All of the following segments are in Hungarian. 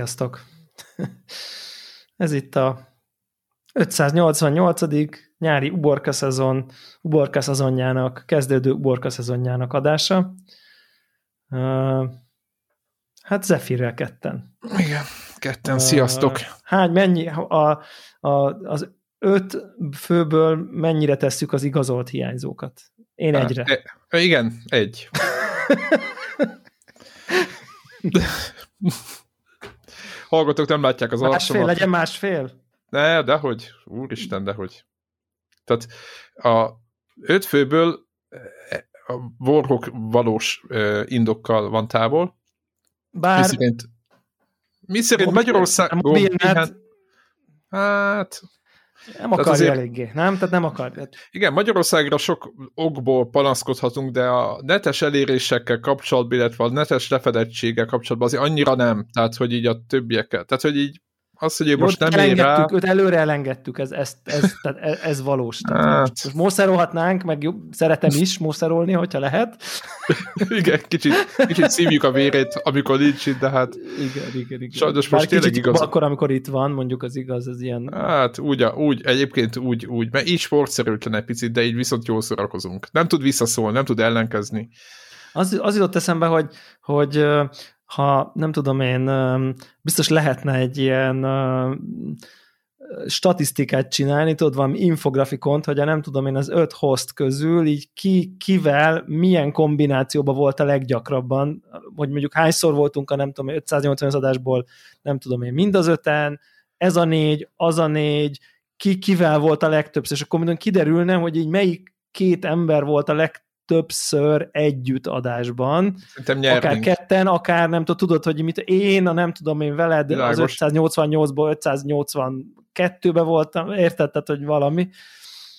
Sziasztok! Ez itt a 588. nyári uborka szezon, uborka szezonjának, kezdődő uborka szezonjának adása. Hát Zephyr-rel ketten. Igen, ketten, sziasztok! Hány, mennyi, a, a, az öt főből mennyire tesszük az igazolt hiányzókat? Én egyre. e, igen, egy. Hallgatók nem látják az Másfél, arcomat. legyen másfél? Ne, dehogy. Úristen, dehogy. Tehát a öt főből e, a Warhawk valós ö, indokkal van távol. Mi Bár szerint, mi szerint Magyarország... Hát, nem akarja azért- eléggé, nem? Tehát nem akar. Hát igen, Magyarországra sok okból panaszkodhatunk, de a netes elérésekkel kapcsolatban, illetve a netes lefedettséggel kapcsolatban azért annyira nem. Tehát, hogy így a többiekkel. Tehát, hogy így az, hogy ő most Most nem ér rá... őt előre elengedtük, ez, ez, ez, ez, ez valós. Tehát Hát. most mószerolhatnánk, meg jó, szeretem is mószerolni, hogyha lehet. Igen, kicsit, kicsit szívjuk a vérét, amikor nincs itt, de hát Igen, igen, igen. Sajnos Bár most tényleg igaz. Akkor, amikor itt van, mondjuk az igaz, az ilyen... Hát úgy, úgy, egyébként úgy, úgy, mert így sportszerűtlen egy picit, de így viszont jól szórakozunk. Nem tud visszaszólni, nem tud ellenkezni. Az, az jutott eszembe, hogy, hogy ha nem tudom én, biztos lehetne egy ilyen statisztikát csinálni, tudod, valami infografikont, hogy a nem tudom én az öt host közül így ki, kivel, milyen kombinációban volt a leggyakrabban, hogy mondjuk hányszor voltunk a nem tudom én 580 adásból, nem tudom én mind az öten, ez a négy, az a négy, ki kivel volt a legtöbbször, és akkor mondom, kiderülne, hogy így melyik két ember volt a legtöbbször együtt adásban, Szerintem akár ketten, akár nem tudom, tudod, hogy mit én, a nem tudom én veled, Világos. az 588-ból 582-be voltam, érted, tehát, hogy valami,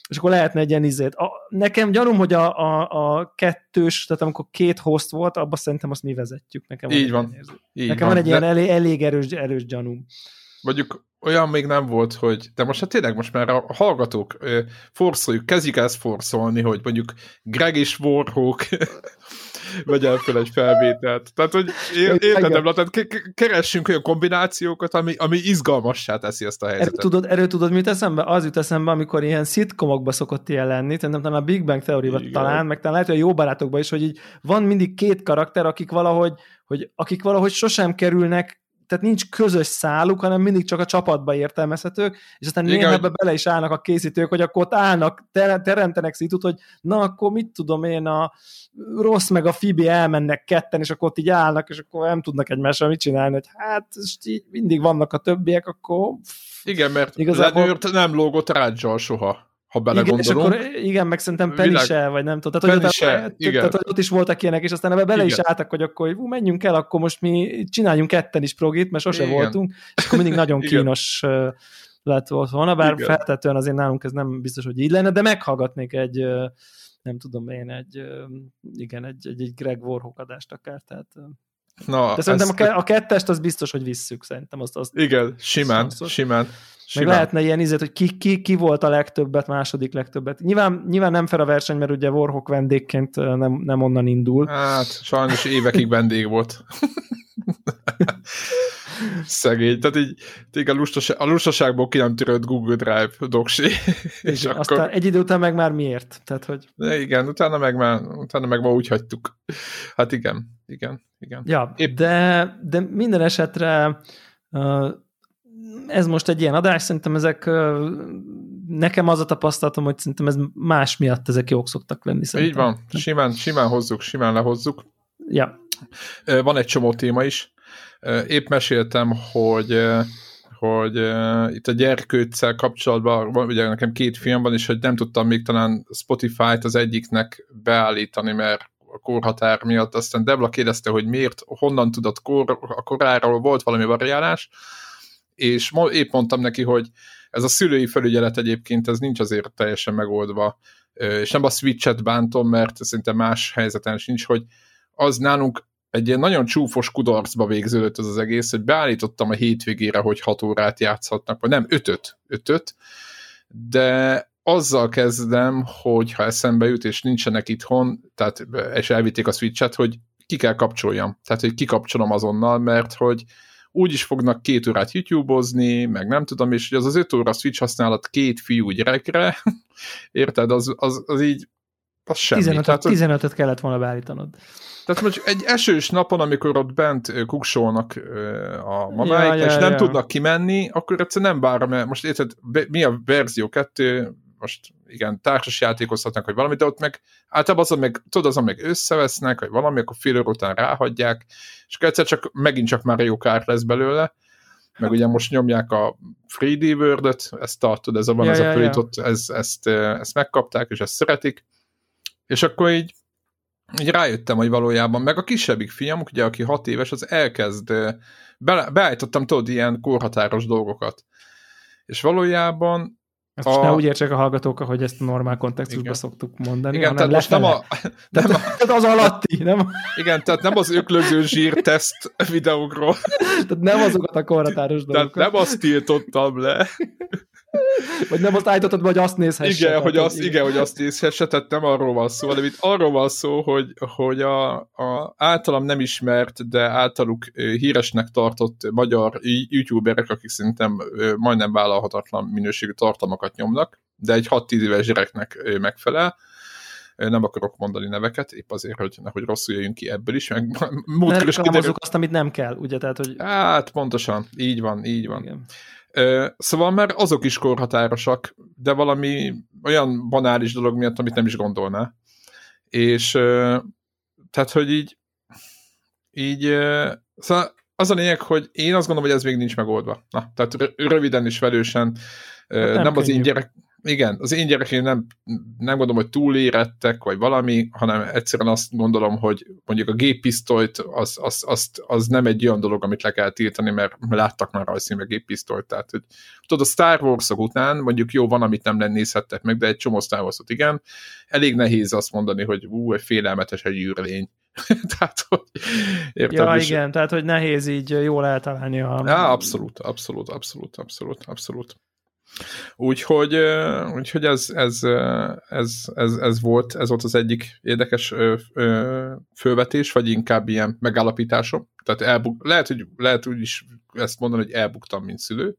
és akkor lehetne egy ilyen izét. A, nekem gyanúm, hogy a, a, a kettős, tehát amikor két host volt, abban szerintem azt mi vezetjük. Nekem Így van. Így Nekem van. van egy De ilyen elég, elég erős, erős gyanúm. Mondjuk olyan még nem volt, hogy, de most hát tényleg most már a hallgatók forszoljuk, kezdjük ezt forszolni, hogy mondjuk Greg és Warhawk vegyen fel egy felvételt. Tehát, hogy é- érted, tehát ke- ke- keressünk olyan kombinációkat, ami, ami izgalmassá teszi ezt a Erről helyzetet. tudod, erről tudod, mit eszembe? Az jut eszembe, amikor ilyen szitkomokba szokott ilyen lenni, tehát talán a Big Bang Igen. talán, meg talán lehet, hogy a jó barátokban is, hogy így van mindig két karakter, akik valahogy, hogy, akik valahogy sosem kerülnek tehát nincs közös száluk, hanem mindig csak a csapatba értelmezhetők, és aztán Igen, néha ebbe bele is állnak a készítők, hogy akkor ott állnak, ter- teremtenek szitut, hogy na akkor mit tudom én, a rossz meg a Fibi elmennek ketten, és akkor ott így állnak, és akkor nem tudnak egymással mit csinálni, hogy hát így mindig vannak a többiek, akkor Igen, mert Igazából- Lenőrt nem lógott rádzsal soha, ha igen, és belegondolunk. akkor igen, meg szerintem Penny Világ- se, vagy nem tudom. Tehát, Penny hogy, se, igen. tehát, hogy ott is voltak ilyenek, és aztán ebbe bele is Igen. álltak, hogy akkor hú, menjünk el, akkor most mi csináljunk ketten is progit, mert sose Igen. voltunk, és akkor mindig nagyon kínos lett volt volna, bár Igen. feltetően azért nálunk ez nem biztos, hogy így lenne, de meghallgatnék egy nem tudom én, egy, igen, egy, egy, egy Greg Warhawk adást akár, tehát. Na, de szerintem a, ezt- a kettest az biztos, hogy visszük, szerintem azt, azt Igen, simán, Szanszor. simán. Meg simán. lehetne ilyen izét, hogy ki, ki, ki volt a legtöbbet, második legtöbbet. Nyilván, nyilván nem fel a verseny, mert ugye Warhawk vendégként nem, nem onnan indul. Hát, sajnos évekig vendég volt. Szegény. Tehát így, így a, lustaság, a lustaságból ki nem törött Google Drive doksi. és Igen, akkor, Aztán egy idő után meg már miért? Tehát, hogy, de igen, utána meg már, utána meg már úgy hagytuk. Hát igen, igen, igen. ja, Épp- de, de minden esetre ez most egy ilyen adás, szerintem ezek nekem az a tapasztalatom, hogy szerintem ez más miatt ezek jók szoktak lenni. Így Szerintem. van, simán, simán hozzuk, simán lehozzuk. Ja, Van egy csomó téma is. Épp meséltem, hogy hogy uh, itt a gyerkőccel kapcsolatban, van, ugye nekem két film van, és hogy nem tudtam még talán Spotify-t az egyiknek beállítani, mert a korhatár miatt, aztán Debla kérdezte, hogy miért, honnan tudott kor, a koráról, volt valami variálás, és mo- épp mondtam neki, hogy ez a szülői felügyelet egyébként, ez nincs azért teljesen megoldva, és nem a switchet bántom, mert szerintem más helyzeten sincs, hogy az nálunk egy ilyen nagyon csúfos kudarcba végződött ez az egész, hogy beállítottam a hétvégére, hogy 6 órát játszhatnak, vagy nem, 5 5 de azzal kezdem, hogy ha eszembe jut, és nincsenek itthon, tehát, és elvitték a switchet, hogy ki kell kapcsoljam. Tehát, hogy kikapcsolom azonnal, mert hogy úgy is fognak két órát YouTube-ozni, meg nem tudom, és az az öt óra Switch használat két fiú gyerekre, érted, az, az, az így az semmi. 15 tehát, 15 kellett volna beállítanod. Tehát most egy esős napon, amikor ott bent kuksolnak a mamáik, ja, és ja, nem ja. tudnak kimenni, akkor egyszerűen nem várom, mert most érted, mi a verzió 2, most igen, társas játékozhatnak, vagy valamit, de ott meg általában azon meg, tudod, azon meg összevesznek, vagy valami, akkor fél óra után ráhagyják, és akkor egyszer csak megint csak Mario Kart lesz belőle, meg ugye most nyomják a 3D world ezt tartod, ez a van, ja, ez ja, a ja. ez, ezt, ezt megkapták, és ezt szeretik, és akkor így így rájöttem, hogy valójában, meg a kisebbik fiam, ugye, aki hat éves, az elkezd, be, beállítottam, tudod, ilyen korhatáros dolgokat. És valójában ezt a... ne úgy értsek a hallgatók, hogy ezt a normál kontextusban igen. szoktuk mondani. Igen, tehát most nem a... Nem tehát, a, az alatti, nem? Igen, tehát nem az öklöző zsír teszt videókról. Tehát nem azokat a korhatáros dolgokat. Tehát nem azt tiltottam le. Vagy nem azt állítottad, hogy azt nézhesse. Igen, hogy azt, igen, hogy azt nézhesse, tehát nem arról van szó, hanem itt arról van szó, hogy, hogy a, a általam nem ismert, de általuk híresnek tartott magyar youtuberek, akik szerintem majdnem vállalhatatlan minőségű tartalmakat nyomnak, de egy 6-10 éves gyereknek megfelel, nem akarok mondani neveket, épp azért, hogy nehogy rosszul jöjjünk ki ebből is, meg múltkor is kiderül... azt, amit nem kell, ugye? Tehát, hogy... Hát pontosan, így van, így van. Igen. Szóval már azok is korhatárosak, de valami olyan banális dolog miatt, amit nem is gondolná. És tehát, hogy így így szóval az a lényeg, hogy én azt gondolom, hogy ez még nincs megoldva. Na, tehát röviden és velősen hát nem, nem az én gyerek, igen, az én gyerekeim nem, nem gondolom, hogy túlérettek, vagy valami, hanem egyszerűen azt gondolom, hogy mondjuk a géppisztolyt az, az, az, az nem egy olyan dolog, amit le kell tiltani, mert láttak már rajzszínű géppisztolyt. Tehát, hogy tudod, a Star wars után mondjuk jó van, amit nem nézhettek meg, de egy csomó Star wars igen, elég nehéz azt mondani, hogy ú, egy félelmetes egy űrlény. tehát, hogy érted, ja, igen, tehát, hogy nehéz így jól eltalálni a... Ja, abszolút, abszolút, abszolút, abszolút, abszolút. Úgyhogy, úgyhogy ez, ez, ez, ez, ez, volt, ez volt az egyik érdekes fölvetés, vagy inkább ilyen megállapításom. Tehát elbuk, lehet, hogy lehet úgy is ezt mondani, hogy elbuktam, mint szülő.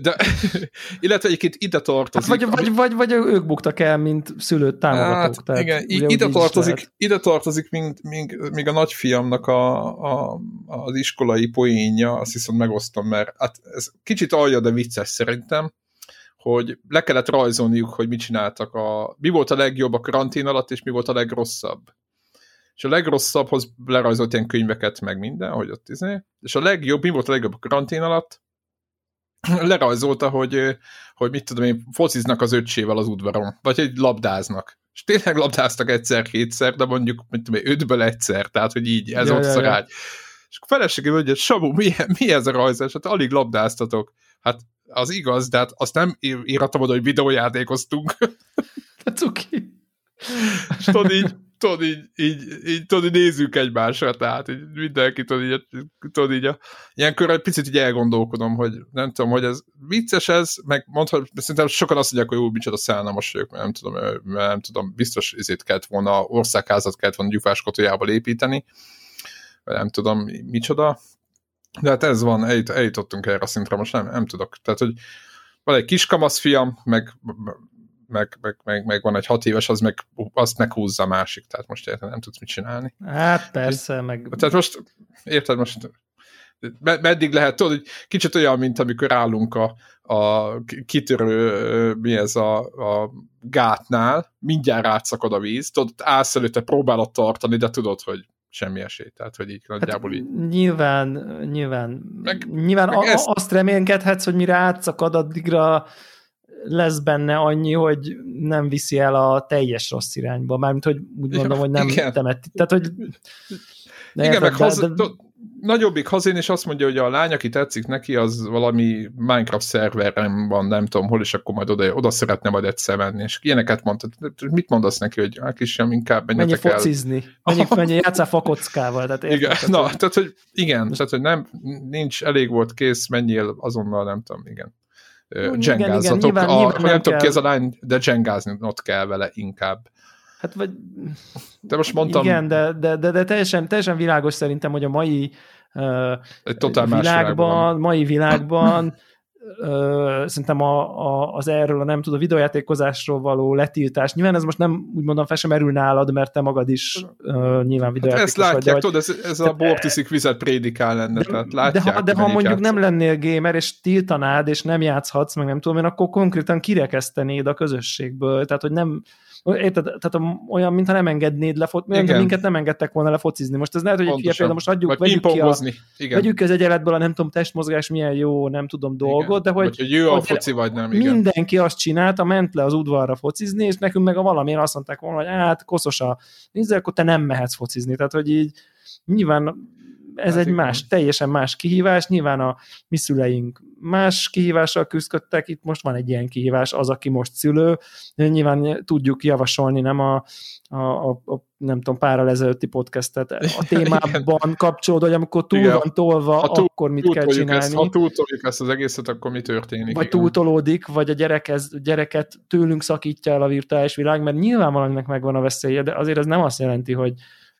De, illetve egyébként ide tartozik... Hát vagy, vagy, vagy, vagy ők buktak el, mint szülőt támogatók. Hát, tehát, igen, ide tartozik, ide tartozik még, még, még a nagyfiamnak a, a, az iskolai poénja, azt hiszem megosztom, mert hát ez kicsit alja, de vicces szerintem, hogy le kellett rajzolniuk, hogy mit csináltak a... Mi volt a legjobb a karantén alatt, és mi volt a legrosszabb. És a legrosszabbhoz lerajzolt ilyen könyveket, meg minden, hogy ott izé. És a legjobb, mi volt a legjobb a karantén alatt? lerajzolta, hogy, hogy mit tudom én, fociznak az öccsével az udvaron, vagy hogy labdáznak. És tényleg labdáztak egyszer-kétszer, de mondjuk mit tudom én, ötből egyszer, tehát hogy így, ez ja, ott ja, szarágy. Ja. És a feleségem mondja, Samu, mi, mi ez a rajzás? Hát alig labdáztatok. Hát az igaz, de hát azt nem írhatom oda, hogy videójátékoztunk. Cuki. És tudod így, tudod, így, így, így, tudod, így nézzük egymásra, tehát így mindenki, tudod, így, tudod, így a, ilyenkor egy picit így elgondolkodom, hogy nem tudom, hogy ez vicces ez, meg mondhat, szerintem sokan azt mondják, hogy úgy micsoda szállalmas vagyok, mert nem tudom, mert nem tudom, biztos ezért kellett volna, országházat kellett volna gyufás kotolyából építeni, nem tudom, micsoda, de hát ez van, eljut, eljutottunk erre a szintre, most nem, nem tudok. Tehát, hogy van egy kiskamasz fiam, meg meg, meg, meg, meg van egy hat éves, az meg, azt meghúzza a másik, tehát most érted, nem tudsz mit csinálni. Hát persze, meg... Tehát most, érted, most meddig lehet, tudod, hogy kicsit olyan, mint amikor állunk a, a kitörő, mi ez a, a gátnál, mindjárt átszakad a víz, tudod, állsz előtte, próbálod tartani, de tudod, hogy semmi esély, tehát hogy így hát nagyjából hát, így. Nyilván, nyilván, meg, nyilván meg a, ezt... azt reménykedhetsz, hogy mire átszakad, addigra lesz benne annyi, hogy nem viszi el a teljes rossz irányba, mármint, hogy úgy mondom, hogy nem igen. temet. Tehát, hogy de igen, meg haza, de... nagyobbik hazén, és azt mondja, hogy a lány, aki tetszik neki, az valami Minecraft szerveren van, nem tudom hol, és akkor majd oda, oda szeretne majd egyszer menni. És ilyeneket mondtad. Mit mondasz neki, hogy hát kisem, inkább menjetek Mennyi focizni. Mennyi, mennyi játszál fakockával. Tehát igen, tehát, na, tehát, hogy igen, tehát, hogy nem, nincs, elég volt kész, menjél azonnal, nem tudom, igen dzsengázatok. Igen, igen, nyilván, a, nem tudom ki ez a lány, de ott kell vele inkább. Hát vagy... De most mondtam... Igen, de, de, de, de teljesen, teljesen világos szerintem, hogy a mai uh, totál világban, mai világban ö, szerintem a, a, az erről a nem tudom, videójátékozásról való letiltás. Nyilván ez most nem úgy mondom fel sem merül nálad, mert te magad is ö, nyilván videójátékos hát ezt látják, vagy, tudod, ez, ez a bortiszik vizet prédikál lenne, de, tehát látják. De ha, de ha mondjuk játszol. nem lennél gamer, és tiltanád, és nem játszhatsz, meg nem tudom én, akkor konkrétan kirekesztenéd a közösségből, tehát hogy nem, Érted? Tehát olyan, mintha nem engednéd le, mint minket nem engedtek volna lefocizni. Most ez lehet, hogy egy példa, most adjuk, vegyük ki, a, igen. vegyük ki az egyenletből a nem tudom, testmozgás milyen jó, nem tudom dolgot, igen. de hogy, vagy, hogy jó a foci vagy nem. Igen. Mindenki azt csinálta, ment le az udvarra focizni, és nekünk meg a valamiért azt mondták volna, hogy hát koszos a nézzel, akkor te nem mehetsz focizni. Tehát, hogy így nyilván ez hát egy igen. más, teljesen más kihívás, nyilván a mi szüleink más kihívással küzdöttek, itt most van egy ilyen kihívás, az, aki most szülő, nyilván tudjuk javasolni, nem a, a, a, a nem tudom, párral ezelőtti podcastet a témában kapcsolódó, hogy amikor túl igen. van tolva, ha túl, akkor mit kell csinálni. Ezt, ha túltoljuk ezt az egészet, akkor mi történik? Vagy igen. túltolódik, vagy a gyerek ez, gyereket tőlünk szakítja el a virtuális világ, mert nyilvánvalóan megvan a veszélye, de azért ez nem azt jelenti, hogy,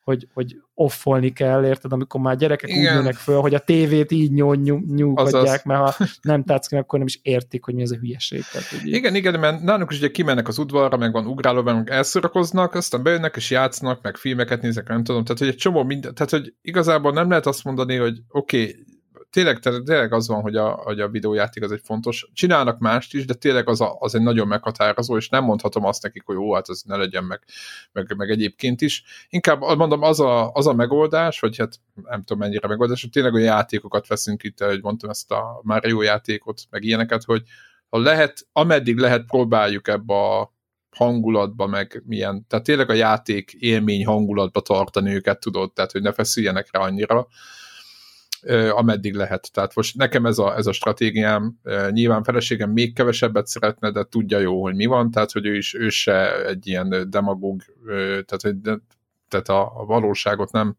hogy, hogy offolni kell, érted, amikor már gyerekek Igen. úgy nőnek föl, hogy a tévét így nyújtják, mert ha nem tetsz ki, akkor nem is értik, hogy mi ez a hülyeség. Tehát, hogy igen, igen, mert nálunk is ugye kimennek az udvarra, meg van ugráló, meg elszórakoznak, aztán bejönnek és játszanak, meg filmeket nézek, nem tudom, tehát hogy egy csomó minden, tehát hogy igazából nem lehet azt mondani, hogy oké, okay, tényleg, tényleg az van, hogy a, hogy a videójáték az egy fontos. Csinálnak mást is, de tényleg az, a, az egy nagyon meghatározó, és nem mondhatom azt nekik, hogy jó, hát ez ne legyen meg, meg, meg egyébként is. Inkább mondom, az a, az a megoldás, vagy hát nem tudom mennyire megoldás, hogy tényleg olyan játékokat veszünk itt, hogy mondtam ezt a Mario játékot, meg ilyeneket, hogy ha lehet, ameddig lehet, próbáljuk ebbe a hangulatba, meg milyen, tehát tényleg a játék élmény hangulatba tartani őket, tudod, tehát hogy ne feszüljenek rá annyira ameddig lehet. Tehát most nekem ez a, ez a stratégiám, nyilván feleségem még kevesebbet szeretne, de tudja jó, hogy mi van, tehát hogy ő is ő se egy ilyen demagóg, tehát, hogy, tehát a, a valóságot nem,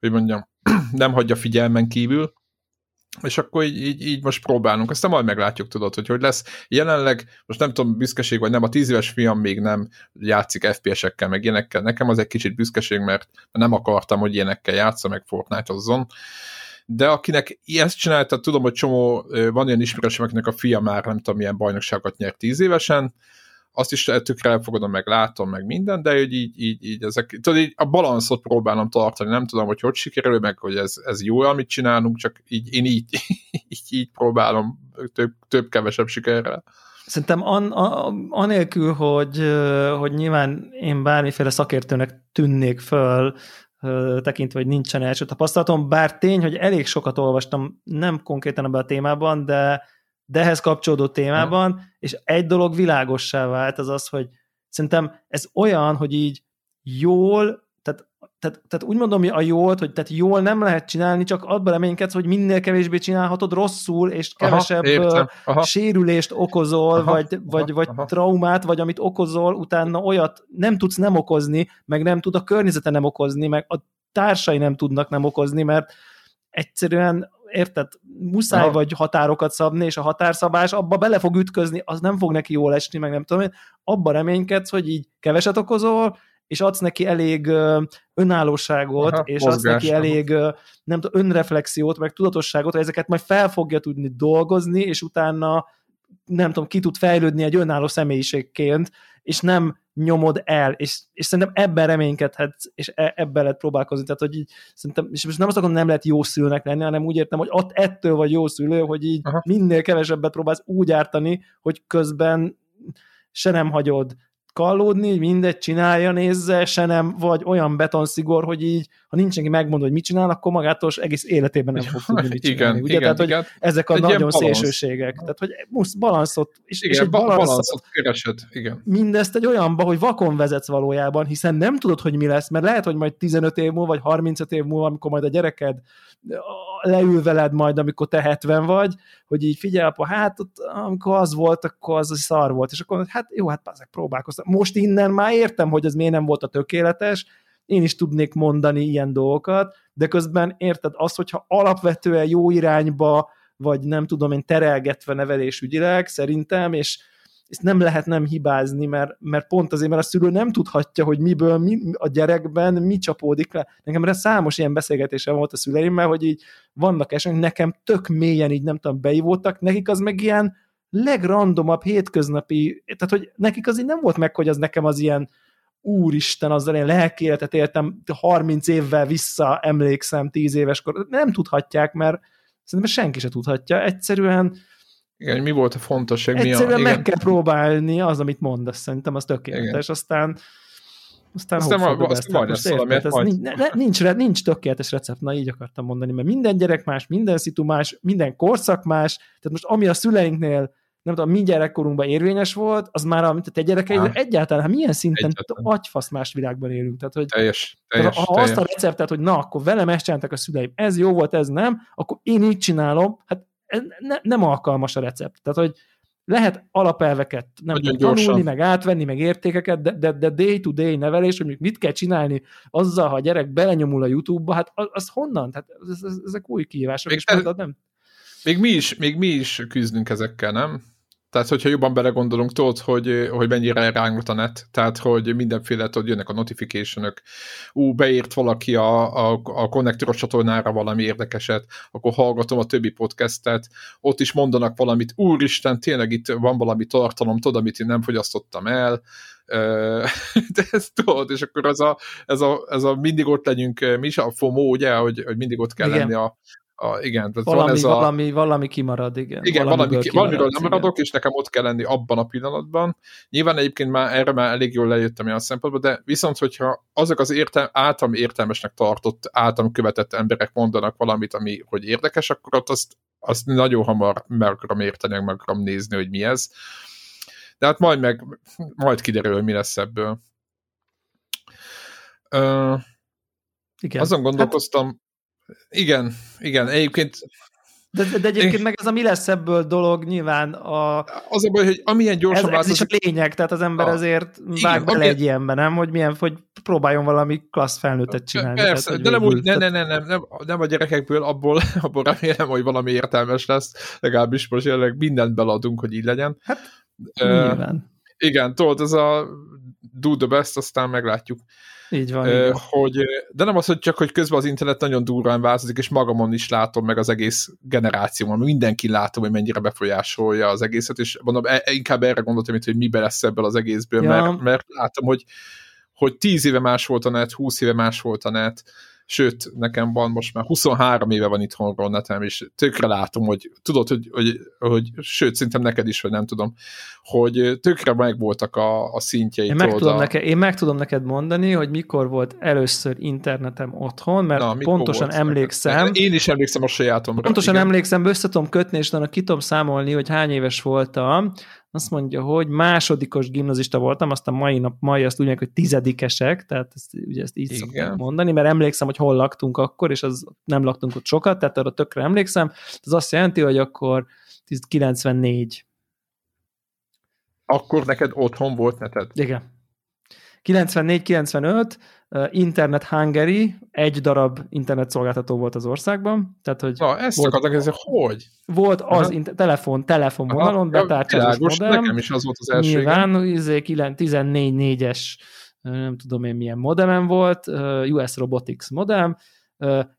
hogy mondjam, nem hagyja figyelmen kívül, és akkor így, így, így most próbálunk, aztán majd meglátjuk, tudod, hogy hogy lesz. Jelenleg, most nem tudom, büszkeség vagy nem, a tíz éves fiam még nem játszik FPS-ekkel, meg ilyenekkel. Nekem az egy kicsit büszkeség, mert nem akartam, hogy ilyenekkel játsza, meg Fortnite-ozzon de akinek ezt csinálta, tudom, hogy csomó, van olyan ismerősöm, akinek a fia már nem tudom, milyen bajnokságot nyert tíz évesen, azt is tökre elfogadom, meg látom, meg minden, de hogy így, így, így ezek, tudod, így a balanszot próbálom tartani, nem tudom, hogy hogy sikerül, meg hogy ez, ez jó, amit csinálunk, csak így, én így, így, így próbálom több, több kevesebb sikerrel. Szerintem an, an, anélkül, hogy, hogy nyilván én bármiféle szakértőnek tűnnék föl, tekintve, hogy nincsen első tapasztalatom, bár tény, hogy elég sokat olvastam, nem konkrétan ebben a témában, de, de ehhez kapcsolódó témában, és egy dolog világossá vált, az az, hogy szerintem ez olyan, hogy így jól tehát, tehát úgy mondom a jól, hogy tehát jól nem lehet csinálni, csak abban reménykedsz, hogy minél kevésbé csinálhatod rosszul, és kevesebb aha, aha. sérülést okozol, aha, vagy, vagy, vagy aha. traumát, vagy amit okozol, utána olyat nem tudsz nem okozni, meg nem tud a környezete nem okozni, meg a társai nem tudnak nem okozni, mert egyszerűen érted, muszáj Aha. vagy határokat szabni, és a határszabás abba bele fog ütközni, az nem fog neki jól esni, meg nem tudom én, abba reménykedsz, hogy így keveset okozol, és adsz neki elég önállóságot, Aha, és adsz neki elég nem tudom, önreflexiót, meg tudatosságot, hogy ezeket majd fel fogja tudni dolgozni, és utána nem tudom, ki tud fejlődni egy önálló személyiségként, és nem nyomod el, és, és szerintem ebben reménykedhetsz, és e, ebben lehet próbálkozni, tehát hogy így szerintem, és most nem azt akarom, nem lehet jó szülőnek lenni, hanem úgy értem, hogy ott ettől vagy jó szülő, hogy így Aha. minél kevesebbet próbálsz úgy ártani, hogy közben se nem hagyod kallódni, mindegy, csinálja, nézze, se nem, vagy olyan betonszigor, hogy így, ha nincs neki megmondva, hogy mit csinál, akkor magától egész életében nem fog tudni mit csinálni. Igen, ugye? Igen, Tehát, igen. hogy ezek a Egy nagyon szélsőségek. Tehát, hogy musz balanszot, és, igen, és egy balanszot, balanszot keresed, igen. Mindezt egy olyanba, hogy vakon vezetsz valójában, hiszen nem tudod, hogy mi lesz, mert lehet, hogy majd 15 év múlva, vagy 35 év múlva, amikor majd a gyereked leül veled majd, amikor te 70 vagy, hogy így figyelj, apa, hát ott, amikor az volt, akkor az, az szar volt, és akkor hát jó, hát ezek próbálkoztam. Most innen már értem, hogy ez miért nem volt a tökéletes, én is tudnék mondani ilyen dolgokat, de közben érted az, hogyha alapvetően jó irányba, vagy nem tudom én terelgetve nevelésügyileg, szerintem, és ezt nem lehet nem hibázni, mert, mert pont azért, mert a szülő nem tudhatja, hogy miből mi, a gyerekben mi csapódik le. Nekem erre számos ilyen beszélgetésem volt a szüleimmel, hogy így vannak esetek, nekem tök mélyen így nem tudom, beivódtak, nekik az meg ilyen legrandomabb hétköznapi, tehát hogy nekik az így nem volt meg, hogy az nekem az ilyen úristen, azzal én lelkéletet éltem, 30 évvel vissza emlékszem, 10 éves kor, nem tudhatják, mert szerintem senki se tudhatja, egyszerűen igen, mi volt a fontos? Egyszerűen mi a, meg kell próbálni az, amit mondasz, szerintem az tökéletes, igen. aztán aztán, aztán majd, aztán majd lesz valami. Ez majd... Nincs, nincs, nincs tökéletes recept, na így akartam mondani, mert minden gyerek más, minden szitu más, minden korszak más, tehát most ami a szüleinknél nem tudom, mi gyerekkorunkban érvényes volt, az már a te gyerekeid egyáltalán, hát milyen szinten egyáltalán. agyfasz más világban élünk. Tehát, hogy, teljes, teljes, ha teljes. azt a receptet, hogy na, akkor velem ezt csináltak a szüleim, ez jó volt, ez nem, akkor én így csinálom, hát ne, nem alkalmas a recept. Tehát, hogy lehet alapelveket nem tudom, tanulni, meg átvenni, meg értékeket, de, de, de day-to-day nevelés, hogy mit kell csinálni azzal, ha a gyerek belenyomul a YouTube-ba, hát az, az honnan? Tehát ez, ez, ezek új kihívások, még és ez, nem? Még mi, is, még mi is küzdünk ezekkel, nem? Tehát, hogyha jobban belegondolunk, tudod, hogy, hogy mennyire rángot a net, tehát, hogy mindenféle, tudod, jönnek a notification -ök. ú, beírt valaki a, a, a konnektoros csatornára valami érdekeset, akkor hallgatom a többi podcastet, ott is mondanak valamit, úristen, tényleg itt van valami tartalom, tudod, amit én nem fogyasztottam el, de ezt tudod, és akkor ez a, ez a, ez a mindig ott legyünk, mi is a FOMO, ugye, hogy, hogy mindig ott kell Igen. lenni a, a, igen, tehát valami, van ez a... valami, valami kimarad, igen. Igen, valami, ki, valamiről nem maradok, és nekem ott kell lenni abban a pillanatban. Nyilván egyébként már erre már elég jól lejöttem ilyen szempontból, de viszont, hogyha azok az értel, általam értelmesnek tartott, általam követett emberek mondanak valamit, ami hogy érdekes, akkor ott azt, azt nagyon hamar meg akarom érteni, meg akarom nézni, hogy mi ez. De hát majd meg, majd kiderül, hogy mi lesz ebből. Uh, igen. Azon hát- gondolkoztam, hát, igen, igen, egyébként... De, de, de egyébként meg ez a mi lesz ebből dolog nyilván a... Az a baj, hogy amilyen gyorsan ez, ez is a lényeg, tehát az ember a, azért vág bele egy ilyenbe, nem? Hogy milyen, hogy próbáljon valami klassz felnőttet csinálni. Persze, tehát, de nem úgy, nem, nem, nem, nem, nem, nem a gyerekekből, abból, abból remélem, hogy valami értelmes lesz, legalábbis most jelenleg mindent beladunk, hogy így legyen. Hát, uh, nyilván. Igen, tudod, ez a do the best, aztán meglátjuk. Így van. Ö, hogy, de nem az, hogy csak, hogy közben az internet nagyon durván változik, és magamon is látom, meg az egész generációmon, mindenki látom, hogy mennyire befolyásolja az egészet, és mondom, e, inkább erre gondoltam, hogy mi lesz ebből az egészből, ja. mert, mert látom, hogy, hogy tíz éve más volt a net, húsz éve más volt a net, sőt, nekem van most már 23 éve van itthonról netem, és tökre látom, hogy tudod, hogy, hogy, hogy sőt, szerintem neked is, vagy nem tudom, hogy tökre megvoltak a, a szintjei. Én meg, tudom neked, én meg tudom neked mondani, hogy mikor volt először internetem otthon, mert Na, pontosan emlékszem. Neked? Én is emlékszem a sajátomra. Pontosan igen. emlékszem, össze tudom kötni, és utána ki tudom számolni, hogy hány éves voltam, azt mondja, hogy másodikos gimnazista voltam, aztán mai nap, mai azt úgy mondják, hogy tizedikesek, tehát ezt, ugye ezt így Igen. szokták mondani, mert emlékszem, hogy hol laktunk akkor, és az nem laktunk ott sokat, tehát arra tökre emlékszem. Ez azt jelenti, hogy akkor 94. Akkor neked otthon volt neted? Igen. 94-95, Internet Hungary, egy darab internet szolgáltató volt az országban. Tehát, hogy Na, ezt volt, akartak, ez hogy? Volt az inter- telefon, telefonvonalon, betárcsázós modem. Nekem is az volt az első. Nyilván, izé, 14-4-es, nem tudom én milyen modemen volt, US Robotics modem,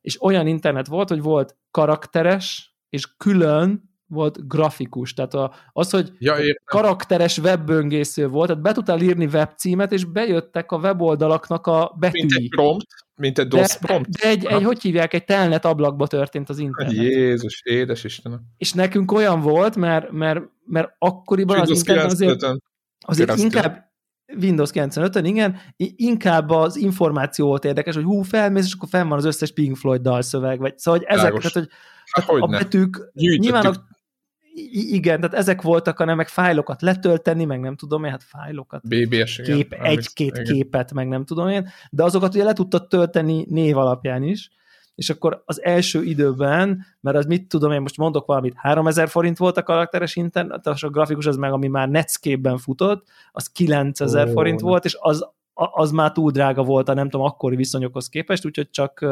és olyan internet volt, hogy volt karakteres, és külön volt grafikus, tehát a, az, hogy ja, karakteres webböngésző volt, tehát be tudtál írni webcímet, és bejöttek a weboldalaknak a betűi. Mint egy prompt, mint egy DOS de, prompt. De egy, egy, hogy hívják, egy telnet ablakba történt az internet. Jézus, édes Istenem. És nekünk olyan volt, mert, mert, mert akkoriban az internet azért, azért inkább Windows 95-ön, igen, inkább az információ volt érdekes, hogy hú, felmész, és akkor fenn van az összes Pink Floyd dalszöveg, vagy szóval, hogy ezek, tehát, hogy hát, a betűk, nyilván a igen, tehát ezek voltak, hanem meg fájlokat letölteni, meg nem tudom én, hát fájlokat. BBS, kép, egy-két képet, meg nem tudom én, de azokat ugye le tudtad tölteni név alapján is, és akkor az első időben, mert az mit tudom én, most mondok valamit, 3000 forint volt a karakteres internet, a grafikus az meg, ami már Netscape-ben futott, az 9000 oh, forint volt, és az az már túl drága volt a nem tudom, akkori viszonyokhoz képest, úgyhogy csak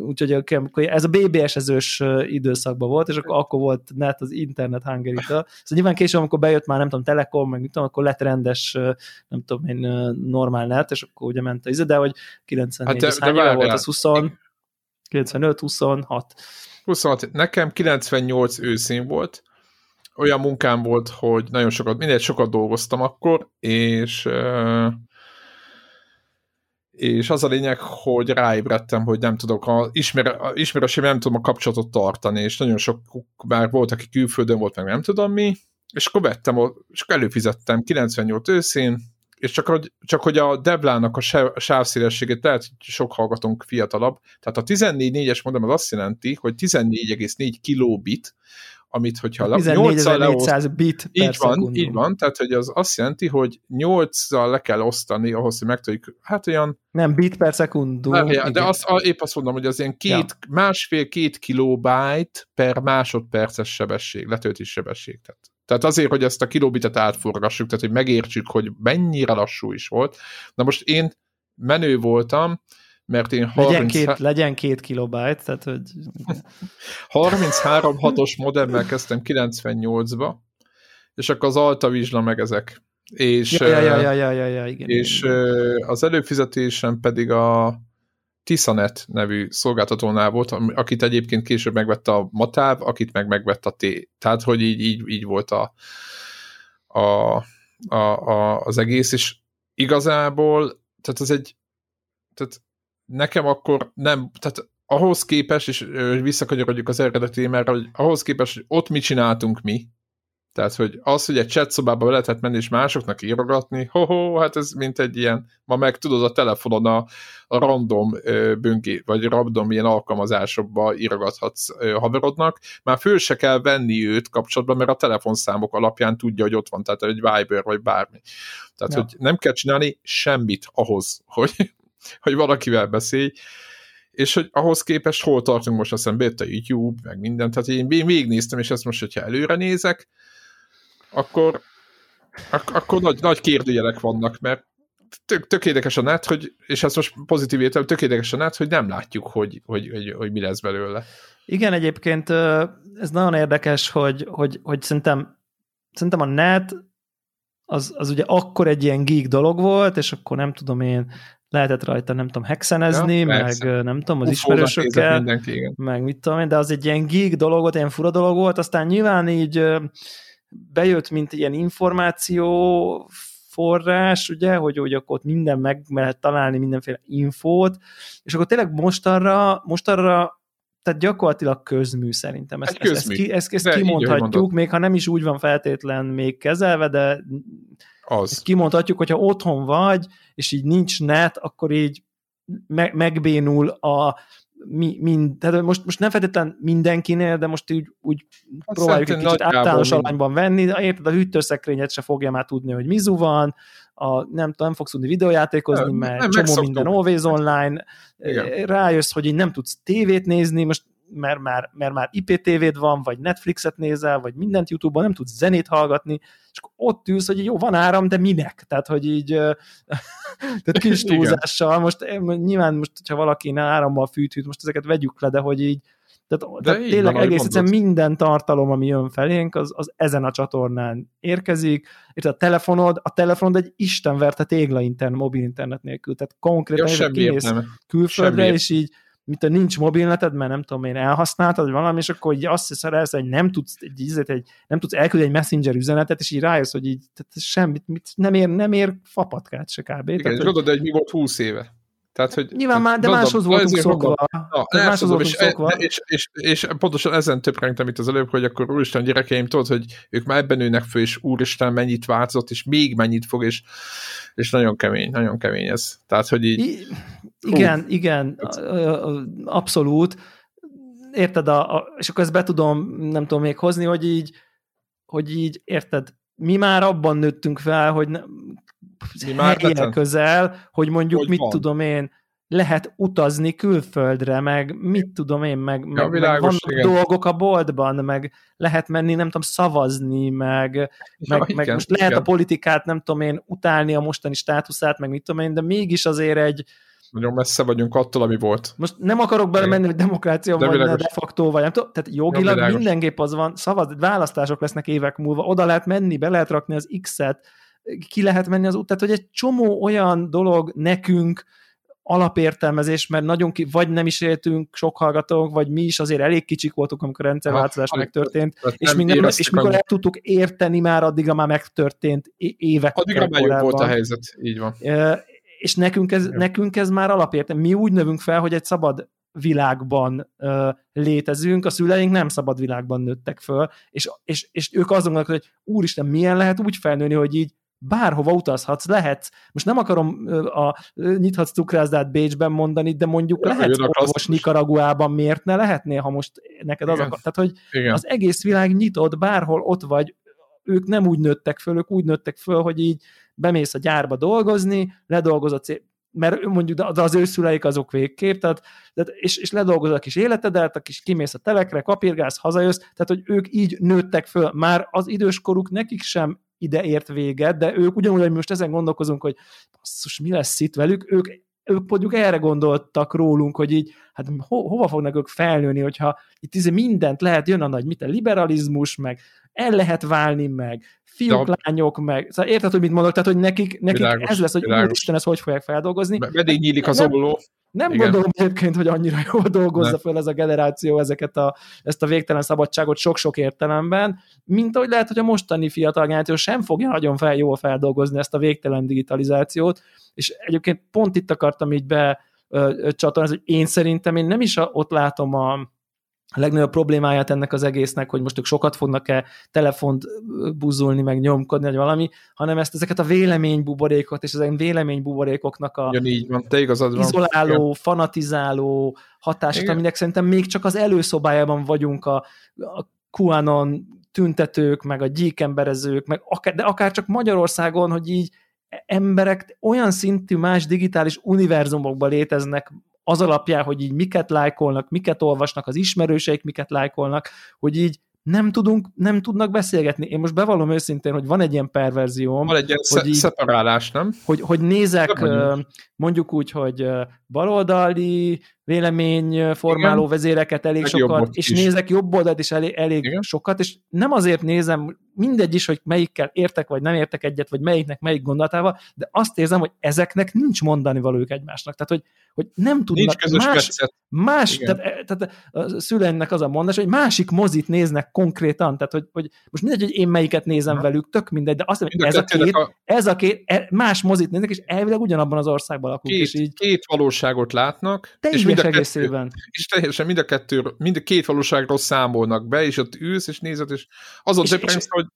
úgyhogy akkor ez a BBS-ezős időszakban volt, és akkor, akkor volt net az internet hungary Szóval nyilván később, amikor bejött már nem tudom, Telekom, meg mit tudom, akkor lett rendes, nem tudom én, normál net, és akkor ugye ment a izé, de hogy 94, hát de, de volt, az? 20, 95, 26. 26. Nekem 98 őszén volt, olyan munkám volt, hogy nagyon sokat, mindegy, sokat dolgoztam akkor, és és az a lényeg, hogy ráébredtem, hogy nem tudok, a ismer, ismerősém nem tudom a kapcsolatot tartani, és nagyon sok már volt, aki külföldön volt, meg nem tudom mi, és akkor vettem, és akkor előfizettem 98 őszén, és csak hogy, csak hogy a Deblának a sávszélességét lehet, hogy sok hallgatónk fiatalabb, tehát a 14.4-es modem az azt jelenti, hogy 14,4 kilobit, amit hogyha 14.400 bit így per van, szekundum. így van, tehát hogy az azt jelenti, hogy 8-zal le kell osztani ahhoz, hogy meg tudjuk, hát olyan... Nem, bit per szekundum. Nem, de azt, épp azt mondom, hogy az ilyen két, ja. másfél-két kilobájt per másodperces sebesség, letöltés sebesség. Tehát, tehát azért, hogy ezt a kilobitet átforgassuk, tehát hogy megértsük, hogy mennyire lassú is volt. Na most én menő voltam, mert én 30... Legyen két, legyen két kilobájt, tehát hogy... 33 hatos modemmel kezdtem 98-ba, és akkor az Alta Vizsla meg ezek. És, ja, ja, ja, ja, ja, ja, igen, és igen. az előfizetésem pedig a Tiszanet nevű szolgáltatónál volt, akit egyébként később megvette a Matáv, akit meg megvette a T. Tehát, hogy így, így, így volt a, a, a, a, az egész, és igazából, tehát az egy, tehát nekem akkor nem, tehát ahhoz képest, és visszakanyarodjuk az eredeti témára, hogy ahhoz képest, hogy ott mit csináltunk mi, tehát, hogy az, hogy egy chat szobába lehetett menni és másoknak írogatni, ho-ho, hát ez mint egy ilyen, ma meg tudod a telefonon a, a random böngé, vagy random ilyen alkalmazásokba írogathatsz haverodnak, már föl se kell venni őt kapcsolatban, mert a telefonszámok alapján tudja, hogy ott van, tehát egy Viber vagy bármi. Tehát, ja. hogy nem kell csinálni semmit ahhoz, hogy, hogy valakivel beszélj, és hogy ahhoz képest hol tartunk most, aztán bejött a YouTube, meg minden, tehát én végignéztem, és ezt most, hogyha előre nézek, akkor, ak- akkor nagy, nagy kérdőjelek vannak, mert tök, tök érdekes a net, hogy, és ezt most pozitív értelem, tök érdekes a net, hogy nem látjuk, hogy, hogy, hogy, hogy mi lesz belőle. Igen, egyébként ez nagyon érdekes, hogy, hogy, hogy szerintem, szerintem a net az, az ugye akkor egy ilyen geek dolog volt, és akkor nem tudom én, lehetett rajta, nem tudom, hexenezni, ja, meg nem tudom, az ismerősökkel, meg mit tudom én, de az egy ilyen geek dolog volt, ilyen fura dolog volt, aztán nyilván így bejött, mint ilyen információ forrás, ugye, hogy, hogy akkor ott minden meg lehet találni, mindenféle infót, és akkor tényleg most arra, most arra tehát gyakorlatilag közmű szerintem. Ezt, közmű. ezt, ezt, ki, ezt, ezt kimondhatjuk, még ha nem is úgy van feltétlen még kezelve, de az. kimondhatjuk, hogyha otthon vagy, és így nincs net, akkor így me- megbénul a mi, mind, tehát most, most nem feltétlen mindenkinél, de most úgy, úgy hát próbáljuk egy kicsit általános alanyban venni, érted, a hűtőszekrényet se fogja már tudni, hogy mizu van, a, nem, nem fogsz tudni videójátékozni, nem, mert nem csomó minden always online, Igen. rájössz, hogy így nem tudsz tévét nézni, most mert már, mert már IPTV-d van, vagy Netflixet nézel, vagy mindent YouTube-on, nem tudsz zenét hallgatni, és ott ülsz, hogy jó, van áram, de minek? Tehát, hogy így tehát kis túlzással, most nyilván most, hogyha valaki árammal fűt, most ezeket vegyük le, de hogy így tehát, de tehát tényleg van, egész egyszerűen minden tartalom, ami jön felénk, az, az ezen a csatornán érkezik, és a telefonod, a telefonod egy istenverte tégla internet, mobil internet nélkül, tehát konkrétan ja, kimész külföldre, semmi. és így mint a nincs mobilneted, mert nem tudom én elhasználtad, vagy valami, és akkor így azt el, hogy nem tudsz, egy, egy, nem tudsz elküldeni egy messenger üzenetet, és így rájössz, hogy így tehát semmit, mit, nem ér, nem ér fapatkát se kb. Igen, tehát, hogy... de egy mi volt 20 éve. Tehát, hogy, Nyilván már, de gazdag, máshoz voltunk szokva. Na, de máshoz voltunk és, szokva. És, és, és, pontosan ezen töprengtem itt az előbb, hogy akkor úristen gyerekeim, tudod, hogy ők már ebben nőnek föl, és úristen mennyit változott, és még mennyit fog, és, és nagyon kemény, nagyon kemény ez. Tehát, hogy így... I, igen, hú, igen, abszolút. Érted, a, a, és akkor ezt be tudom, nem tudom még hozni, hogy így, hogy így, érted, mi már abban nőttünk fel, hogy helyen közel, hogy mondjuk hogy mit van. tudom én, lehet utazni külföldre, meg mit tudom én, meg, ja, meg, világos, meg vannak igen. dolgok a boltban, meg lehet menni, nem tudom, szavazni, meg, ja, meg, igen, meg most lehet igen. a politikát, nem tudom én, utálni a mostani státuszát, meg mit tudom én, de mégis azért egy, Nagyon messze vagyunk attól, ami volt. Most nem akarok belemenni, hogy demokrácia de vagy de facto, vagy nem tudom. Tehát jogilag mindenképp az van, szavaz, választások lesznek évek múlva, oda lehet menni, be lehet rakni az X-et, ki lehet menni az út, tehát hogy egy csomó olyan dolog nekünk, alapértelmezés, mert nagyon ki, vagy nem is éltünk sok hallgatók, vagy mi is azért elég kicsik voltunk, amikor a rendszerváltozás ha, megtörtént, ha, és, minden, és mikor el tudtuk érteni már, addigra már megtörtént évek. Addigra már volt a helyzet, így van. És nekünk ez, nekünk ez már alapértem. Mi úgy növünk fel, hogy egy szabad világban uh, létezünk, a szüleink nem szabad világban nőttek föl, és, és, és ők azon gondolnak, hogy úristen, milyen lehet úgy felnőni, hogy így bárhova utazhatsz, lehetsz, most nem akarom a nyithatsz cukrászdát Bécsben mondani, de mondjuk ja, lehetsz orvos Nikaraguában, miért ne lehetnél, ha most neked Igen. az akar. Tehát, hogy Igen. az egész világ nyitott, bárhol ott vagy, ők nem úgy nőttek föl, ők úgy nőttek föl, hogy így bemész a gyárba dolgozni, ledolgozod mert mondjuk az ő szüleik azok végképp, tehát, tehát és, és ledolgozod a kis életedet, a kis kimész a telekre, kapirgálsz, hazajössz, tehát hogy ők így nőttek föl. Már az időskoruk nekik sem ide ért véget, de ők ugyanúgy, hogy most ezen gondolkozunk, hogy basszus, mi lesz itt velük, ők ők mondjuk erre gondoltak rólunk, hogy így, hát ho, hova fognak ők felnőni, hogyha itt izé mindent lehet, jön a nagy, mit a liberalizmus, meg el lehet válni, meg fiúk, De... lányok, meg, szóval érted, hogy mit mondok, tehát, hogy nekik, nekik világos, ez lesz, hogy úristen, ezt hogy fogják feldolgozni. Meddig nyílik az olló. Nem Igen. gondolom egyébként, hogy annyira jól dolgozza ne. fel ez a generáció ezeket a, ezt a végtelen szabadságot sok-sok értelemben, mint ahogy lehet, hogy a mostani fiatal generáció sem fogja nagyon fel, jól feldolgozni ezt a végtelen digitalizációt, és egyébként pont itt akartam így be csatornázni, hogy én szerintem én nem is a, ott látom a, a legnagyobb problémáját ennek az egésznek, hogy most ők sokat fognak-e telefont buzulni, meg nyomkodni, vagy valami, hanem ezt ezeket a véleménybuborékot, és ezek véleménybuborékoknak a Igen, így van, te igazad van. izoláló, Igen. fanatizáló hatását, aminek szerintem még csak az előszobájában vagyunk a, a QAnon tüntetők, meg a gyíkemberezők, meg akár, de akár csak Magyarországon, hogy így emberek olyan szintű más digitális univerzumokban léteznek az alapján, hogy így miket lájkolnak, miket olvasnak az ismerőseik, miket lájkolnak, hogy így nem tudunk, nem tudnak beszélgetni. Én most bevallom őszintén, hogy van egy ilyen perverzióm. Van egy ilyen hogy így, szeparálás, nem? Hogy, hogy nézek, mondjuk úgy, hogy baloldali véleményformáló Igen. vezéreket elég Meg sokat, és is. nézek jobb oldalt is elég, elég sokat, és nem azért nézem, mindegy is, hogy melyikkel értek, vagy nem értek egyet, vagy melyiknek melyik gondolatával, de azt érzem, hogy ezeknek nincs mondani valójuk egymásnak. Tehát, hogy, hogy nem tudnak nincs közös más, más tehát, e, tehát a szüleimnek az a mondás, hogy másik mozit néznek konkrétan, tehát, hogy, hogy most mindegy, hogy én melyiket nézem ha. velük, tök mindegy, de azt mondom, hogy ez a, két, a... ez a két, e, más mozit néznek, és elvileg ugyanabban az országban lakunk. Két, és így... két valóságot látnak, és mind a kettő, és teljesen mind a kettő, mind a két valóságról számolnak be, és ott ülsz, és nézed, és azon többrensz, hogy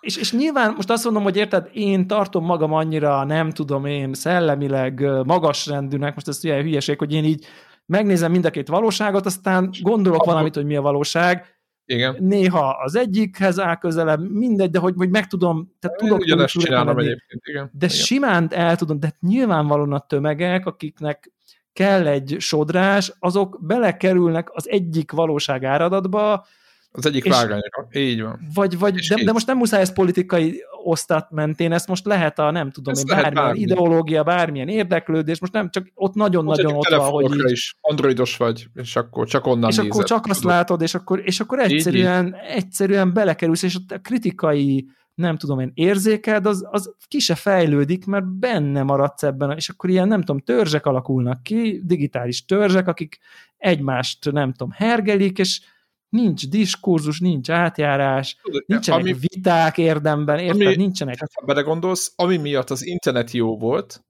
és, és nyilván most azt mondom, hogy érted, én tartom magam annyira, nem tudom én, szellemileg magasrendűnek, most ez ilyen hülyeség, hogy én így megnézem mind a két valóságot, aztán gondolok Abba. valamit, hogy mi a valóság, igen. Néha az egyikhez áll közelebb, mindegy, de hogy, hogy meg tudom, tehát tudok Ugyanezt csinálom egyébként, igen. De igen. simán el tudom, de nyilvánvalóan a tömegek, akiknek kell egy sodrás, azok belekerülnek az egyik valóság áradatba, az egyik vágányra, így van. Vagy, vagy de, de most nem muszáj ez politikai osztat mentén, ezt most lehet a nem tudom én, bármilyen bármi. ideológia, bármilyen érdeklődés, most nem, csak ott nagyon-nagyon ott van, hogy így... is androidos vagy, és akkor csak onnan És nézed. akkor csak azt látod, és akkor, és akkor egyszerűen, így, így. egyszerűen belekerülsz, és a kritikai nem tudom én, érzéked, az, az ki se fejlődik, mert benne maradsz ebben, és akkor ilyen, nem tudom, törzsek alakulnak ki, digitális törzsek, akik egymást, nem tudom, hergelik, és nincs diskurzus, nincs átjárás, Tudod, nincsenek ami, viták érdemben, érted? Ami, nincsenek. Ha belegondolsz, ami miatt az internet jó volt,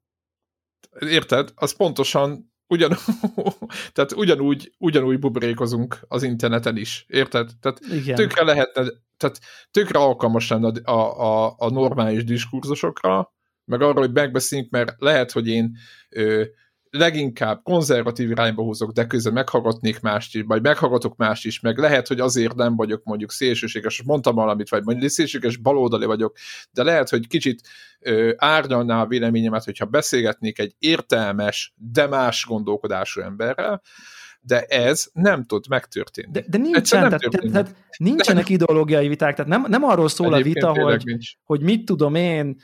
érted? Az pontosan ugyan, tehát ugyanúgy, ugyanúgy bubrékozunk az interneten is, érted? Tehát Igen. tökre lehetne, tehát tökre alkalmas lenne a, a, a normális diskurzusokra, meg arról, hogy megbeszéljünk, mert lehet, hogy én ö, leginkább konzervatív irányba húzok, de közben meghallgatnék mást is, vagy meghallgatok mást is, meg lehet, hogy azért nem vagyok mondjuk szélsőséges, mondtam valamit, vagy mondjuk szélsőséges baloldali vagyok, de lehet, hogy kicsit ö, árnyalná a véleményemet, hogyha beszélgetnék egy értelmes, de más gondolkodású emberrel, de ez nem tud megtörténni. De, de nincsen, nem tehát, tehát nincsenek ideológiai viták, tehát nem, nem arról szól Egyébként a vita, hogy, hogy mit tudom én,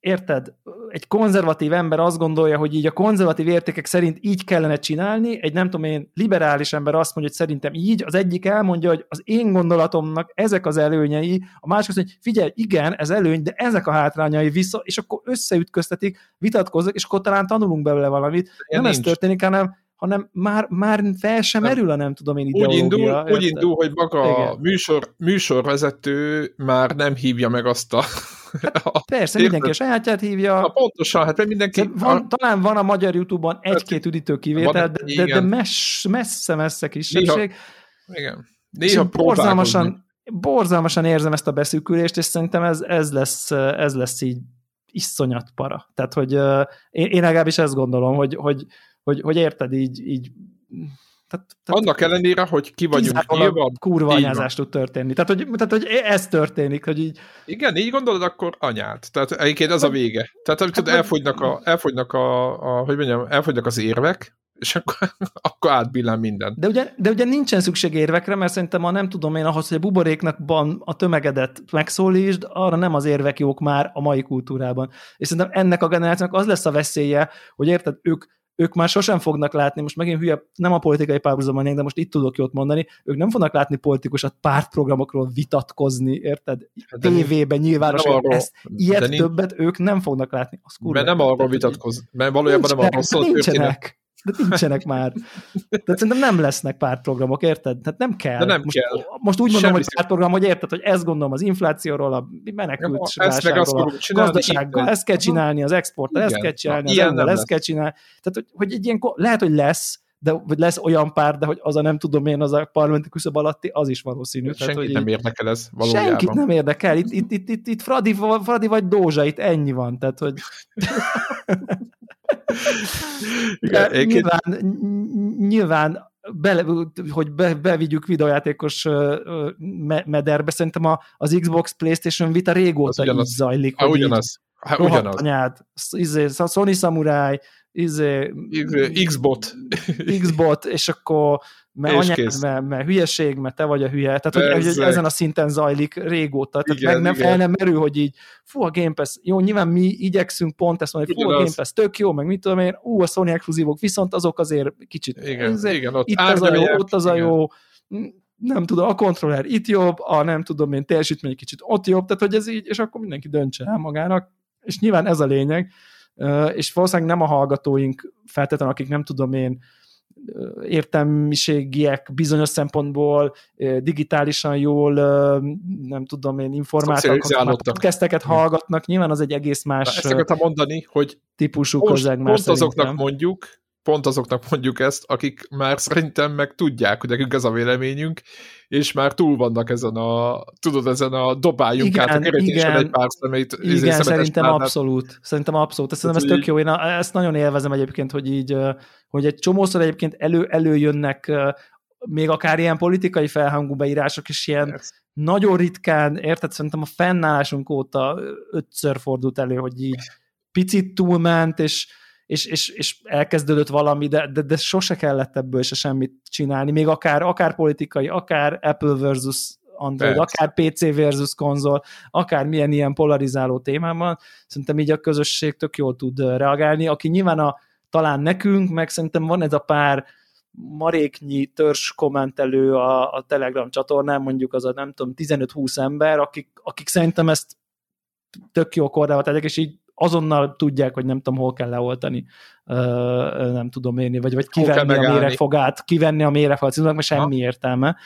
érted, egy konzervatív ember azt gondolja, hogy így a konzervatív értékek szerint így kellene csinálni, egy nem tudom én, liberális ember azt mondja, hogy szerintem így, az egyik elmondja, hogy az én gondolatomnak ezek az előnyei, a másik azt mondja, hogy figyelj, igen, ez előny, de ezek a hátrányai vissza, és akkor összeütköztetik, vitatkoznak, és akkor talán tanulunk belőle valamit. nem nincs. ez történik, hanem hanem már, már fel sem merül a nem tudom én ideológia. Úgy indul, úgy indul hogy maga Igen. a műsor, műsorvezető már nem hívja meg azt a... Hát, persze, mindenki a sajátját hívja. Ha pontosan, hát mindenki... Van, a... Talán van a magyar Youtube-on egy-két üdítő kivétel, de, de, de messze-messze kisebbség. Néha, igen. Néha borzalmasan, borzalmasan érzem ezt a beszűkülést, és szerintem ez, ez, lesz, ez lesz így iszonyat para. Tehát, hogy uh, én, én legalábbis ezt gondolom, hogy, hogy hogy, hogy érted, így, így tehát, tehát Annak ellenére, hogy ki vagyunk nyilván. Kurva anyázás tud történni. Tehát hogy, tehát, hogy ez történik, hogy így... Igen, így gondolod, akkor anyát. Tehát egyébként az a vége. Tehát hát, elfogynak, a, elfogynak, a, a, hogy mondjam, elfogynak az érvek, és akkor, akkor átbillen minden. De ugye, de ugye nincsen szükség érvekre, mert szerintem ha nem tudom én ahhoz, hogy a buboréknak van a tömegedet megszólítsd, arra nem az érvek jók már a mai kultúrában. És szerintem ennek a generációnak az lesz a veszélye, hogy érted, ők ők már sosem fognak látni, most megint hülye, nem a politikai párhuzamban de most itt tudok jót mondani, ők nem fognak látni politikusat pártprogramokról vitatkozni, érted? Hát Tévében, nyilvánosan, ezt, ilyet nincs, többet ők nem fognak látni. Az kurva, mert nem arról vitatkozni, mert valójában nem arról szól nincsenek de nincsenek már. De szerintem nem lesznek pártprogramok, érted? Tehát nem kell. De nem most, kell. Most úgy mondom, hogy pártprogram, hogy érted, hogy ezt gondolom az inflációról, a menekült válságról, a gazdasággal, ezt kell csinálni, az exporttal, ezt kell csinálni, az emberrel, ezt kell csinálni. Tehát, hogy, hogy egy ilyen, lehet, hogy lesz, de vagy lesz olyan pár, de hogy az a nem tudom én, az a parlamenti küszöb alatti, az is valószínű. Senkit Tehát, hogy nem érdekel ez valójában. Senkit nem érdekel, itt, itt, itt, itt, itt Fradi, Fradi vagy Dózsa, itt ennyi van, tehát hogy Igen, nyilván, nyilván bele, hogy be, bevigyük videójátékos mederbe, szerintem a, az Xbox Playstation vita régóta így zajlik. Ha, ugyanaz. Ha, ugyanaz. Anyád, izé, Sony Samurai, izé, Xbot. Xbot, és akkor mert anyád, mert, mert hülyeség, mert te vagy a hülye. Tehát, hogy, hogy ezen a szinten zajlik régóta. Tehát igen, meg nem fel nem merül, hogy így, fú, a Game Pass, jó, nyilván mi igyekszünk pont ezt mondani, fú, a Game Pass tök jó, meg mit tudom én, ú, a Sony exkluzívok, viszont azok azért kicsit, igen, azért, igen, ott itt az a jó, ott az a jó, nem tudom, a kontroller itt jobb, a nem tudom én teljesítmény kicsit ott jobb, tehát hogy ez így, és akkor mindenki döntse el magának, és nyilván ez a lényeg, és valószínűleg nem a hallgatóink feltétlenül, akik nem tudom én, értelmiségiek bizonyos szempontból digitálisan jól, nem tudom én, informáltak, podcasteket hallgatnak, nyilván az egy egész más Ezt akartam mondani, hogy típusú most, közeg pont azoknak mondjuk, pont azoknak mondjuk ezt, akik már szerintem meg tudják, hogy nekünk ez a véleményünk, és már túl vannak ezen a, tudod, ezen a dobáljunk igen, át a kerítésen egy pár szemét. Igen, izé, szerintem párnát. abszolút. Szerintem abszolút. Szerintem ez tök jó. Én ezt nagyon élvezem egyébként, hogy így, hogy egy csomószor egyébként elő, előjönnek még akár ilyen politikai felhangú beírások is ilyen yes. nagyon ritkán, érted, szerintem a fennállásunk óta ötször fordult elő, hogy így picit túlment, és és, és, és elkezdődött valami, de, de, de sose kellett ebből se semmit csinálni, még akár, akár politikai, akár Apple versus Android, Persze. akár PC versus konzol, akár milyen ilyen polarizáló témában, szerintem így a közösség tök jól tud reagálni, aki nyilván a, talán nekünk, meg szerintem van ez a pár maréknyi törzs kommentelő a, a Telegram csatornán, mondjuk az a nem tudom, 15-20 ember, akik, akik szerintem ezt tök jó kordába tegyek, és így azonnal tudják, hogy nem tudom, hol kell leoltani, nem tudom én, vagy, vagy kivenni a mérefogát, kivenni a mérefogát, mert semmi ha. értelme.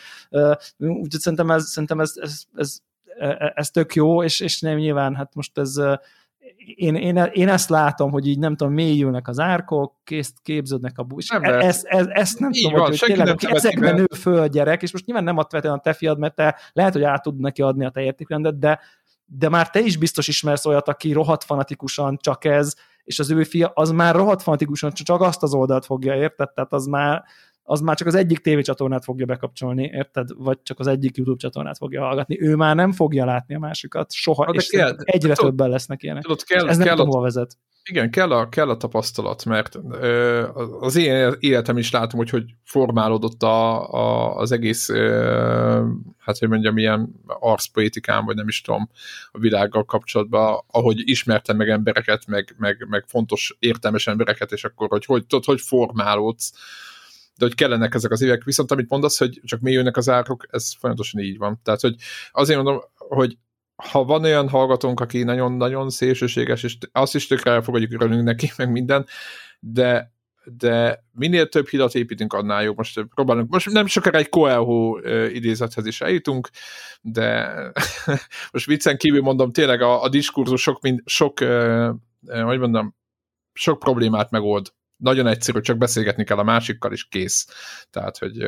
Úgyhogy szerintem ez, szerintem ez, ez, ez, ez, ez tök jó, és, és nem nyilván, hát most ez én, én, én ezt látom, hogy így nem tudom, mélyülnek az árkok, kész, képződnek a bús. Nem ezt, ezt, ezt nem így tudom, van, hogy, hogy tényleg, nem ezekben nő föl a gyerek, és most nyilván nem ad a te fiad, mert te lehet, hogy át tud neki adni a te értékrendet, de, de már te is biztos ismersz olyat, aki rohadt fanatikusan csak ez, és az ő fia az már rohadt fanatikusan csak azt az oldalt fogja, érted? Tehát az már, az már csak az egyik tévécsatornát fogja bekapcsolni, érted? Vagy csak az egyik YouTube csatornát fogja hallgatni. Ő már nem fogja látni a másikat, soha, de és kell- egyre tudod- többen lesznek ilyenek. Tudod, kell, Ez nem kell, tudom, a, vezet. igen, kell a, kell a tapasztalat, mert ö, az én életem is látom, hogy hogy formálódott a, a, az egész, ö, hát hogy mondjam, ilyen arszpoétikám, vagy nem is tudom, a világgal kapcsolatban, ahogy ismertem meg embereket, meg, meg, meg fontos, értelmes embereket, és akkor, hogy hogy, tudod, hogy formálódsz, de hogy kellenek ezek az évek. Viszont amit mondasz, hogy csak mélyülnek az árok, ez folyamatosan így van. Tehát, hogy azért mondom, hogy ha van olyan hallgatónk, aki nagyon-nagyon szélsőséges, és azt is tökre elfogadjuk, örülünk neki, meg minden, de de minél több hidat építünk, annál jobb. Most próbálunk, most nem sokára egy Coelho idézethez is eljutunk, de most viccen kívül mondom, tényleg a, a diskurzus sok, mind, sok hogy mondom, sok problémát megold. Nagyon egyszerű, csak beszélgetni kell a másikkal, és kész. Tehát, hogy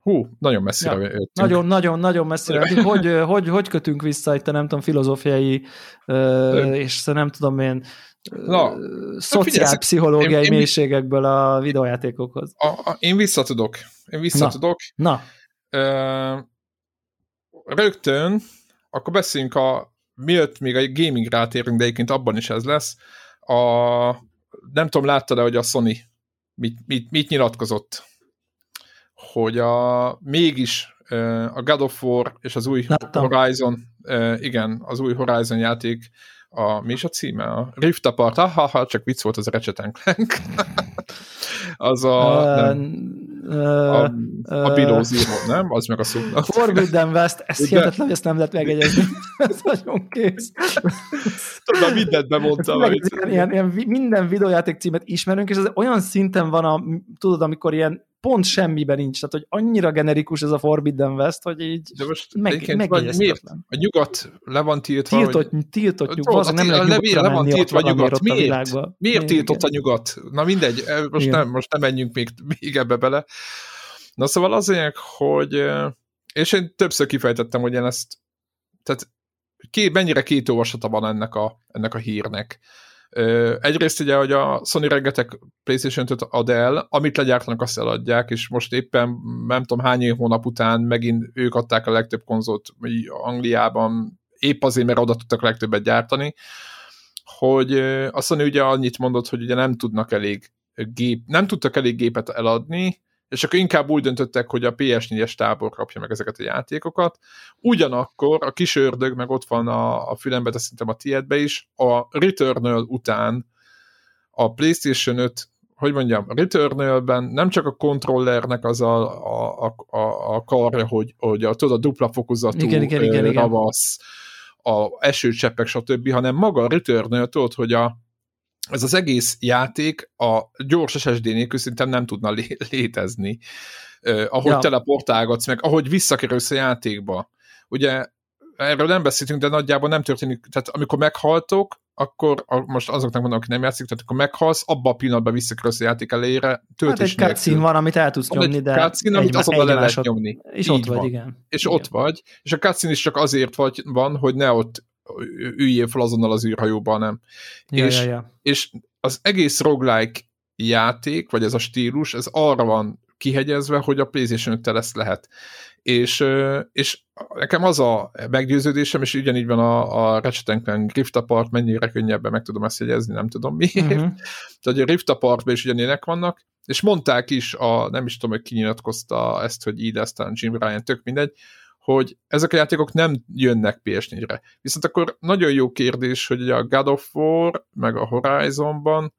hú, nagyon messzire Ja, jöttünk. Nagyon, nagyon, nagyon messzire. Hogy, hogy, hogy, hogy kötünk vissza itt a nem tudom, filozófiai, ö, és nem tudom én, Na, szociálpszichológiai én- én- mélységekből a videójátékokhoz. A, a, én visszatudok. Én visszatudok. Na, Ö, rögtön, akkor beszéljünk a, mielőtt még a gaming rátérünk, de egyébként abban is ez lesz, a, nem tudom, láttad-e, hogy a Sony mit, mit, mit nyilatkozott, hogy a, mégis a God of War és az új Láttam. Horizon, igen, az új Horizon játék, a, mi is a címe? A Rift Apart, ha, ha, ha csak vicc volt az a Ratchet Clank. az a, nem, a, a Below Zero, nem? Az meg a szub. Forbidden West, ez hihetetlen, hogy ezt nem lehet megegyezni. ez nagyon kész. Tudom, mindent bemondtam. Meg ilyen, ilyen, ilyen, minden videójáték címet ismerünk, és ez olyan szinten van, a, tudod, amikor ilyen pont semmiben nincs, tehát hogy annyira generikus ez a Forbidden West, hogy így De most meg, vagy miért? megjegyezhetetlen. A nyugat le van tiltva, Tiltott, hogy... tiltott nyug, Tudod, valószínűleg nem lehet nyugatra le van tiltva nyugat. ott a Miért? világban. Miért Igen, tiltott a igen. nyugat? Na mindegy, eh, most Igen. nem, most nem menjünk még, még ebbe bele. Na szóval az lényeg, hogy eh, és én többször kifejtettem, hogy én ezt tehát ki, mennyire két olvasata van ennek a, ennek a hírnek. Egyrészt ugye, hogy a Sony rengeteg PlayStation 5 ad el, amit legyártanak, azt eladják, és most éppen nem tudom hány hónap után megint ők adták a legtöbb konzolt Angliában, épp azért, mert oda tudtak legtöbbet gyártani, hogy a Sony ugye annyit mondott, hogy ugye nem tudnak elég gép, nem tudtak elég gépet eladni, és akkor inkább úgy döntöttek, hogy a PS4-es tábor kapja meg ezeket a játékokat. Ugyanakkor a kis ördög, meg ott van a, a fülembe, de szerintem a tiédbe is, a Returnal után a PlayStation 5 hogy mondjam, a Returnal-ben nem csak a kontrollernek az a, a, a, a, karja, hogy, hogy a, tudod, a dupla fokozatú Igen, igen, igen, ö, igen. ravasz, a esőcseppek, stb., hanem maga a Returnal, tudod, hogy a, ez az egész játék a gyors SSD nélkül szerintem nem tudna lé- létezni. Uh, ahogy Ja. teleportálgatsz meg, ahogy visszakerülsz a játékba. Ugye erről nem beszéltünk, de nagyjából nem történik, tehát amikor meghaltok, akkor a, most azoknak mondom, aki nem játszik, tehát akkor meghalsz, abban a pillanatban visszakerülsz a játék elejére, Hát töltés egy cutscene van, amit el tudsz nyomni, de cutscene, amit egy, azonnal le lehet nyomni. és Így ott vagy, van. igen. És igen. ott vagy, és a cutscene is csak azért vagy, van, hogy ne ott üljél fel azonnal az űrhajóba, nem. Ja, és- ja, ja. és az egész roguelike játék, vagy ez a stílus, ez arra van kihegyezve, hogy a PlayStation 5 ezt lehet. És, és nekem az a meggyőződésem, és ugyanígy van a, a Ratchet Clank Rift Apart, mennyire könnyebben meg tudom ezt jegyezni, nem tudom miért. Uh-huh. Tehát a Rift Apartban is ugyanilyenek vannak, és mondták is, a, nem is tudom, hogy kinyilatkozta ezt, hogy így talán Jim Ryan, tök mindegy, hogy ezek a játékok nem jönnek PS4-re. Viszont akkor nagyon jó kérdés, hogy a God of War, meg a Horizonban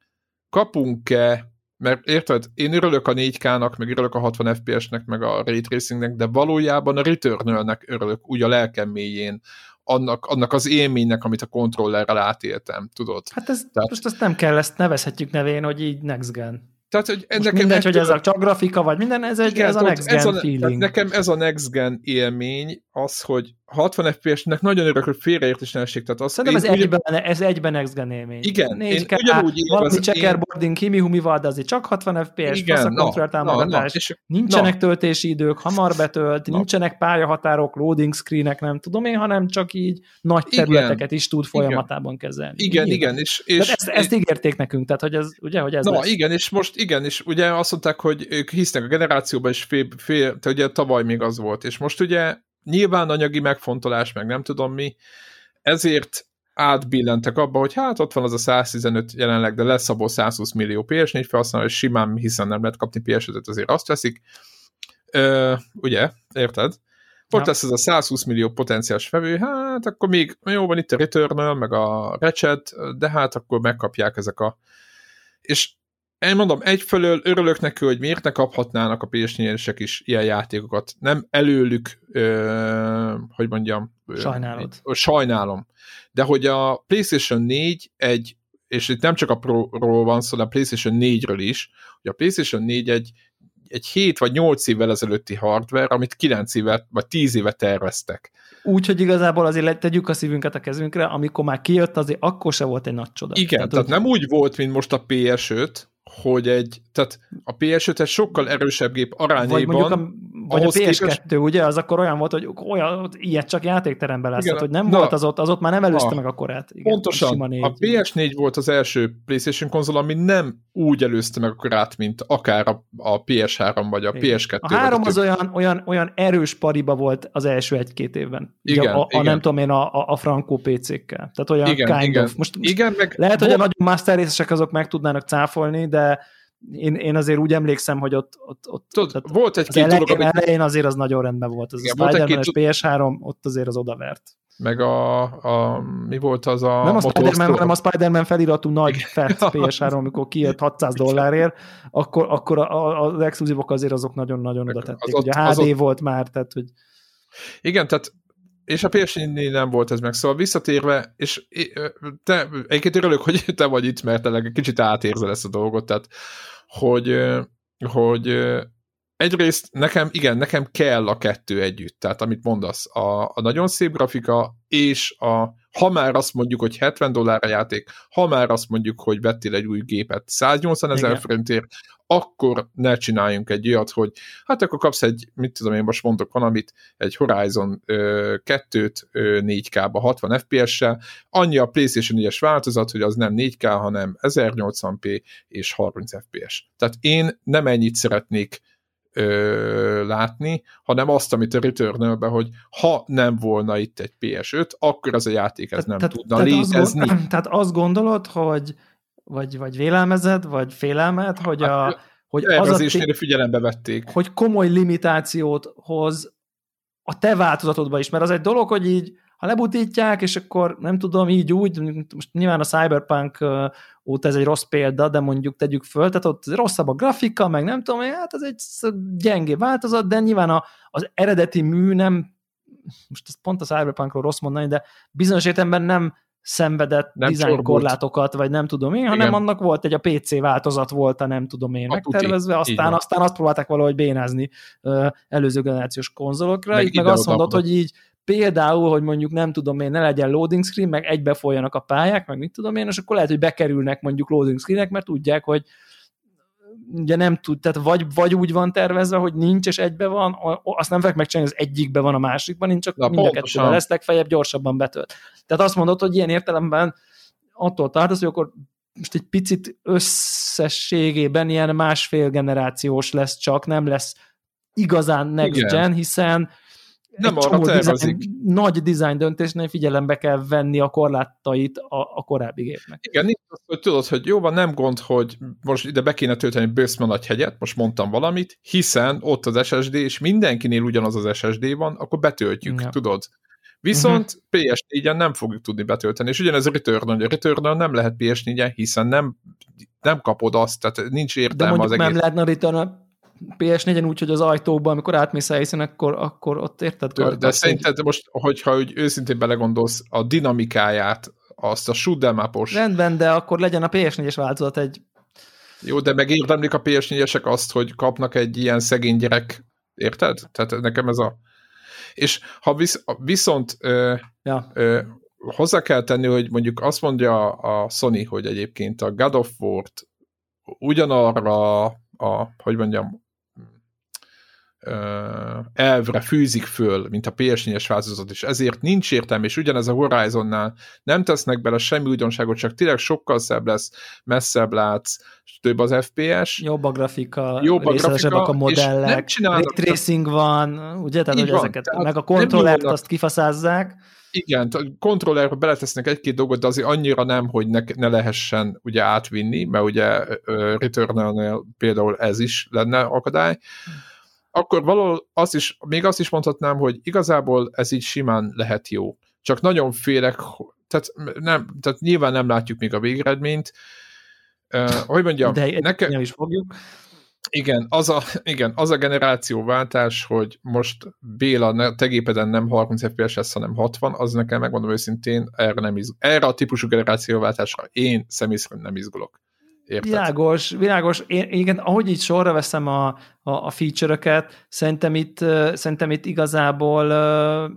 kapunk-e, mert érted, én örülök a 4K-nak, meg örülök a 60 FPS-nek, meg a Ray Tracingnek, de valójában a Returnal-nek örülök, úgy a lelkem mélyén, annak, annak az élménynek, amit a kontrollerrel átéltem, tudod? Hát ez, Tehát- most ezt nem kell, ezt nevezhetjük nevén, hogy így next gen. Tehát, hogy Most nekem mindegy, hogy ettől- ez a csak grafika, vagy minden, ez, egy, Igen, ez a next gen ez a, feeling. nekem ez a next gen élmény az, hogy 60 FPS-nek nagyon örök, hogy félreértés ne esik. Tehát azt Szerintem ez, ugyan... egyben, ez egyben élmény. Igen, 4K, én ugyanúgy valami checkerboarding, én... humi de azért csak 60 FPS, igen, fasz a konfer támogatás, na, na, nincsenek na. töltési idők, hamar betölt, na. nincsenek pályahatárok, loading screenek, nem tudom én, hanem csak így nagy területeket igen, is tud folyamatában kezelni. Igen, igen. igen és, és ezt, ezt ígérték nekünk, tehát hogy ez, ugye, hogy ez Na, lesz. igen, és most igen, és ugye azt mondták, hogy ők hisznek a generációban, és fél, fél, ugye tavaly még az volt, és most ugye nyilván anyagi megfontolás, meg nem tudom mi, ezért átbillentek abba, hogy hát ott van az a 115 jelenleg, de lesz abból 120 millió PS4 felhasználó, és simán, hiszen nem lehet kapni PS5-et, azért azt veszik. Ö, ugye, érted? Ott ja. lesz ez a 120 millió potenciális vevő, hát akkor még jó van itt a Returnal, meg a Ratchet, de hát akkor megkapják ezek a... És én mondom, egyfelől örülök neki, hogy miért ne kaphatnának a ps is ilyen játékokat. Nem előlük, ö, hogy mondjam... Sajnálod. Ö, sajnálom. De hogy a PlayStation 4 egy, és itt nem csak a Pro-ról van szó, de a PlayStation 4-ről is, hogy a PlayStation 4 egy, egy 7 vagy 8 évvel ezelőtti hardware, amit 9 évet vagy 10 éve terveztek. Úgyhogy igazából azért tegyük a szívünket a kezünkre, amikor már kijött, azért akkor se volt egy nagy csoda. Igen, tehát, tehát nem úgy volt, mint most a PS5, hogy egy, tehát a PS5 egy sokkal erősebb gép arányaiban. Vagy a, vagy a PS2, képest... ugye, az akkor olyan volt, hogy olyan, ilyet csak játékteremben lesz, Igen, tehát, hogy nem na, volt az ott, az ott már nem előzte na, meg a korát. Igen, pontosan, a PS4 volt az első PlayStation konzol, ami nem úgy előzte meg a korát, mint akár a, a PS3 vagy a Igen. PS2. A három az olyan, olyan, olyan erős pariba volt az első egy-két évben. Igen, a, a, igen. nem tudom én, a, a, a Franco PC-kkel. Tehát olyan igen, kind igen. of. Most, most igen, meg lehet, hogy a nagyon master részesek azok meg tudnának cáfolni, de én, én azért úgy emlékszem, hogy ott, ott, ott Tudod, volt egy-két dolog, amit... elején azért az nagyon rendben volt. Az Igen, a Spider-Man és PS3, ott azért az odavert. Meg a, a mi volt az a Nem a Spider-Man, hanem a Spider-man feliratú nagy fett PS3, amikor kijött 600 dollárért, akkor, akkor a, a, az exkluzívok azért azok nagyon-nagyon oda tették. Az Ugye a HD ott... volt már, tehát hogy... Igen, tehát és a ps nem volt ez meg, szóval visszatérve, és te, egyébként örülök, hogy te vagy itt, mert tényleg kicsit átérzel ezt a dolgot, tehát hogy, hogy egyrészt nekem, igen, nekem kell a kettő együtt, tehát amit mondasz, a, a nagyon szép grafika, és a, ha már azt mondjuk, hogy 70 dollár a játék, ha már azt mondjuk, hogy vettél egy új gépet 180 ezer forintért, akkor ne csináljunk egy olyat, hogy hát akkor kapsz egy, mit tudom én most mondok valamit, egy Horizon 2-t 4K-ba 60 FPS-sel, annyi a PlayStation 4-es változat, hogy az nem 4K, hanem 1080p és 30 FPS. Tehát én nem ennyit szeretnék ö, látni, hanem azt, amit a returnal hogy ha nem volna itt egy PS5, akkor az a játék ez nem tehát, tudna tehát létezni. Azt, tehát azt gondolod, hogy vagy, vagy vélelmezed, vagy félelmet, hogy, a, hát, hogy az a té- figyelembe vették. Hogy komoly limitációt hoz a te változatodba is, mert az egy dolog, hogy így ha lebutítják, és akkor nem tudom, így úgy, most nyilván a Cyberpunk óta ez egy rossz példa, de mondjuk tegyük föl, tehát ott rosszabb a grafika, meg nem tudom, hát ez egy gyengé változat, de nyilván a, az eredeti mű nem, most ez pont a Cyberpunkról rossz mondani, de bizonyos értelemben nem szenvedett nem design korlátokat, vagy nem tudom én, hanem Igen. annak volt egy a PC változat volt a nem tudom én a megtervezve, tuti. aztán, aztán azt próbálták valahogy bénázni uh, előző generációs konzolokra, meg, meg azt mondod, hogy így például, hogy mondjuk nem tudom én, ne legyen loading screen, meg egybe folyanak a pályák, meg mit tudom én, és akkor lehet, hogy bekerülnek mondjuk loading screenek, mert tudják, hogy ugye nem tud, tehát vagy, vagy úgy van tervezve, hogy nincs, és egybe van, azt nem fogják megcsinálni, az egyikbe van a másikban, nincs csak Na, mind a kettőben lesz, legfeljebb gyorsabban betölt. Tehát azt mondod, hogy ilyen értelemben attól tartasz, hogy akkor most egy picit összességében ilyen másfél generációs lesz csak, nem lesz igazán next Igen. gen, hiszen nem arra tervezik. Design, nagy design döntésnél figyelembe kell venni a korlátait a, a korábbi gépnek. Igen, nincs az, hogy tudod, hogy jó van, nem gond, hogy most ide be kéne tölteni bőszme nagy hegyet, most mondtam valamit, hiszen ott az SSD, és mindenkinél ugyanaz az SSD van, akkor betöltjük, ja. tudod. Viszont uh-huh. PS4-en nem fogjuk tudni betölteni, és ugyanez a Return, a Return nem lehet PS4-en, hiszen nem, nem kapod azt, tehát nincs értelme De az egész. nem lehetne a Return PS4-en úgy, hogy az ajtóban, amikor átmész helyszínen, akkor, akkor ott érted? De, de szerinted most, hogyha úgy őszintén belegondolsz, a dinamikáját, azt a shoot'em Rendben, de akkor legyen a PS4-es változat egy... Jó, de megérdemlik a PS4-esek azt, hogy kapnak egy ilyen szegény gyerek, érted? Tehát nekem ez a... És ha visz, viszont ö, ja. ö, hozzá kell tenni, hogy mondjuk azt mondja a Sony, hogy egyébként a God of War-t ugyanarra a, hogy mondjam, elvre fűzik föl, mint a PS4-es változat, és ezért nincs értelme, és ugyanez a Horizonnál nem tesznek bele semmi újdonságot, csak tényleg sokkal szebb lesz, messzebb látsz, több az FPS. Jobb a grafika, jobb a, grafika, a modellek, ray tracing van, ugye, tehát, hogy van, ezeket, tehát meg a kontrollert azt kifaszázzák. Igen, a kontrollerbe beletesznek egy-két dolgot, de azért annyira nem, hogy ne, ne lehessen ugye átvinni, mert ugye uh, Returnal-nél például ez is lenne akadály. Akkor valahol azt is, még azt is mondhatnám, hogy igazából ez így simán lehet jó. Csak nagyon félek, tehát, nem, tehát nyilván nem látjuk még a végeredményt. Uh, hogy mondjam, de nekem is fogjuk. Igen, az a, igen, az a generációváltás, hogy most Béla te gépeden nem 30 FPS lesz, hanem 60, az nekem megmondom őszintén, erre, nem izg- erre a típusú generációváltásra én személy szerint nem izgulok. Érted? Világos, világos. Én, igen, ahogy így sorra veszem a, a, a feature-öket, szerintem itt, uh, szerintem itt igazából uh,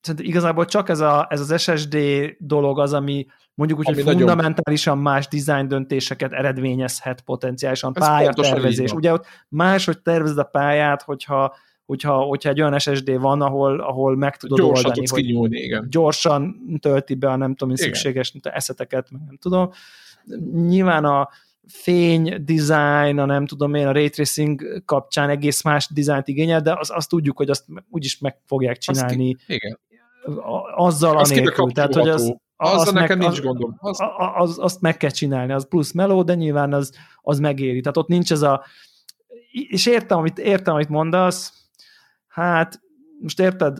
szerintem igazából csak ez, a, ez az SSD dolog az, ami mondjuk úgy, hogy fundamentálisan nagyon... más design döntéseket eredményezhet potenciálisan, ez pályatervezés. Ugye ott máshogy tervezed a pályát, hogyha hogyha, hogyha egy olyan SSD van, ahol, ahol meg tudod gyorsan oldani, hogy kinyúlni, igen. gyorsan tölti be a nem tudom, igen. szükséges eszeteket, meg nem tudom. Nyilván a fény, design, a nem tudom én, a ray tracing kapcsán egész más dizájnt igényel, de az, azt tudjuk, hogy azt úgyis meg fogják csinálni. Azt ki, igen. Azzal a nélkül. Tehát, hogy az, azzal az nekem meg, nincs gondom. Az... Az, azt meg kell csinálni, az plusz meló, de nyilván az, az megéri. Tehát ott nincs ez a... És értem, amit, értem, amit mondasz, hát most érted,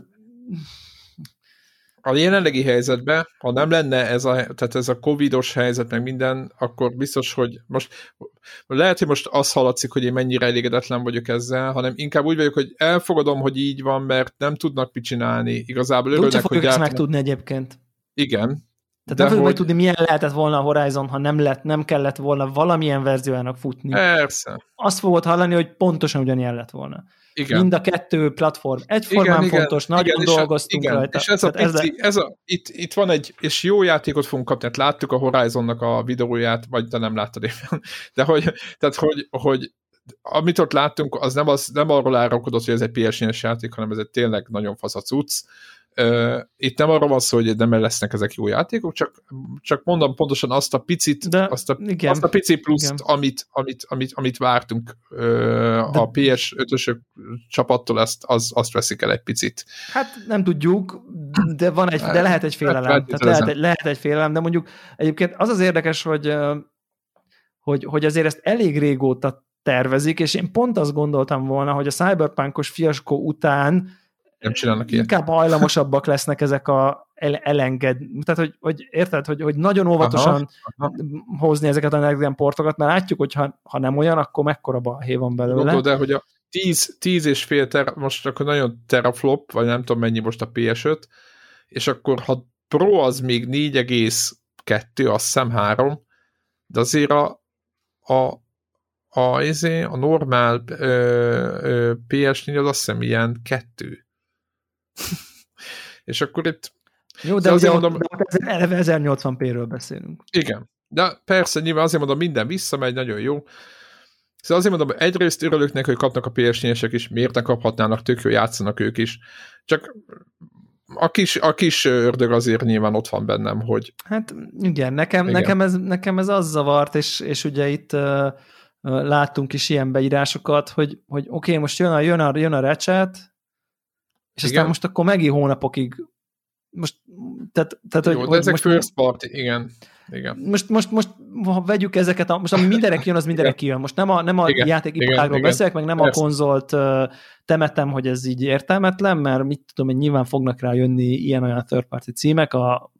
a jelenlegi helyzetben, ha nem lenne ez a, tehát ez a covidos helyzet, meg minden, akkor biztos, hogy most lehet, hogy most az hallatszik, hogy én mennyire elégedetlen vagyok ezzel, hanem inkább úgy vagyok, hogy elfogadom, hogy így van, mert nem tudnak mit csinálni. Igazából örülnek, hogy gyártanak... megtudni egyébként. Igen, tehát nem hogy... tudni, milyen lehetett volna a Horizon, ha nem, lett, nem kellett volna valamilyen verziójának futni. Persze. Azt fogod hallani, hogy pontosan ugyanilyen lett volna. Igen. Mind a kettő platform egyformán igen, fontos, igen, nagyon igen, dolgoztunk igen, rajta. És ez a, pici, ez, ez a itt, itt van egy, és jó játékot fogunk kapni, tehát láttuk a Horizonnak a videóját, vagy te nem láttad éppen, de hogy, tehát hogy, hogy amit ott láttunk, az nem, az nem arról árulkodott, hogy ez egy ps játék, hanem ez egy tényleg nagyon fasz a cucc, itt nem arról van szó, hogy nem lesznek ezek jó játékok, csak, csak mondom pontosan azt a picit, De, azt, a, igen, azt a pici pluszt, amit, amit, amit, amit vártunk a PS5-ösök csapattól, ezt, az, azt veszik el egy picit. Hát nem tudjuk, de, van egy, de lehet egy félelem. Hát, Tehát lehet, egy, lehet egy félelem, de mondjuk egyébként az az érdekes, hogy, hogy, hogy azért ezt elég régóta tervezik, és én pont azt gondoltam volna, hogy a cyberpunkos fiaskó után nem csinálnak ilyet. Inkább hajlamosabbak lesznek ezek a el, elenged, tehát hogy, hogy érted, hogy, hogy nagyon óvatosan aha, aha. hozni ezeket a next portokat, mert látjuk, hogy ha, ha nem olyan, akkor mekkora balhé van belőle. Gondolod, de hogy a 10, 10 és fél ter, most akkor nagyon teraflop, vagy nem tudom mennyi most a PS5, és akkor ha Pro az még 4,2, azt hiszem 3, de azért a, a a, izé, a normál ö, ö, PS4 az azt hiszem ilyen kettő. és akkor itt... Jó, de azért mondom, de eleve 1080p-ről beszélünk. Igen, de persze, nyilván azért mondom, minden visszamegy, nagyon jó. Szóval azért mondom, egyrészt örülök neki, hogy kapnak a ps is, miért ne kaphatnának, tök jó játszanak ők is. Csak a kis, a kis ördög azért nyilván ott van bennem, hogy... Hát igen, nekem, igen. nekem, ez, nekem ez az zavart, és, és ugye itt uh, láttunk is ilyen beírásokat, hogy, hogy oké, okay, most jön a, jön a, jön a recset, és igen. aztán most akkor megint hónapokig most, tehát, tehát Jó, hogy, de ezek most, first party, igen. Igen. Most, most, most ha vegyük ezeket, a, most ami mindenek jön, az mindenek jön. Most nem a, nem a játékiparágról beszélek, meg nem Persze. a konzolt uh, temetem, hogy ez így értelmetlen, mert mit tudom, hogy nyilván fognak rá jönni ilyen-olyan third party címek, a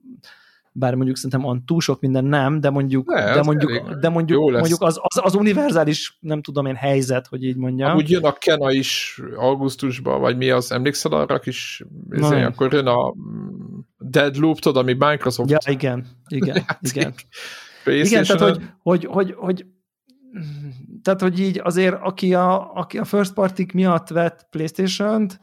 bár mondjuk szerintem on túl sok minden nem, de mondjuk, ne, de mondjuk, de mondjuk, mondjuk az, az, az, univerzális, nem tudom én, helyzet, hogy így mondjam. Úgy jön a Kena is augusztusban, vagy mi az, emlékszel arra kis, ezért, akkor jön a Deadloop, tudod, ami Microsoft. Ja, igen, igen, igen. igen, tehát hogy, hogy, hogy, hogy tehát, hogy így azért, aki a, aki a first party miatt vett Playstation-t,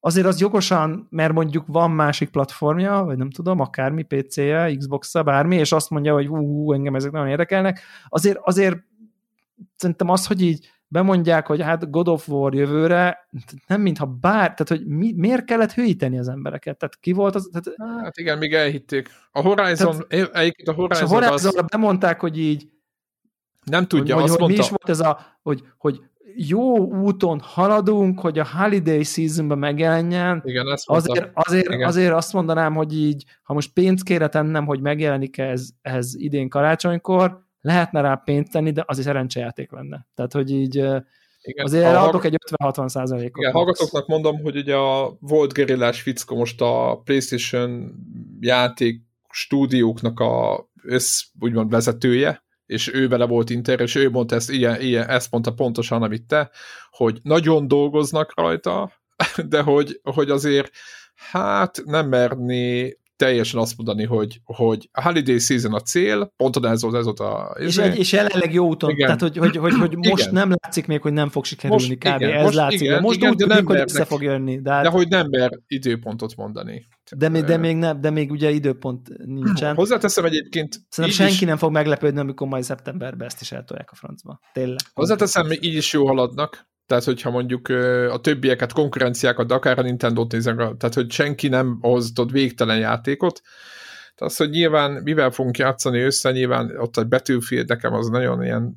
azért az jogosan, mert mondjuk van másik platformja, vagy nem tudom, akármi, PC-je, Xbox-a, bármi, és azt mondja, hogy ú, engem ezek nagyon érdekelnek, azért, azért szerintem az, hogy így bemondják, hogy hát God of War jövőre, nem mintha bár, tehát hogy mi, miért kellett hűíteni az embereket? Tehát ki volt az? Tehát, hát igen, még elhitték. A Horizon, tehát, a Horizon, a Horizon az... bemondták, hogy így nem tudja, hogy, azt hogy, mondta. Mi is volt ez a, hogy, hogy jó úton haladunk, hogy a holiday seasonben megjelenjen. Igen, ezt azért, azért, Igen. azért azt mondanám, hogy így, ha most pénzt kére tennem, hogy megjelenik ez, ez idén karácsonykor, lehetne rá pénzt tenni, de az is szerencsejáték lenne. Tehát, hogy így igen, azért a adok egy 50-60 százalékot. Igen, hallgatóknak mondom, hogy ugye a volt gerillás fickó most a PlayStation játék stúdióknak a össz, úgymond vezetője, és ő vele volt inter, és ő mondta ezt, ilyen, ilyen, ezt mondta pontosan, amit te, hogy nagyon dolgoznak rajta, de hogy, hogy azért hát nem merné teljesen azt mondani, hogy, hogy a holiday season a cél, pontosan ez volt, ez volt a... És, izé. egy, és jelenleg jó úton, igen. tehát hogy, hogy, hogy, hogy most igen. nem látszik még, hogy nem fog sikerülni most, kb. Igen, ez most, látszik. Igen, most igen, úgy tűnik, hogy össze fog jönni. De, hát, de hogy nem mer időpontot mondani. De még, de, még nem, de még ugye időpont nincsen. Hozzáteszem egyébként... Szerintem senki is, nem fog meglepődni, amikor majd szeptemberben ezt is eltolják a francba. Tényleg. Hozzáteszem, így is jó haladnak. Tehát, hogyha mondjuk a többieket, konkurenciákat, de akár a Nintendo-t nézem, tehát, hogy senki nem hoz ott végtelen játékot, tehát az, hogy nyilván mivel fogunk játszani össze, nyilván ott egy Battlefield nekem az nagyon ilyen,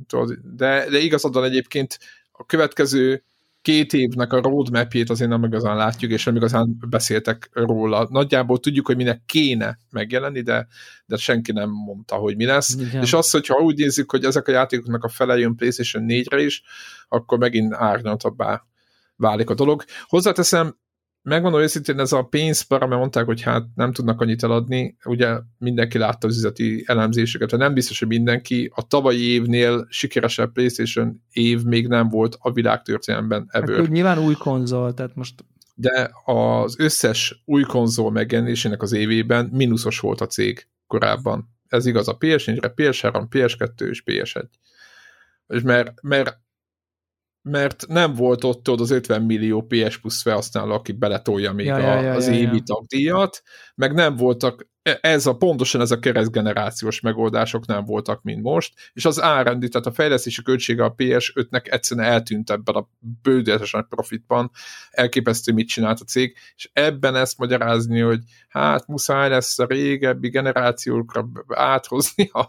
de, de igazadon egyébként a következő két évnek a roadmapjét azért nem igazán látjuk, és nem igazán beszéltek róla. Nagyjából tudjuk, hogy minek kéne megjelenni, de, de senki nem mondta, hogy mi lesz. Igen. És az, hogyha úgy nézzük, hogy ezek a játékoknak a fele jön PlayStation 4-re is, akkor megint árnyaltabbá válik a dolog. Hozzáteszem, megmondom őszintén, ez a pénzpara, mert mondták, hogy hát nem tudnak annyit eladni, ugye mindenki látta az üzleti elemzéseket, nem biztos, hogy mindenki. A tavalyi évnél sikeresebb PlayStation év még nem volt a világtörténelemben ever. Hát, nyilván új konzol, tehát most de az összes új konzol megjelenésének az évében mínuszos volt a cég korábban. Ez igaz a PS4-re, PS3, PS2 és PS1. És mert, mert mert nem volt ott az 50 millió PS Plus felhasználó, aki beletolja még ja, a, ja, ja, az ja, évi ja. tagdíjat, meg nem voltak, e, ez a, pontosan ez a keresztgenerációs megoldások nem voltak, mint most, és az árendi, tehát a fejlesztési költsége a PS5-nek egyszerűen eltűnt ebben a bődületesen profitban, elképesztő, mit csinált a cég, és ebben ezt magyarázni, hogy hát muszáj lesz a régebbi generációkra áthozni a,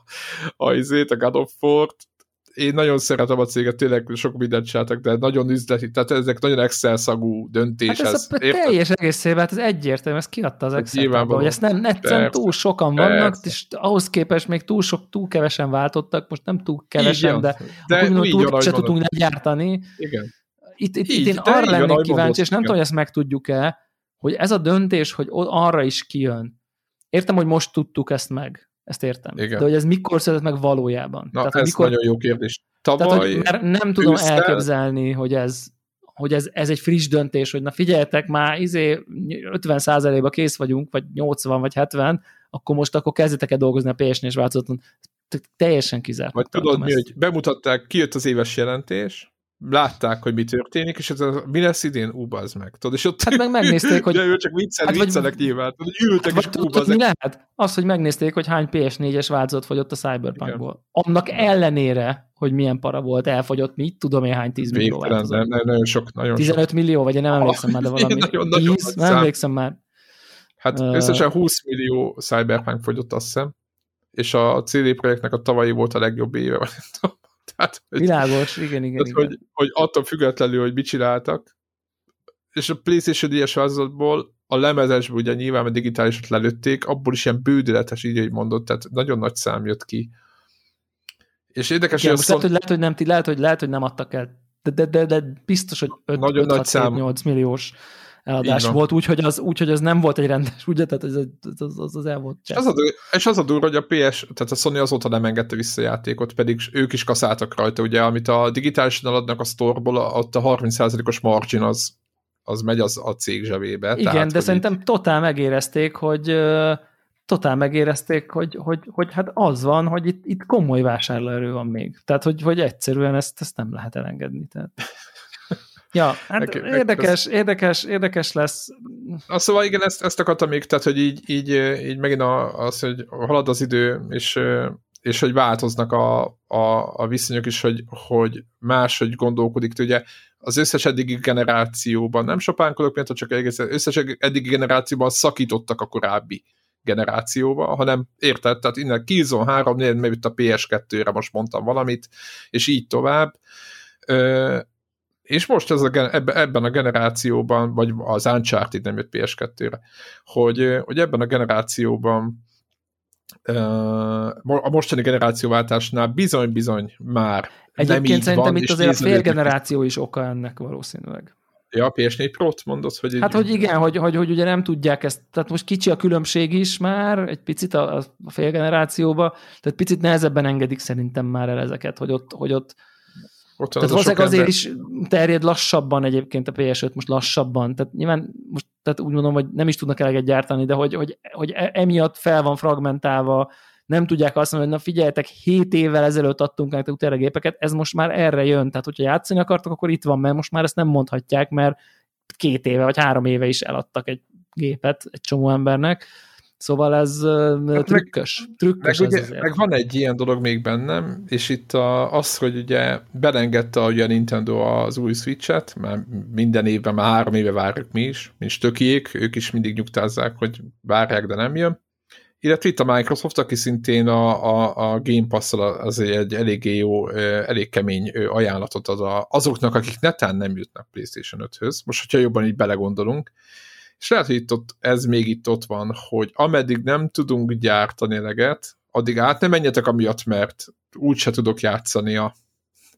a, a God of War-t, én nagyon szeretem a céget, tényleg sok mindent csináltak, de nagyon üzleti, tehát ezek nagyon Excel szagú döntés. Hát ez, ez a teljes egészében, hát ez egyértelmű, ezt kiadta az hát Excel, hogy ezt nem, egyszerűen túl sokan persze. vannak, és ahhoz képest még túl sok, túl kevesen váltottak, most nem túl kevesen, de, de akkor mondom, túl keveset tudunk gyártani. Igen. Itt, itt, így, itt én arra lennék kíváncsi, és nem tudom, hogy ezt megtudjuk-e, hogy ez a döntés, hogy arra is kijön. Értem, hogy most tudtuk ezt meg ezt értem. Igen. De hogy ez mikor született meg valójában? Na, Tehát, ez mikor... nagyon jó kérdés. Tavaly Tehát, hogy mert nem tudom ősszel... elképzelni, hogy ez hogy ez, ez egy friss döntés, hogy na figyeljetek, már izé 50%-ba kész vagyunk, vagy 80, vagy 70, akkor most akkor kezdjetek el dolgozni a PS4-es változaton. Teljesen kizárt. Vagy tudod mi, ezt. hogy bemutatták, kijött az éves jelentés, látták, hogy mi történik, és ez a, mi lesz idén? Ú, meg. Tudod, és ott hát meg megnézték, hogy... De ő csak viccel, hát viccelek vagy, nyilván. Tudod, ültek, hát, és ú, mi lehet? Az, hogy megnézték, hogy hány PS4-es változat fogyott a Cyberpunkból. Annak ellenére, hogy milyen para volt, elfogyott, mit tudom én hány 10 millió változat. Nem, nagyon sok, nagyon 15 sok. millió, vagy én nem emlékszem már, de valami. Nagyon, 10, nagyon nem emlékszem már. Hát uh, összesen 20 millió Cyberpunk fogyott, azt hiszem, és a CD projektnek a tavalyi volt a legjobb éve, Tehát, hogy, Világos, igen, igen. Tehát, igen. Hogy, hogy attól függetlenül, hogy mit csináltak, és a PlayStation 4-es változatból a lemezesből ugye nyilván a digitálisat lelőtték, abból is ilyen bődületes, így, hogy mondott, tehát nagyon nagy szám jött ki. És érdekes, Igen, hogy, lehet, hogy, lehet, hogy nem, lehet, hogy lehet, hogy nem adtak el, de, de, de, de biztos, hogy 5, nagyon 5, nagy 6, szám. 8 milliós eladás volt, úgyhogy az, úgy, hogy az nem volt egy rendes, ugye, tehát az, az, az, az el volt. És az, a, és az a durva, hogy a PS, tehát a Sony azóta nem engedte vissza játékot, pedig ők is kaszáltak rajta, ugye, amit a digitálisan adnak a sztorból, ott a 30%-os margin az, az megy az a cég zsebébe. Igen, tehát, de szerintem így... totál megérezték, hogy totál megérezték, hogy, hogy, hogy hát az van, hogy itt, itt komoly vásárlóerő van még. Tehát, hogy, hogy egyszerűen ezt, ezt nem lehet elengedni. Tehát. Ja, hát Neki, érdekes, az... érdekes, érdekes lesz. Azt szóval igen, ezt, ezt akartam még, tehát hogy így, így, így megint az, hogy halad az idő, és és hogy változnak a, a, a viszonyok is, hogy, hogy máshogy gondolkodik. Ugye az összes eddigi generációban, nem sopánkodok, mert csak egész, összes eddigi generációban szakítottak a korábbi generációba, hanem érted, tehát innen Killzone 3 4 mert a PS2-re most mondtam valamit, és így tovább. Ö, és most ez a, ebben a generációban, vagy az Uncharted nem jött PS2-re, hogy, hogy ebben a generációban a mostani generációváltásnál bizony-bizony már Egyébként nem így szerintem van, itt azért a félgeneráció is oka ennek valószínűleg. Ja, a PS4 Pro-t mondod, hogy... Hát, hogy igen, hogy, hogy, hogy ugye nem tudják ezt, tehát most kicsi a különbség is már, egy picit a, a félgenerációba, tehát picit nehezebben engedik szerintem már el ezeket, hogy ott, hogy ott ott tehát az azért ember... is terjed lassabban egyébként a PS5, most lassabban. Tehát nyilván most tehát úgy mondom, hogy nem is tudnak eleget gyártani, de hogy, hogy, hogy e- emiatt fel van fragmentálva, nem tudják azt mondani, hogy na figyeljetek, 7 évvel ezelőtt adtunk nektek utána gépeket, ez most már erre jön. Tehát, hogyha játszani akartok, akkor itt van, mert most már ezt nem mondhatják, mert két éve vagy három éve is eladtak egy gépet egy csomó embernek. Szóval ez hát trükkös. Meg, trükkös meg, ez ugye, meg van egy ilyen dolog még bennem, és itt a, az, hogy ugye belengedte ugye a Nintendo az új Switch-et, mert minden évben, már három éve várjuk mi is, mint stökiék, ők is mindig nyugtázzák, hogy várják, de nem jön. Illetve itt a Microsoft, aki szintén a, a, a Game Pass-szal azért egy eléggé jó, elég kemény ajánlatot ad a, azoknak, akik netán nem jutnak PlayStation 5-höz. Most, hogyha jobban így belegondolunk, és lehet, hogy itt ott, ez még itt ott van, hogy ameddig nem tudunk gyártani eleget, addig át nem menjetek amiatt, mert úgyse tudok játszani a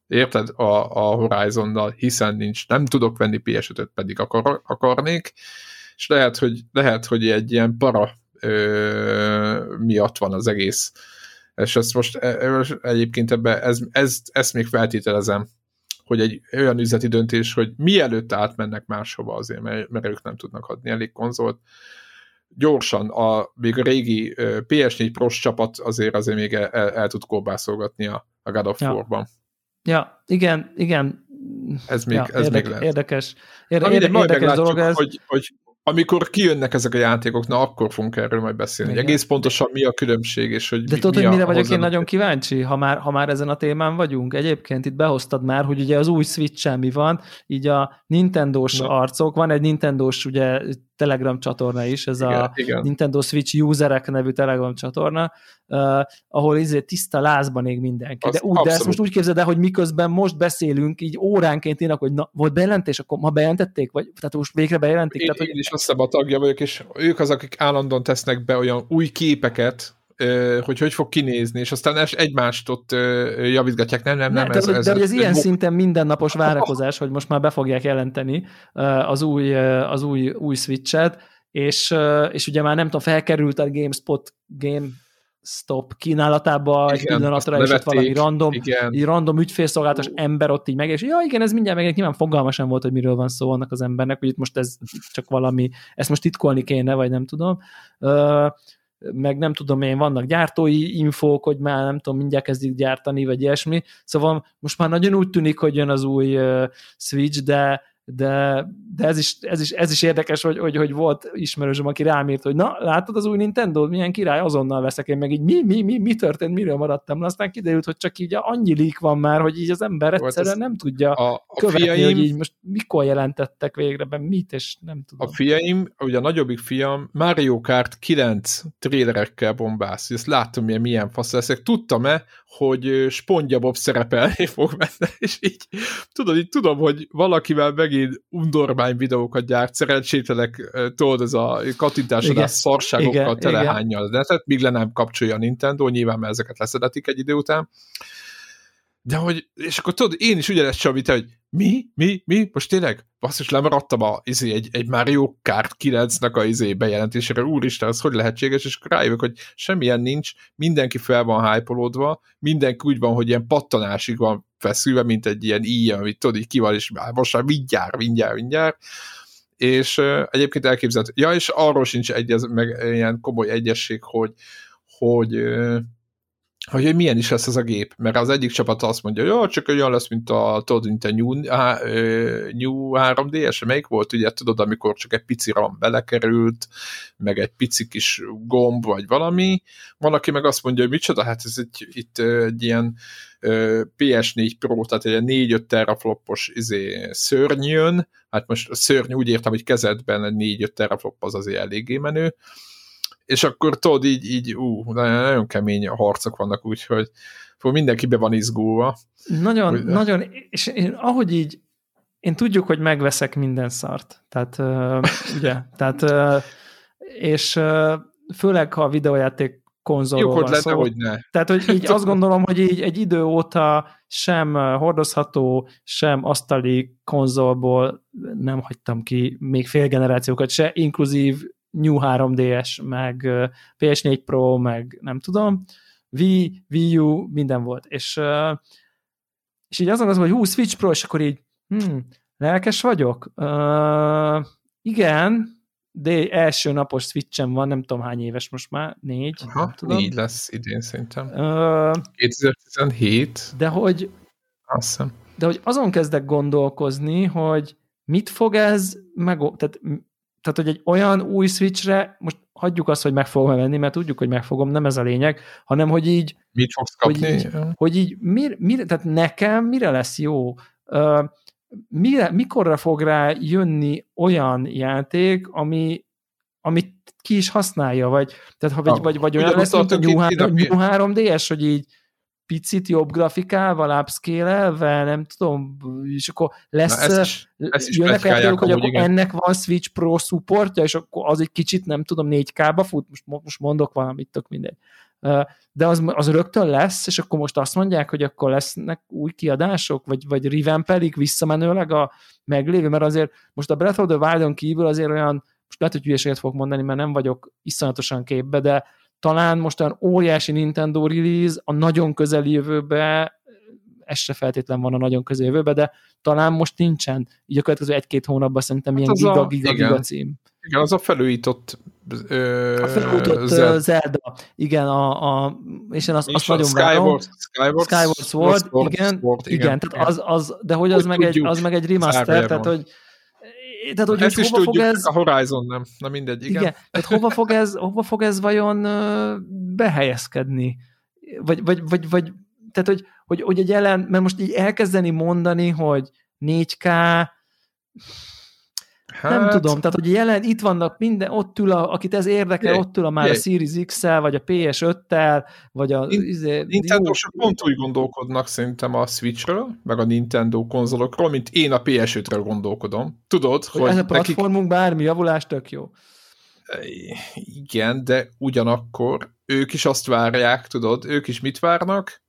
érted, a, a Horizonnal, hiszen nincs, nem tudok venni PS5-öt, pedig akar, akarnék, és lehet, hogy, lehet, hogy egy ilyen para ö, miatt van az egész. És ezt most e, e, egyébként ebbe, ez, ez, ezt még feltételezem, hogy egy olyan üzleti döntés, hogy mielőtt átmennek máshova azért, mert, mert ők nem tudnak adni elég konzolt, gyorsan, a, még a régi PS4 Pros csapat azért azért még el, el, tud kóbászolgatni a, a God of ja. War-ban. Ja, igen, igen. Ez még, ja, ez érdek, még lehet. Érdekes, érde, érdekes, érdekes dolog ez. Hogy, hogy amikor kijönnek ezek a játékok, na akkor fogunk erről majd beszélni. Igen. egész pontosan mi a különbség, és hogy De mi, tudod, hogy mire vagyok én nagyon kíváncsi, ha már, ha már ezen a témán vagyunk? Egyébként itt behoztad már, hogy ugye az új switch mi van, így a Nintendo-s arcok, van egy Nintendo-s ugye Telegram csatorna is, ez igen, a igen. Nintendo Switch Userek nevű Telegram csatorna, uh, ahol izé tiszta lázban ég mindenki. Az de, úgy, de ezt most úgy képzeld el, hogy miközben most beszélünk, így óránként írnak, hogy na, volt bejelentés, akkor ma bejelentették? Vagy, tehát most végre bejelentik? Én, tehát, hogy... én is azt a tagja vagyok, és ők az, akik állandóan tesznek be olyan új képeket, hogy hogy fog kinézni, és aztán egymást ott javítgatják, nem, nem, nem. Ne, ez, de, ez, de, ez ez ilyen szinten mindennapos várakozás, hogy most már be fogják jelenteni az új, az új, új switchet, és, és ugye már nem tudom, felkerült a GameSpot Game stop kínálatába igen, egy pillanatra, és ott valami random, igen. Egy random ügyfélszolgálatos ember ott így meg, és ja, igen, ez mindjárt meg nyilván fogalma sem volt, hogy miről van szó annak az embernek, hogy itt most ez csak valami, ezt most titkolni kéne, vagy nem tudom. Meg nem tudom én, vannak gyártói infók, hogy már nem tudom, mindjárt kezdik gyártani, vagy ilyesmi. Szóval most már nagyon úgy tűnik, hogy jön az új Switch, de de, de ez, is, ez, is, ez is érdekes, hogy, hogy, hogy volt ismerősöm, aki rám írt, hogy na, látod az új Nintendo, milyen király, azonnal veszek én meg így, mi, mi, mi, mi történt, miről maradtam aztán kiderült, hogy csak így annyi lík van már, hogy így az ember egyszerűen nem tudja a, a követni, fiaim, hogy így most mikor jelentettek végre be mit, és nem tudom. A fiaim, ugye a nagyobbik fiam Mario Kart 9 trélerekkel bombász, ezt láttam, milyen, milyen fasz leszek. Tudtam-e, hogy SpongeBob szerepelni fog benne, és így tudod, így tudom, hogy valakivel megint undormány videókat gyárt, szerencsétlenek, tudod, ez a kattintásodás szarságokkal telehányja az netet, míg le nem kapcsolja a Nintendo, nyilván mert ezeket leszedetik egy idő után. De hogy, és akkor tudod, én is ugyanezt csinálom, hogy mi, mi, mi, most tényleg? Basszus, lemaradtam a, izé, egy, egy Mario Kart 9-nek a izé bejelentésére, úristen, ez hogy lehetséges, és akkor rájövök, hogy semmilyen nincs, mindenki fel van hype mindenki úgy van, hogy ilyen pattanásig van feszülve, mint egy ilyen ilyen, amit tudod, így kival, és most már mindjárt, mindjárt, mindjárt, és uh, egyébként elképzelt, ja, és arról sincs egyez, meg ilyen komoly egyesség, hogy, hogy uh, hogy milyen is lesz ez a gép, mert az egyik csapat azt mondja, hogy jó, csak olyan lesz, mint a, tudod, mint a New, New 3DS, melyik volt, ugye, tudod, amikor csak egy pici RAM belekerült, meg egy pici kis gomb, vagy valami, van, aki meg azt mondja, hogy micsoda, hát ez egy, itt egy ilyen PS4 Pro, tehát egy 4-5 teraflopos izé, szörny hát most a szörny úgy értem, hogy kezedben egy 4-5 teraflop az azért eléggé menő, és akkor tudod, így, így ú, nagyon kemény harcok vannak, úgyhogy mindenki be van izgulva. Nagyon, hogy... nagyon, és én, ahogy így, én tudjuk, hogy megveszek minden szart. Tehát, ugye, tehát, és főleg, ha a videójáték konzolról van szó. hogy ne. Tehát, hogy így azt gondolom, hogy így egy idő óta sem hordozható, sem asztali konzolból nem hagytam ki még fél generációkat se, inkluzív New 3DS, meg PS4 Pro, meg nem tudom, Wii, Wii U, minden volt. És, és így azon az, hogy hú, Switch Pro, és akkor így, hm, lelkes vagyok? Uh, igen, de első napos Switchem van, nem tudom hány éves most már, négy, Aha, nem tudom. négy lesz idén szerintem. Uh, 2017. De hogy, azt hiszem. de hogy azon kezdek gondolkozni, hogy mit fog ez meg, tehát tehát, hogy egy olyan új Switchre, most hagyjuk azt, hogy meg fogom venni, mert tudjuk, hogy meg fogom, nem ez a lényeg, hanem, hogy így... Mit fogsz kapni? Hogy így, hogy így mir, mir, tehát nekem mire lesz jó? Uh, mire, mikorra fog rá jönni olyan játék, ami, amit ki is használja, vagy, tehát, ha, vagy, vagy, vagy olyan lesz, mint a New, 3, New 3DS, hogy így picit jobb grafikával, upscale nem tudom, és akkor lesz, Na, ezt is, ezt is jönnek játékok, hogy akkor igen. ennek van Switch Pro supportja, és akkor az egy kicsit, nem tudom, 4K-ba fut, most, most mondok valamit, tök mindegy. De az, az rögtön lesz, és akkor most azt mondják, hogy akkor lesznek új kiadások, vagy, vagy revampelik visszamenőleg a meglévő, mert azért most a Breath of the Wild-on kívül azért olyan, most lehet, hogy hülyeséget fogok mondani, mert nem vagyok iszonyatosan képbe, de talán most olyan óriási Nintendo release a nagyon közeli jövőbe, ez se feltétlen van a nagyon közeli jövőbe, de talán most nincsen. Így a következő egy-két hónapban szerintem hát ilyen giga, a, giga, giga cím. Igen, az a felújított ö, a felújított Zelda. Zelda. Igen, a, a, és én azt, azt nagyon Skyward, várom. Skyward, Skyward Sword, Sword, igen, Sword, igen, igen, tehát az, az, de hogy az, meg egy, az meg egy remaster, tehát hogy tehát, hogy, Ezt hogy is hova tudjuk, fog ez... a Horizon nem. Na mindegy, igen. igen. Tehát hova fog ez, hova fog ez vajon behelyezkedni? Vagy, vagy, vagy, vagy tehát, hogy, hogy, hogy egy ellen, mert most így elkezdeni mondani, hogy 4K, Hát... Nem tudom, tehát hogy jelen itt vannak minden, ott ül, a, akit ez érdekel, ott ül a már a Series X-el, vagy a PS5-tel, vagy a... Izé, nintendo pont úgy gondolkodnak szerintem a Switchről, meg a Nintendo konzolokról, mint én a PS5-ről gondolkodom. Tudod, hogy... hogy ez a platformunk nekik... bármi javulás tök jó. Igen, de ugyanakkor ők is azt várják, tudod, ők is mit várnak?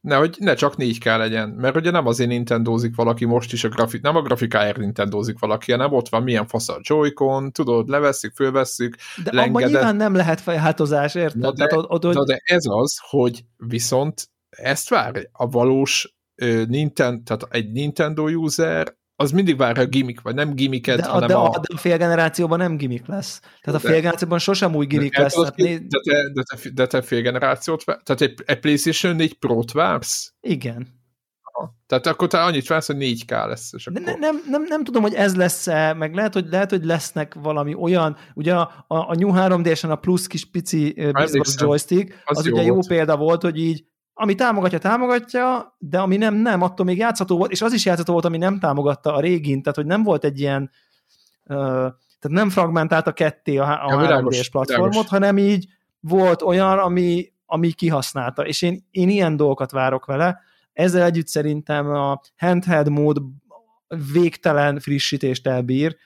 Ne, hogy ne csak 4K legyen, mert ugye nem azért Nintendózik valaki most is a grafik, nem a grafikáért Nintendózik valaki, hanem ott van milyen fasz a Joy-Con, tudod, levesszük, fölvesszük, De lengedet. abban nyilván nem lehet fejhátozás, érted? Na de, Tehát, ott, ott, de ez az, hogy viszont ezt vár a valós Nintendo, tehát egy Nintendo user az mindig várja a gimmick, vagy nem gimmicket, de, hanem de, a... De a fél generációban nem gimmick lesz. Tehát a fél generációban sosem új gimmick de, lesz. Tehát de, te, de, te, de te fél generációt, tehát egy, egy PlayStation 4 Pro-t vársz? Igen. Aha. Tehát akkor te annyit vársz, hogy 4K lesz. És akkor... nem, nem, nem, nem tudom, hogy ez lesz-e, meg lehet, hogy, lehet, hogy lesznek valami olyan, ugye a, a, a New 3D-sen a plusz kis pici biztos joystick, az, az jó ugye jó volt. példa volt, hogy így ami támogatja, támogatja, de ami nem, nem, attól még játszható volt, és az is játszható volt, ami nem támogatta a régin, tehát hogy nem volt egy ilyen, uh, tehát nem fragmentált a ketté a, a ja, 3D-s platformot, világos. hanem így volt olyan, ami, ami kihasználta, és én, én ilyen dolgokat várok vele, ezzel együtt szerintem a handheld mód végtelen frissítést elbír,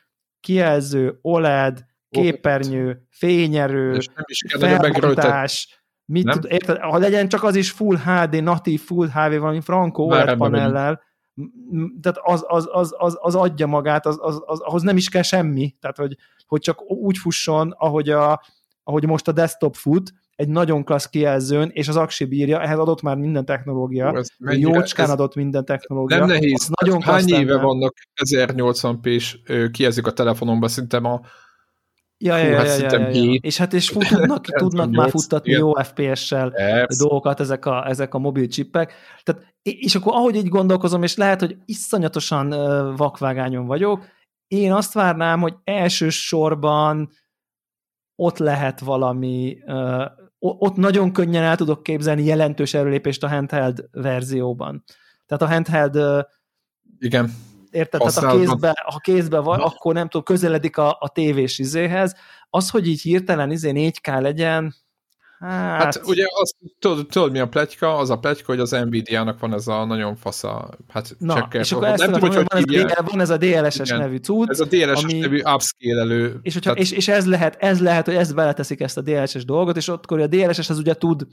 kijelző, OLED, képernyő, fényerő, felbontás, Mit tud, érted, ha legyen csak az is Full HD, natív Full HD, valami Franco OLED panellel, tehát az, az, az, az, az adja magát, az, az, az, ahhoz nem is kell semmi, tehát hogy, hogy csak úgy fusson, ahogy, a, ahogy most a desktop fut, egy nagyon klassz kijelzőn, és az aksi bírja, ehhez adott már minden technológia, mennyire, jócskán adott minden technológia. Nem nehéz. Nagyon Hány éve vannak 1080p-s kijelzők a telefonomban, szerintem a Ja, ja, ja, ja, ja, ja. És hát és fut, tudnak, tudnak már futtatni igen. jó FPS-sel dolgokat ezek a, ezek a mobil csippek. Tehát, és akkor ahogy így gondolkozom, és lehet, hogy iszonyatosan vakvágányon vagyok, én azt várnám, hogy elsősorban ott lehet valami, ott nagyon könnyen el tudok képzelni jelentős erőlépést a handheld verzióban. Tehát a handheld igen. Érted? Tehát a kézbe, ha kézbe van, akkor nem tudom, közeledik a, a tévés izéhez. Az, hogy így hirtelen izé 4K legyen, Hát, hát ugye azt, tudod, tudod, mi a pletyka? Az a pletyka, hogy az Nvidia-nak van ez a nagyon fasza, hát Na, csekker, és akkor ezt nem tudom, hogy, hogy van, ez a, van ez a DLSS igen, nevű cucc. Ez a DLSS ami, nevű upscale-elő. És, hogyha, tehát... és, és, ez lehet, ez lehet, hogy ezt beleteszik ezt a DLSS dolgot, és ott a DLSS az ugye tud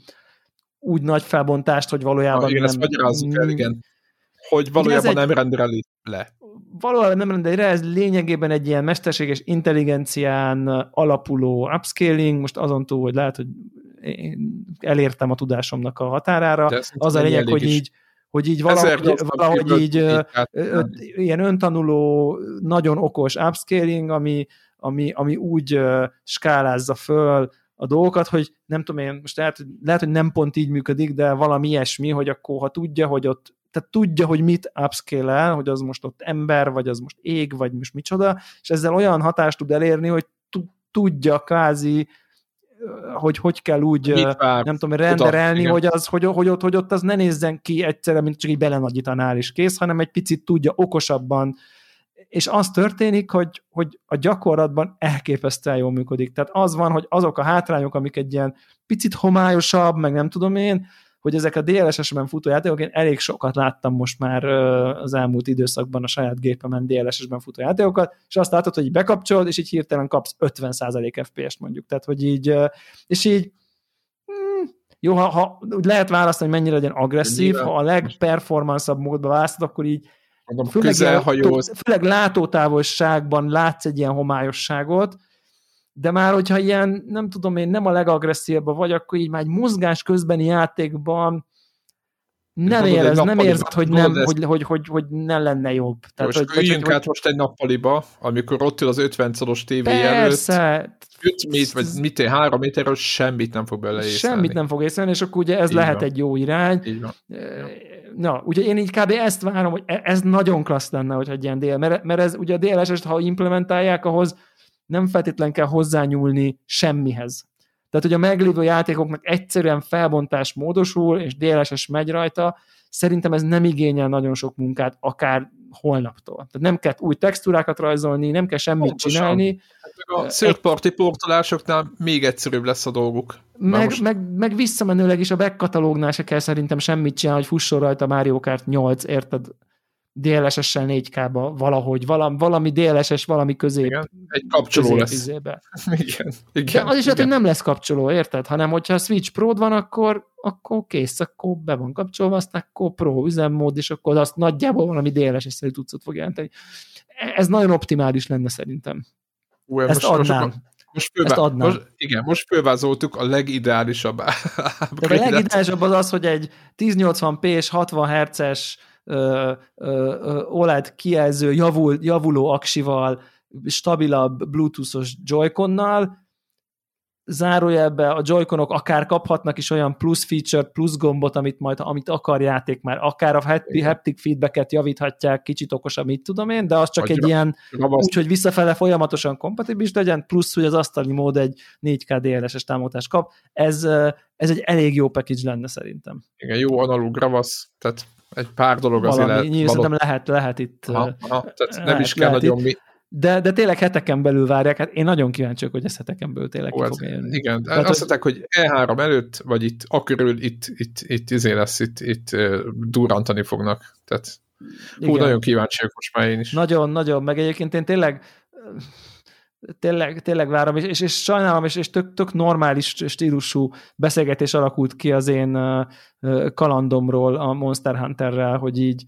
úgy nagy felbontást, hogy valójában ah, igen, nem... ezt magyarázzuk el, igen. Hogy valójában egy, nem rendereli le. Valójában nem rendeli le, ez lényegében egy ilyen mesterséges intelligencián alapuló upscaling, most azon túl, hogy lehet, hogy én elértem a tudásomnak a határára. Az a lényeg, hogy így, hogy így valahogy, valahogy így ö, ilyen öntanuló, nagyon okos upscaling, ami, ami, ami úgy skálázza föl a dolgokat, hogy nem tudom én, most lehet, lehet, hogy nem pont így működik, de valami ilyesmi, hogy akkor ha tudja, hogy ott tehát tudja, hogy mit upscale hogy az most ott ember, vagy az most ég, vagy most micsoda, és ezzel olyan hatást tud elérni, hogy tudja kvázi hogy hogy kell úgy, vár, nem tudom, renderelni, hogy, az, hogy, hogy, ott, hogy ott az ne nézzen ki egyszerre, mint csak így belenagyítanál is kész, hanem egy picit tudja okosabban, és az történik, hogy, hogy a gyakorlatban elképesztően jól működik. Tehát az van, hogy azok a hátrányok, amik egy ilyen picit homályosabb, meg nem tudom én, hogy ezek a DLSS-ben futó játékok, én elég sokat láttam most már az elmúlt időszakban a saját gépemen DLSS-ben futó játékokat, és azt látod, hogy bekapcsolod, és így hirtelen kapsz 50% FPS-t mondjuk. Tehát, hogy így, és így hmm, jó, ha, ha lehet választani, hogy mennyire legyen agresszív, ha a legperformansabb módba választod, akkor így főleg, ilyen, főleg látótávolságban látsz egy ilyen homályosságot, de már hogyha ilyen, nem tudom én, nem a legagresszívebb vagy, akkor így már egy mozgás közbeni játékban nem, érez, nem érzed, hogy, nem, hogy, hogy, hogy, hogy ne lenne jobb. Tehát, most hogy, hogy, át most egy nappaliba, amikor ott ül az 50 szoros tévé Persze. előtt, 5 méter, vagy mit, 3 méterről semmit nem fog bele Semmit nem fog észlelni, és akkor ugye ez így lehet van. egy jó irány. Így van. Na, ugye én így kb. ezt várom, hogy e- ez nagyon klassz lenne, hogy egy ilyen DL, mert, mert ez ugye a DLS-est, ha implementálják, ahhoz nem feltétlen kell hozzányúlni semmihez. Tehát, hogy a meglévő játékoknak egyszerűen felbontás módosul, és DLSS megy rajta, szerintem ez nem igényel nagyon sok munkát, akár holnaptól. Tehát nem kell új textúrákat rajzolni, nem kell semmit Pontosan. csinálni. Hát a third portolásoknál még egyszerűbb lesz a dolguk. Meg, most... meg, meg visszamenőleg is a back katalógnál se kell szerintem semmit csinálni, hogy fusson rajta Mario Kart 8, érted? DLSS-sel 4K-ba valahogy, valami, valami DLSS, valami közép. Igen, egy kapcsoló lesz. Izébe. igen, igen. De az is lehet, hogy nem lesz kapcsoló, érted? Hanem, hogyha a Switch pro van, akkor, akkor kész, akkor be van kapcsolva, aztán akkor Pro üzemmód, és akkor azt nagyjából valami DLSS-szerű tudszot fog jelenteni. Ez nagyon optimális lenne szerintem. Ú, Ezt most, adnám. Most, most, fővá... most, igen, most fővázoltuk a legideálisabb a legideálisabb az az, hogy egy 1080p és 60 Hz-es OLED kijelző, javul, javuló aksival, stabilabb bluetoothos joy-connal, zárójelbe a joyconok akár kaphatnak is olyan plusz feature, plusz gombot, amit majd, amit akar játék már, akár a haptic feedbacket javíthatják, kicsit okosabb, mit tudom én, de az csak Agyra. egy ilyen, úgy, hogy visszafele folyamatosan kompatibilis legyen, plusz, hogy az asztali mód egy 4K DLSS támogatást kap. Ez, ez egy elég jó package lenne szerintem. Igen, jó analóg ravasz, tehát egy pár dolog azért lehet. Nyilván lehet, lehet itt. Aha, aha, tehát lehet, nem is kell nagyon itt. mi. De, de tényleg heteken belül várják, hát én nagyon kíváncsi hogy ez heteken belül tényleg ki fog jönni. Igen, Tehát, azt mondták, hogy E3 előtt, vagy itt akörül itt, itt, itt izé lesz, itt, itt durrantani fognak. Tehát hú, Igen. nagyon kíváncsi most már én is. Nagyon, nagyon, meg egyébként én tényleg tényleg, tényleg várom, és, és, és sajnálom, és, és tök, tök normális stílusú beszélgetés alakult ki az én kalandomról a Monster Hunterrel, hogy így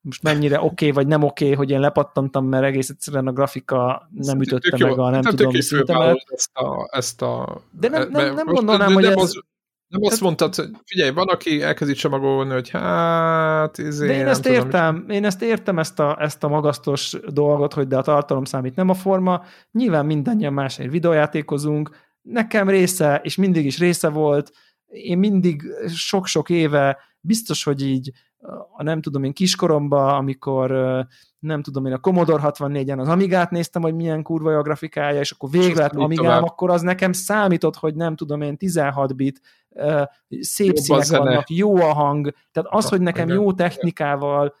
most mennyire oké okay, vagy nem oké, okay, hogy én lepattantam, mert egész egyszerűen a grafika nem ütötte meg a nem, nem tudom szintemet. Ezt a, ezt a, de nem, nem, nem gondolnám, hogy ez... Az, Nem azt mondtad, hogy figyelj, van, aki elkezdi csomagolni, hogy hát, izé, De én ezt tudom, értem, én ezt értem, ezt a, ezt a magasztos dolgot, hogy de a tartalom számít nem a forma. Nyilván mindannyian másért videójátékozunk. Nekem része, és mindig is része volt, én mindig sok-sok éve biztos, hogy így a nem tudom én kiskoromban, amikor nem tudom én a Commodore 64-en az Amigát néztem, hogy milyen kurva a grafikája, és akkor végre lett Amigám, tovább. akkor az nekem számított, hogy nem tudom én 16 bit, szép Jobb színek vannak, jó a hang, tehát az, hogy nekem jó technikával,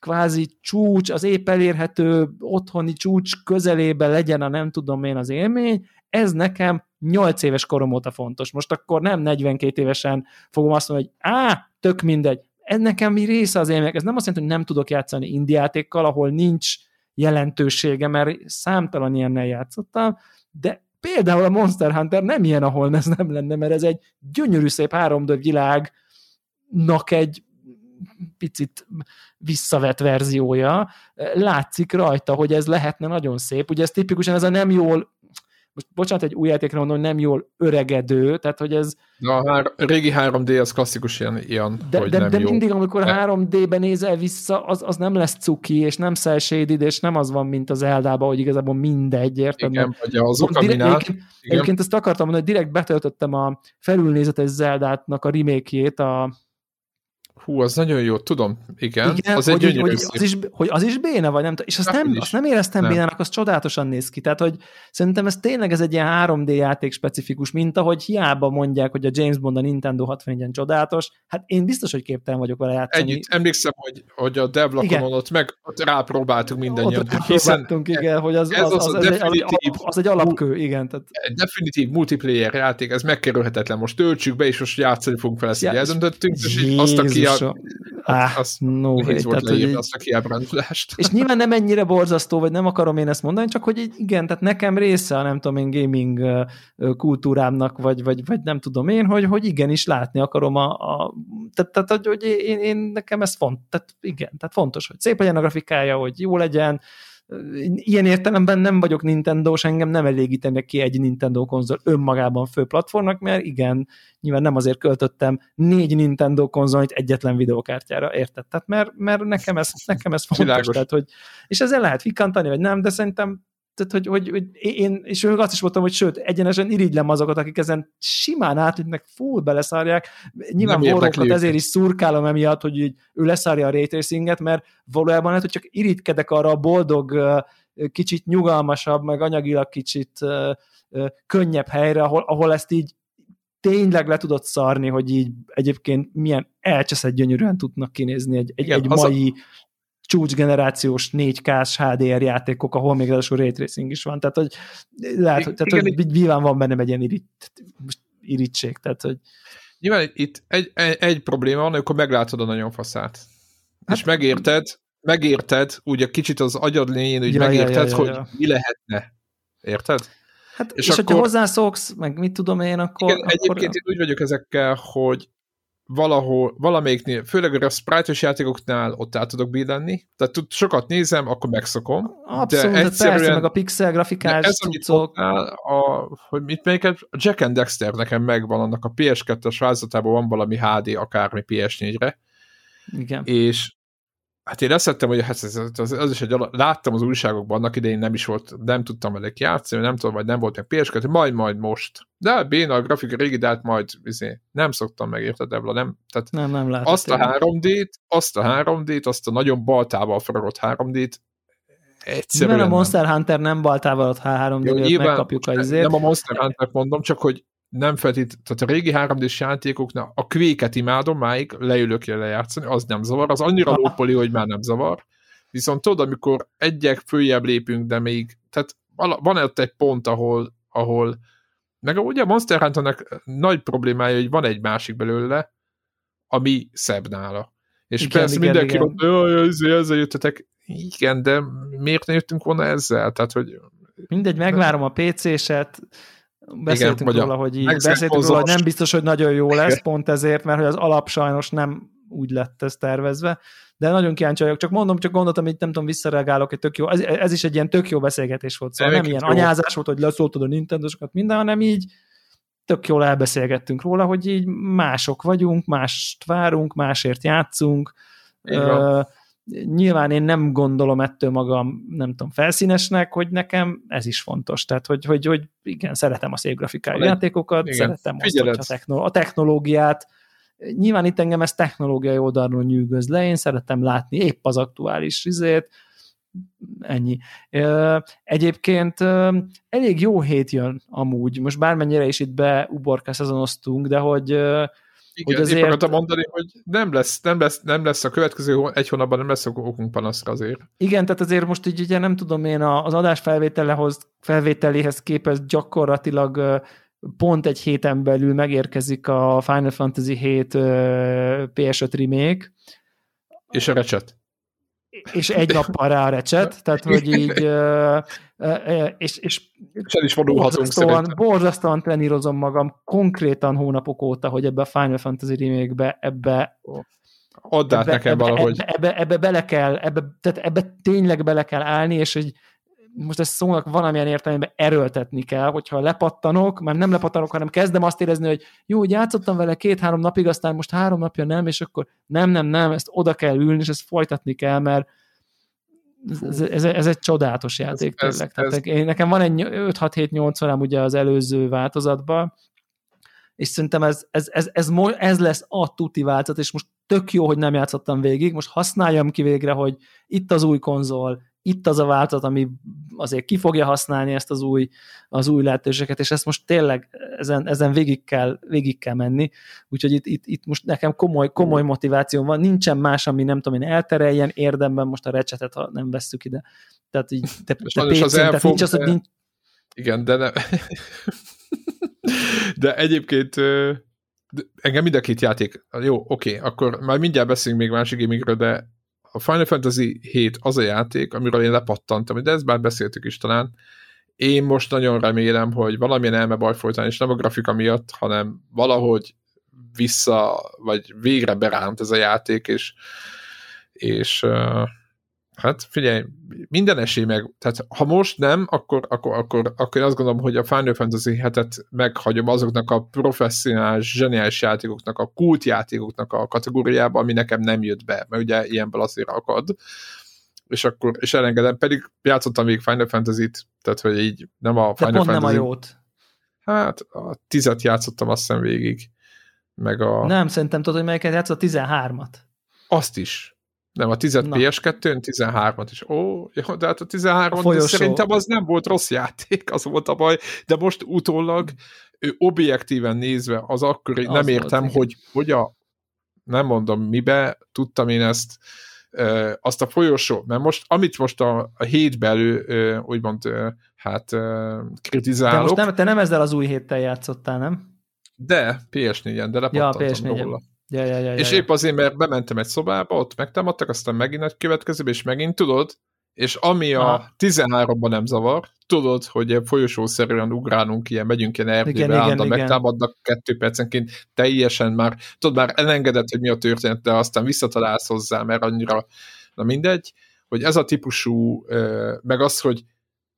kvázi csúcs, az épp elérhető otthoni csúcs közelében legyen a nem tudom én az élmény, ez nekem 8 éves korom óta fontos. Most akkor nem 42 évesen fogom azt mondani, hogy á, tök mindegy, ez nekem mi része az élmények. Ez nem azt jelenti, hogy nem tudok játszani indiátékkal, ahol nincs jelentősége, mert számtalan ilyennel játszottam, de például a Monster Hunter nem ilyen, ahol ez nem lenne, mert ez egy gyönyörű szép 3D világnak egy picit visszavett verziója. Látszik rajta, hogy ez lehetne nagyon szép. Ugye ez tipikusan ez a nem jól most bocsánat, egy új játékra mondom, hogy nem jól öregedő, tehát hogy ez... Na, a régi 3D az klasszikus ilyen, ilyen de, hogy de, nem de jó. mindig, amikor de... 3D-ben nézel vissza, az, az nem lesz cuki, és nem cel és nem az van, mint az Eldában, hogy igazából mindegy, érted? Igen, vagy az okaminát. Egyébként, egyébként ezt akartam mondani, hogy direkt betöltöttem a felülnézetes Zeldátnak a remake a Hú, az nagyon jó, tudom, igen. igen az hogy, egy hogy, hogy, az is, hogy az is béne, vagy nem És azt nem, azt nem éreztem nem. bénának, az csodálatosan néz ki. Tehát, hogy szerintem ez tényleg ez egy ilyen 3D játék specifikus, mint ahogy hiába mondják, hogy a James Bond a Nintendo 64-en csodálatos. Hát én biztos, hogy képtelen vagyok vele játszani. Együtt emlékszem, hogy, hogy a Devlakonon ott meg ott rápróbáltunk mindannyian. Ott rápróbáltunk, igen, hogy az, az, az, az, az, egy, az egy alapkő, igen. Tehát... Definitív multiplayer játék, ez megkerülhetetlen. Most töltsük be, és most játszani fogunk fel, ezt így eldöntöttünk, és azt, aki a Jézusom. Ah, az no way. Tehát, hogy azt a kiábrándulást. És nyilván nem ennyire borzasztó, vagy nem akarom én ezt mondani, csak hogy igen, tehát nekem része a nem tudom én gaming kultúrámnak, vagy, vagy, vagy nem tudom én, hogy, hogy igenis látni akarom a, a tehát, tehát hogy én, én, nekem ez font, tehát igen, tehát fontos, hogy szép legyen a grafikája, hogy jó legyen, ilyen értelemben nem vagyok Nintendo-s, engem nem elégítenek ki egy Nintendo konzol önmagában fő platformnak, mert igen, nyilván nem azért költöttem négy Nintendo konzolit egyetlen videokártyára, érted? Tehát mert, mert nekem, ez, nekem ez fontos, tehát, hogy, és ezzel lehet fikantani, vagy nem, de szerintem tehát, hogy, hogy, hogy én, és ők azt is mondtam, hogy sőt, egyenesen irigylem azokat, akik ezen simán átütnek, full beleszárják. Nyilván vorrókat ezért is szurkálom emiatt, hogy így, ő leszárja a ray tracinget, mert valójában lehet, hogy csak irigykedek arra a boldog, kicsit nyugalmasabb, meg anyagilag kicsit könnyebb helyre, ahol, ahol ezt így tényleg le tudod szarni, hogy így egyébként milyen elcseszett gyönyörűen tudnak kinézni egy, egy, Igen, egy mai a csúcsgenerációs 4K-s HDR játékok, ahol még ráadásul ray tracing is van, tehát hogy lehet, hogy, tehát, hogy nyilván van bennem egy ilyen irit, irítség, tehát hogy Nyilván itt egy, egy, egy probléma van, amikor meglátod a nagyon faszát. Hát, és megérted, megérted, ugye kicsit az agyad lényén, hogy ja, megérted, ja, ja, ja, ja. hogy mi lehetne. Érted? Hát, és, és akkor, hogyha hozzászoksz, meg mit tudom én, akkor... Igen, akkor... egyébként én úgy vagyok ezekkel, hogy valahol, valamelyiknél, főleg a sprite játékoknál ott át tudok billenni, tehát sokat nézem, akkor megszokom. Abszolút, de egyszerűen, persze, meg a pixel grafikás ez, mondtál, a, hogy mit melyiket, a Jack and Dexter nekem megvan, annak a PS2-es változatában van valami HD, akármi PS4-re. Igen. És Hát én azt hittem, hogy hát ez, az, az is egy alap, láttam az újságokban, annak idején nem is volt, nem tudtam vele játszani, nem tudom, vagy nem volt meg ps majd, majd most. De a béna a grafika régi, de hát majd izé, nem szoktam meg, érted, Ebla, nem? Tehát nem, nem látom. Azt a 3D-t, azt a 3D-t, azt a nagyon baltával faragott 3D-t, egyszerűen Nyilván a Monster nem. Hunter nem baltával ott 3D-t megkapjuk a izét. Nem a Monster Hunter mondom, csak hogy nem feltét, tehát a régi 3 d játékoknál a kvéket imádom, máig leülök lejátszani, az nem zavar, az annyira lópoli, hogy már nem zavar. Viszont tudod, amikor egyek följebb lépünk, de még, tehát van ott egy pont, ahol, ahol meg ugye a Monster Hunternek nagy problémája, hogy van egy másik belőle, ami szebb nála. És igen, persze igen, mindenki igen. mondta, hogy ezzel jöttetek. Igen, de miért ne jöttünk volna ezzel? Tehát, hogy Mindegy, megvárom a PC-set, Beszéltünk Igen, róla, hogy így, beszéltünk róla, hogy nem biztos, hogy nagyon jó lesz, pont ezért, mert hogy az alap sajnos nem úgy lett ez tervezve, de nagyon kíváncsi vagyok, csak mondom, csak gondoltam, hogy nem tudom, visszareagálok, egy tök jó, ez, ez is egy ilyen tök jó beszélgetés volt, szóval nem ilyen jó. anyázás volt, hogy leszóltad a Nintendo-sokat minden, hanem így tök jól elbeszélgettünk róla, hogy így mások vagyunk, mást várunk, másért játszunk. Uh, nyilván én nem gondolom ettől magam, nem tudom, felszínesnek, hogy nekem ez is fontos. Tehát, hogy, hogy, hogy igen, szeretem a szép grafikájú Egy, játékokat, igen. szeretem azt, a, technoló- a technológiát. Nyilván itt engem ez technológiai oldalról nyűgöz le, én szeretem látni épp az aktuális izét, ennyi. Egyébként elég jó hét jön amúgy, most bármennyire is itt beuborka szezonoztunk, de hogy igen, hogy azért... akartam mondani, hogy nem lesz, nem, lesz, nem lesz a következő egy hónapban nem lesz okunk panaszra azért. Igen, tehát azért most így ugye nem tudom én az adás felvételéhez, felvételéhez képest gyakorlatilag pont egy héten belül megérkezik a Final Fantasy 7 PS5 remake. És a recset és egy nappal rá a recset, tehát hogy így és, és is borzasztóan, borzasztóan trenírozom magam konkrétan hónapok óta, hogy ebbe a Final Fantasy remake-be ebbe Add át nekem ebbe, valahogy. Ebbe, ebbe, ebbe, bele kell, ebbe, tehát ebbe tényleg bele kell állni, és hogy most ezt szónak valamilyen értelemben erőltetni kell, hogyha lepattanok, már nem lepattanok, hanem kezdem azt érezni, hogy jó, hogy játszottam vele két-három napig, aztán most három napja nem, és akkor nem, nem, nem, ezt oda kell ülni, és ezt folytatni kell, mert ez, ez, ez egy csodálatos játék ez, tényleg. Ez, Tehát ez... nekem van egy 5-6-7-8 órám ugye az előző változatban, és szerintem ez, ez, ez, ez, ez lesz a tuti változat, és most tök jó, hogy nem játszottam végig, most használjam ki végre, hogy itt az új konzol, itt az a változat, ami azért ki fogja használni ezt az új, az új lehetőséget, és ezt most tényleg ezen, ezen végig, kell, végig kell menni, úgyhogy itt, itt, itt most nekem komoly, komoly motiváció van, nincsen más, ami nem tudom én eltereljen érdemben most a recsetet, ha nem vesszük ide. Tehát így, te, te az elfog, tehát nincs az, hogy nincs... Igen, de ne... de egyébként engem mind a két játék, jó, oké, akkor már mindjárt beszélünk még másik gamingről, de a Final Fantasy 7 az a játék, amiről én lepattantam, de ezt már beszéltük is talán. Én most nagyon remélem, hogy valamilyen elmebaj folytán, és nem a grafika miatt, hanem valahogy vissza, vagy végre beránt ez a játék, és, és uh, Hát figyelj, minden esély meg, tehát ha most nem, akkor, akkor, akkor, akkor én azt gondolom, hogy a Final Fantasy hetet meghagyom azoknak a professzionális, zseniális játékoknak, a kult játékoknak a kategóriába, ami nekem nem jött be, mert ugye ilyenből azért akad, és akkor, és elengedem, pedig játszottam még Final Fantasy-t, tehát hogy így nem a Final pont Fantasy. nem a jót. Hát a tizet játszottam azt hiszem végig, meg a... Nem, szerintem tudod, hogy melyiket játszott a 13-at. Azt is, nem, a 10 PS2-n, 13-at is. Ó, jó, de hát a 13 szerintem az nem volt rossz játék, az volt a baj, de most utólag ő objektíven nézve az akkor az nem értem, volt, hogy, hogy a nem mondom mibe, tudtam én ezt e, azt a folyosó, mert most, amit most a, a hét belül e, úgymond e, hát e, kritizálok. De most nem, te nem ezzel az új héttel játszottál, nem? De, PS4-en, de lepattantam ja, PS4-en. róla. Ja, ja, ja, és ja, épp azért, mert bementem egy szobába, ott megtámadtak, aztán megint egy következőbe, és megint tudod, és ami a 13-ban nem zavar, tudod, hogy folyosószerűen ugrálunk, ilyen, megyünk ilyen erdőbe, állandóan megtámadnak kettő percenként, teljesen már, tudod, már elengedett, hogy mi a történet, de aztán visszatalálsz hozzá, mert annyira, na mindegy, hogy ez a típusú, meg az, hogy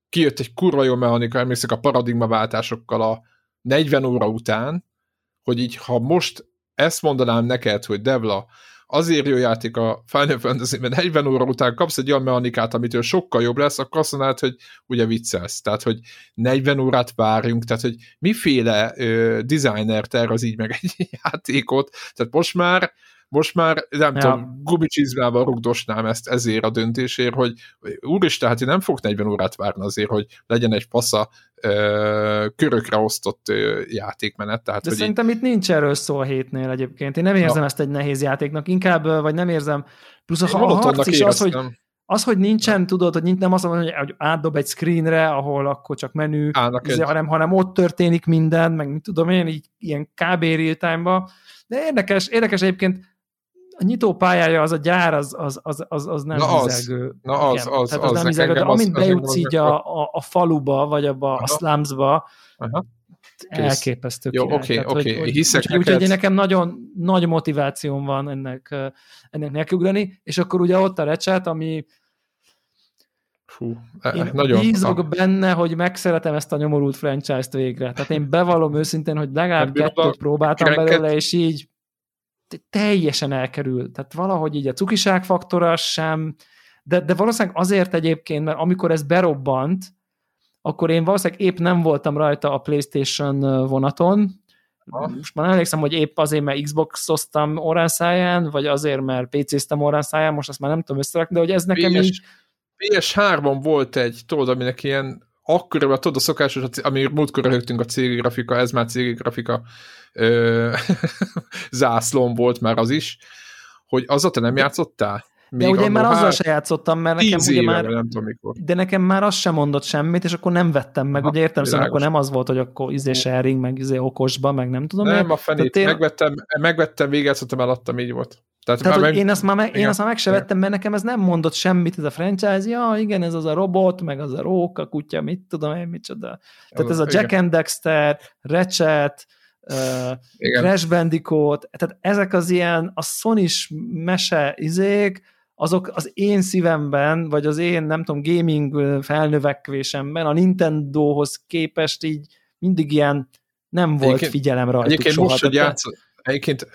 kijött egy kurva jó mechanika, emlékszek a paradigmaváltásokkal a 40 óra után, hogy így, ha most ezt mondanám neked, hogy Devla, azért jó játék a Final fantasy mert 40 óra után kapsz egy olyan mechanikát, amitől sokkal jobb lesz, akkor azt mondanád, hogy ugye viccelsz. Tehát, hogy 40 órát várjunk, tehát, hogy miféle ö, designer tervez így meg egy játékot. Tehát most már most már nem ja. tudom, gubicsizmával rugdosnám ezt ezért a döntésért, hogy úristen, hát én nem fogok 40 órát várni azért, hogy legyen egy fasza ö, körökre osztott ö, játékmenet. Tehát, De hogy szerintem így... itt nincs erről szó a hétnél egyébként. Én nem érzem Na. ezt egy nehéz játéknak, inkább, vagy nem érzem, plusz a, a harc is az, hogy az, hogy nincsen, ja. tudod, hogy nincs, nem azt mondom, hogy, hogy átdob egy screenre, ahol akkor csak menü, izé, hanem, hanem ott történik minden, meg mit tudom én, így ilyen kb. real time-ba. De érdekes, érdekes egyébként a nyitó pályája, az a gyár, az, az, az, az, az nem na hizelgő. Az, na az, az, Tehát az, az nem hizelgő, de amint bejutsz így a, a, a faluba, vagy abba Aha. a slumsba, Aha. elképesztő Jó, oké, oké, hiszek úgy, neked. Úgyhogy nekem nagyon nagy motivációm van ennek, ennek nekiugrani, és akkor ugye ott a recset, ami Fú, én nagyon... bízok a... benne, hogy megszeretem ezt a nyomorult franchise-t végre. Tehát én bevallom őszintén, hogy legalább kettőt próbáltam krenket... belőle, és így teljesen elkerül. Tehát valahogy így a cukiság faktora sem, de, de valószínűleg azért egyébként, mert amikor ez berobbant, akkor én valószínűleg épp nem voltam rajta a PlayStation vonaton, ha. most már emlékszem, hogy épp azért, mert Xbox-oztam órán száján, vagy azért, mert PC-ztem órán száján, most azt már nem tudom összerakni, de hogy ez nekem PS, így... PS3-on volt egy, tudod, aminek ilyen akkor, tudod, a szokásos, ami múltkor rögtünk a cégi grafika, ez már cégi grafika ö, zászlón volt már az is, hogy azzal te nem játszottál? Még de ugye én már azzal se játszottam, mert nekem ugye már, nem tudom mikor. de nekem már az sem mondott semmit, és akkor nem vettem meg, ha, ugye értem, szóval akkor nem az volt, hogy akkor izé sharing, meg izé okosba, meg nem tudom. Nem, a fenét, én... megvettem, megvettem, végigjátszottam, eladtam, így volt. Tehát, Tehát hogy meg... én, ezt már meg, én azt már meg se vettem, mert nekem ez nem mondott semmit, ez a franchise, ja, igen, ez az a robot, meg az a róka, kutya, mit tudom én, micsoda. Tehát ez a Jack and Dexter, Ratchet, uh, Crash Bandicoot, tehát ezek az ilyen, a sony mese izék, azok az én szívemben, vagy az én, nem tudom, gaming felnövekvésemben a Nintendohoz képest így mindig ilyen nem volt egyébként, figyelem rajtuk Egyébként soha. most, hogy játszol, egyébként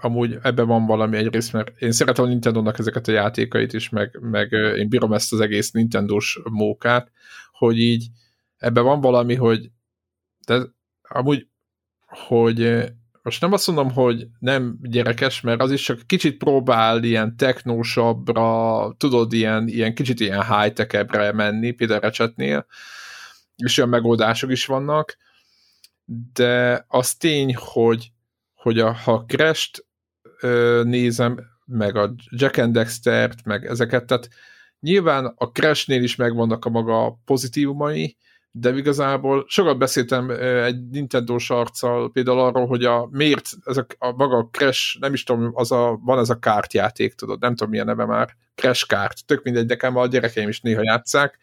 amúgy ebben van valami egyrészt, mert én szeretem a Nintendo-nak ezeket a játékait is, meg, meg én bírom ezt az egész Nintendo-s mókát, hogy így ebben van valami, hogy de amúgy, hogy most nem azt mondom, hogy nem gyerekes, mert az is csak kicsit próbál ilyen technósabbra, tudod, ilyen, ilyen kicsit ilyen high-tech-ebbre menni, például Recsetnél, és olyan megoldások is vannak, de az tény, hogy, hogy a, ha Crash-t ö, nézem, meg a Jack and Dexter-t, meg ezeket, tehát nyilván a Crash-nél is megvannak a maga pozitívumai, de igazából sokat beszéltem egy Nintendo-s arccal például arról, hogy a miért ez a, a maga a Crash, nem is tudom, az a, van ez a kártjáték, tudod, nem tudom milyen neve már, Crash kárt, tök mindegy, de a gyerekeim is néha játszák,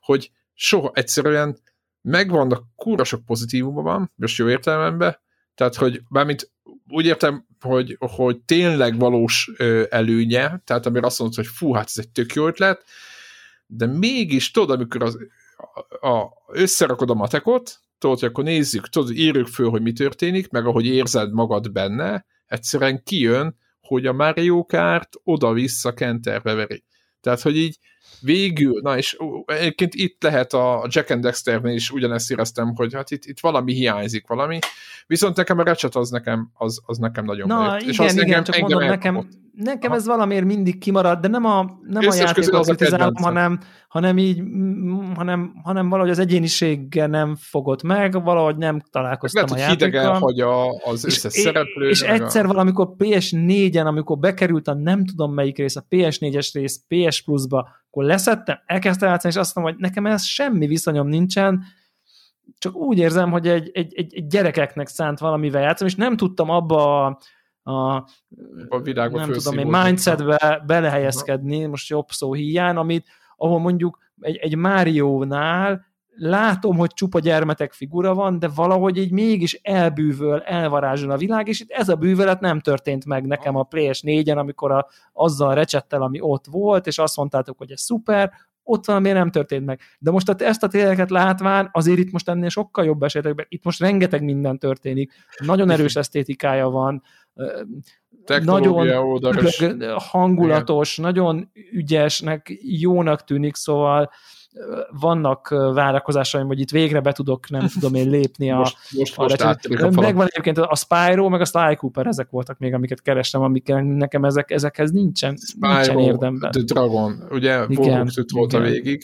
hogy soha egyszerűen megvannak kúra sok pozitívuma van, most jó értelemben, tehát, hogy bármint úgy értem, hogy, hogy tényleg valós előnye, tehát amire azt mondod, hogy fú, hát ez egy tök jó ötlet, de mégis tudod, amikor az a, összerakod a matekot, tudod, hogy akkor nézzük, tudod, írjuk föl, hogy mi történik, meg ahogy érzed magad benne, egyszerűen kijön, hogy a Mario Kart oda-vissza kenterbe veri. Tehát, hogy így végül, na és egyébként itt lehet a Jack and Dexternél is ugyanezt éreztem, hogy hát itt, itt valami hiányzik, valami. Viszont nekem a Ratchet az nekem, az, az nekem nagyon Na, bejött. igen, és az igen, engem, csak engem mondom, nekem, nekem ez valamiért mindig kimarad, de nem a, nem a játékot kritizálom, hanem, hanem így, hanem, hanem valahogy az egyéniséggel nem fogott meg, valahogy nem találkoztam Lehet, a játékkal. hogy a, az összes és, szereplő. És egyszer a... valamikor PS4-en, amikor bekerült a nem tudom melyik rész, a PS4-es rész PS Plus-ba, akkor leszettem, elkezdtem játszani, és azt mondom, hogy nekem ez semmi viszonyom nincsen, csak úgy érzem, hogy egy, egy, egy, egy gyerekeknek szánt valamivel játszom, és nem tudtam abba a, a, a nem tudom én, mindsetbe belehelyezkedni, most jobb szó hiány, amit, ahol mondjuk egy, egy Mario-nál látom, hogy csupa gyermetek figura van, de valahogy így mégis elbűvöl, elvarázsol a világ, és itt ez a bűvölet nem történt meg nekem a PS4-en, amikor a, azzal recsettel, ami ott volt, és azt mondtátok, hogy ez szuper, ott valami nem történt meg. De most ezt a tényeket látván, azért itt most ennél sokkal jobb esetekben, itt most rengeteg minden történik, nagyon erős esztétikája van, nagyon oldalas. hangulatos, Igen. nagyon ügyesnek, jónak tűnik, szóval vannak várakozásaim, hogy itt végre be tudok, nem tudom én lépni a... Most, most, most a, a megvan egyébként a Spyro, meg a Sly Cooper, ezek voltak még, amiket kerestem, amik nekem ezek, ezekhez nincsen, Spyro, nincsen érdemben. The Dragon, ugye igen, volt a végig,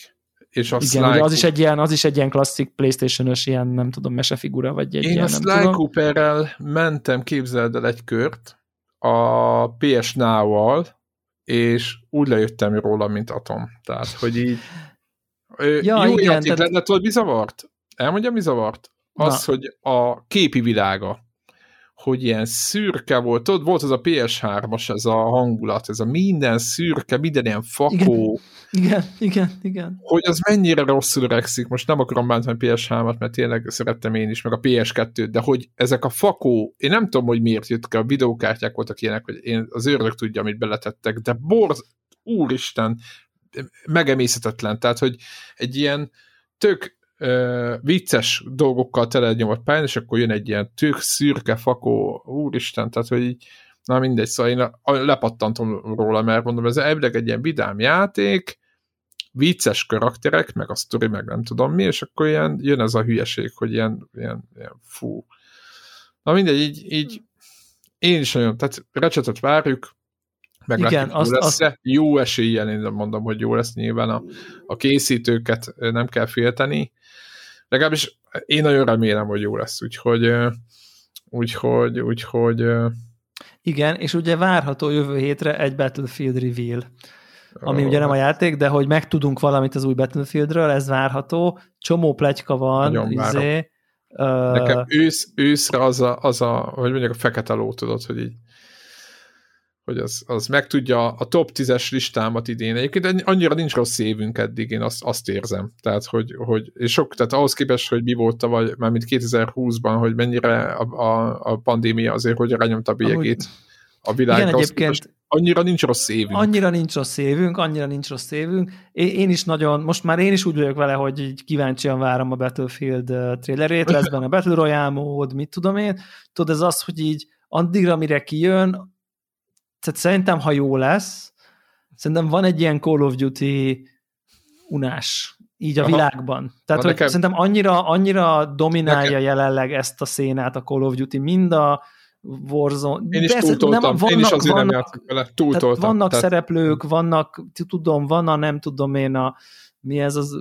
és a Igen, ugye az is egy ilyen, az is egy ilyen klasszik Playstation-ös ilyen, nem tudom, mesefigura, vagy egy Én ilyen, a Sly Cooperrel mentem, képzeld el egy kört a PS Now-val, és úgy lejöttem róla, mint atom. Tehát, hogy így ja, jó igen, játék tehát... lenne, tudod, mi zavart? Elmondja, mi zavart? Az, Na. hogy a képi világa, hogy ilyen szürke volt, tudod, volt az a PS3-as, ez a hangulat, ez a minden szürke, minden ilyen fakó. Igen, igen, igen. igen. Hogy az mennyire rosszul öregszik, most nem akarom bántani a PS3-at, mert tényleg szerettem én is, meg a PS2-t, de hogy ezek a fakó, én nem tudom, hogy miért jött a videókártyák voltak ilyenek, hogy én az őrök tudja, amit beletettek, de borz, úristen, megemészetetlen, tehát hogy egy ilyen tök uh, vicces dolgokkal tele nyomott pályán, és akkor jön egy ilyen tök szürke fakó, úristen, tehát hogy így, na mindegy, szóval én lepattantom róla, mert mondom, ez elvileg egy ilyen vidám játék, vicces karakterek, meg a sztori, meg nem tudom mi, és akkor ilyen, jön ez a hülyeség, hogy ilyen, ilyen, ilyen fú. Na mindegy, így, így én is nagyon, tehát recsetet várjuk, meg Igen, azt, lesz azt... Jó eséllyel én mondom, hogy jó lesz nyilván a, a készítőket nem kell félteni. Legalábbis én nagyon remélem, hogy jó lesz, úgyhogy úgyhogy, úgyhogy igen, és ugye várható jövő hétre egy Battlefield reveal, ami oh, ugye nem a játék, de hogy megtudunk valamit az új Battlefieldről, ez várható, csomó pletyka van, Nagyon izé, Nekem ősz, őszre az a, az a, hogy mondjuk a fekete ló, tudod, hogy így hogy az, az meg tudja a top 10-es listámat idén. Egyébként annyira nincs rossz évünk eddig, én azt, azt érzem. Tehát, hogy, hogy és sok, tehát ahhoz képest, hogy mi volt tavaly, már mint 2020-ban, hogy mennyire a, a, a pandémia azért, hogy rányomta a bélyegét a világra. Igen, egyébként annyira nincs rossz évünk. Annyira nincs rossz évünk, annyira nincs rossz évünk. Én, én is nagyon, most már én is úgy vagyok vele, hogy így kíváncsian várom a Battlefield trailerét, lesz benne a Battle Royale mód, mit tudom én. Tudod, ez az, hogy így addigra, mire kijön, tehát szerintem, ha jó lesz, szerintem van egy ilyen Call of Duty unás így a Aha. világban. Tehát, hogy nekem... szerintem annyira, annyira dominálja nekem... jelenleg ezt a szénát a Call of Duty, mind a Warzone. Én is túltoltam, nem, vannak, én is azért vannak, nem játszok vele, túltoltam. Vannak tehát... szereplők, vannak, tudom, van a nem tudom én a mi ez az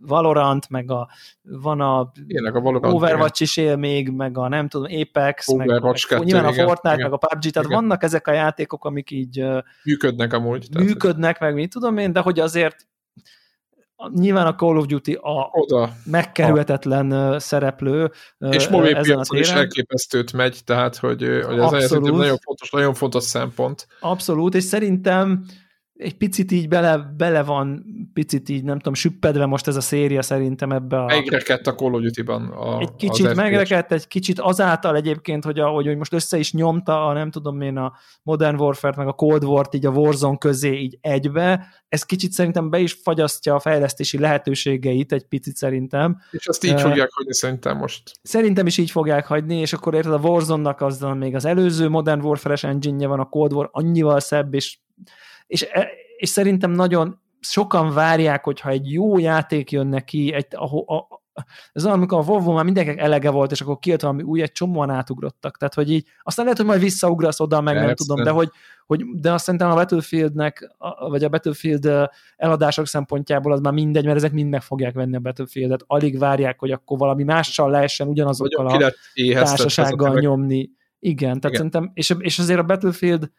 Valorant, meg a, van a, Ének a Valorant, Overwatch is él még, meg a nem tudom, Apex, Overwatch meg, 2, nyilván igen, a Fortnite, igen, meg a PUBG, tehát igen. vannak ezek a játékok, amik így működnek amúgy. Működnek, meg mit tudom én, de hogy azért nyilván a Call of Duty a Oda. megkerülhetetlen a. szereplő És mobil piacon is elképesztőt megy, tehát hogy, hogy ez nagyon fontos, nagyon fontos szempont. Abszolút, és szerintem egy picit így bele, bele van, picit így, nem tudom, süppedve most ez a széria szerintem ebbe a... Megrekedt a Call of Duty-ban a, Egy kicsit megrekedt, egy kicsit azáltal egyébként, hogy, a, hogy, hogy most össze is nyomta a nem tudom én a Modern Warfare-t, meg a Cold War-t így a Warzone közé így egybe, ez kicsit szerintem be is fagyasztja a fejlesztési lehetőségeit egy picit szerintem. És azt így uh, fogják hagyni szerintem most. Szerintem is így fogják hagyni, és akkor érted a Warzone-nak azzal még az előző Modern Warfare-es engine van, a Cold War annyival szebb, és és, e, és szerintem nagyon sokan várják, hogyha egy jó játék jön neki, egy, ahol, a, ez olyan, amikor a WoW már mindenkinek elege volt, és akkor kijött valami új, egy csomóan átugrottak. Tehát, hogy így, aztán lehet, hogy majd visszaugrasz oda, meg Persze. nem tudom, de hogy, hogy de azt szerintem a Battlefieldnek, vagy a Battlefield eladások szempontjából az már mindegy, mert ezek mind meg fogják venni a Battlefieldet. Alig várják, hogy akkor valami mással lehessen ugyanazokkal a társasággal nyomni. Igen, tehát Igen. szerintem, és, és azért a Battlefield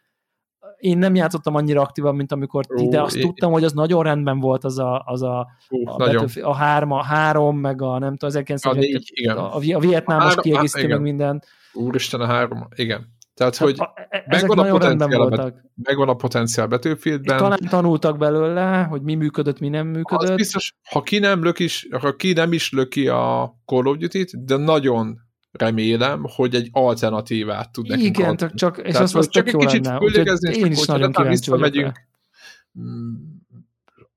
én nem játszottam annyira aktívan, mint amikor ti, de azt tudtam, hogy az nagyon rendben volt az a, az a, a, Battlefield, a, három, a három, meg a nem tudom, 1900 a, a, a vietnámos kiegészítő, meg minden. Úristen, a három, igen. Tehát, hogy a, e, megvan, a potenciál, voltak. megvan a potenciál Battlefieldben. Talán tanultak belőle, hogy mi működött, mi nem működött. Az biztos, ha ki nem, löki, ha ki nem is löki a Call of Duty-t, de nagyon remélem, hogy egy alternatívát tud nekünk Igen, adni. csak, és Tehát, az, az csak egy kicsit föllégezni, én is nagyon kíváncsi vagyok mm,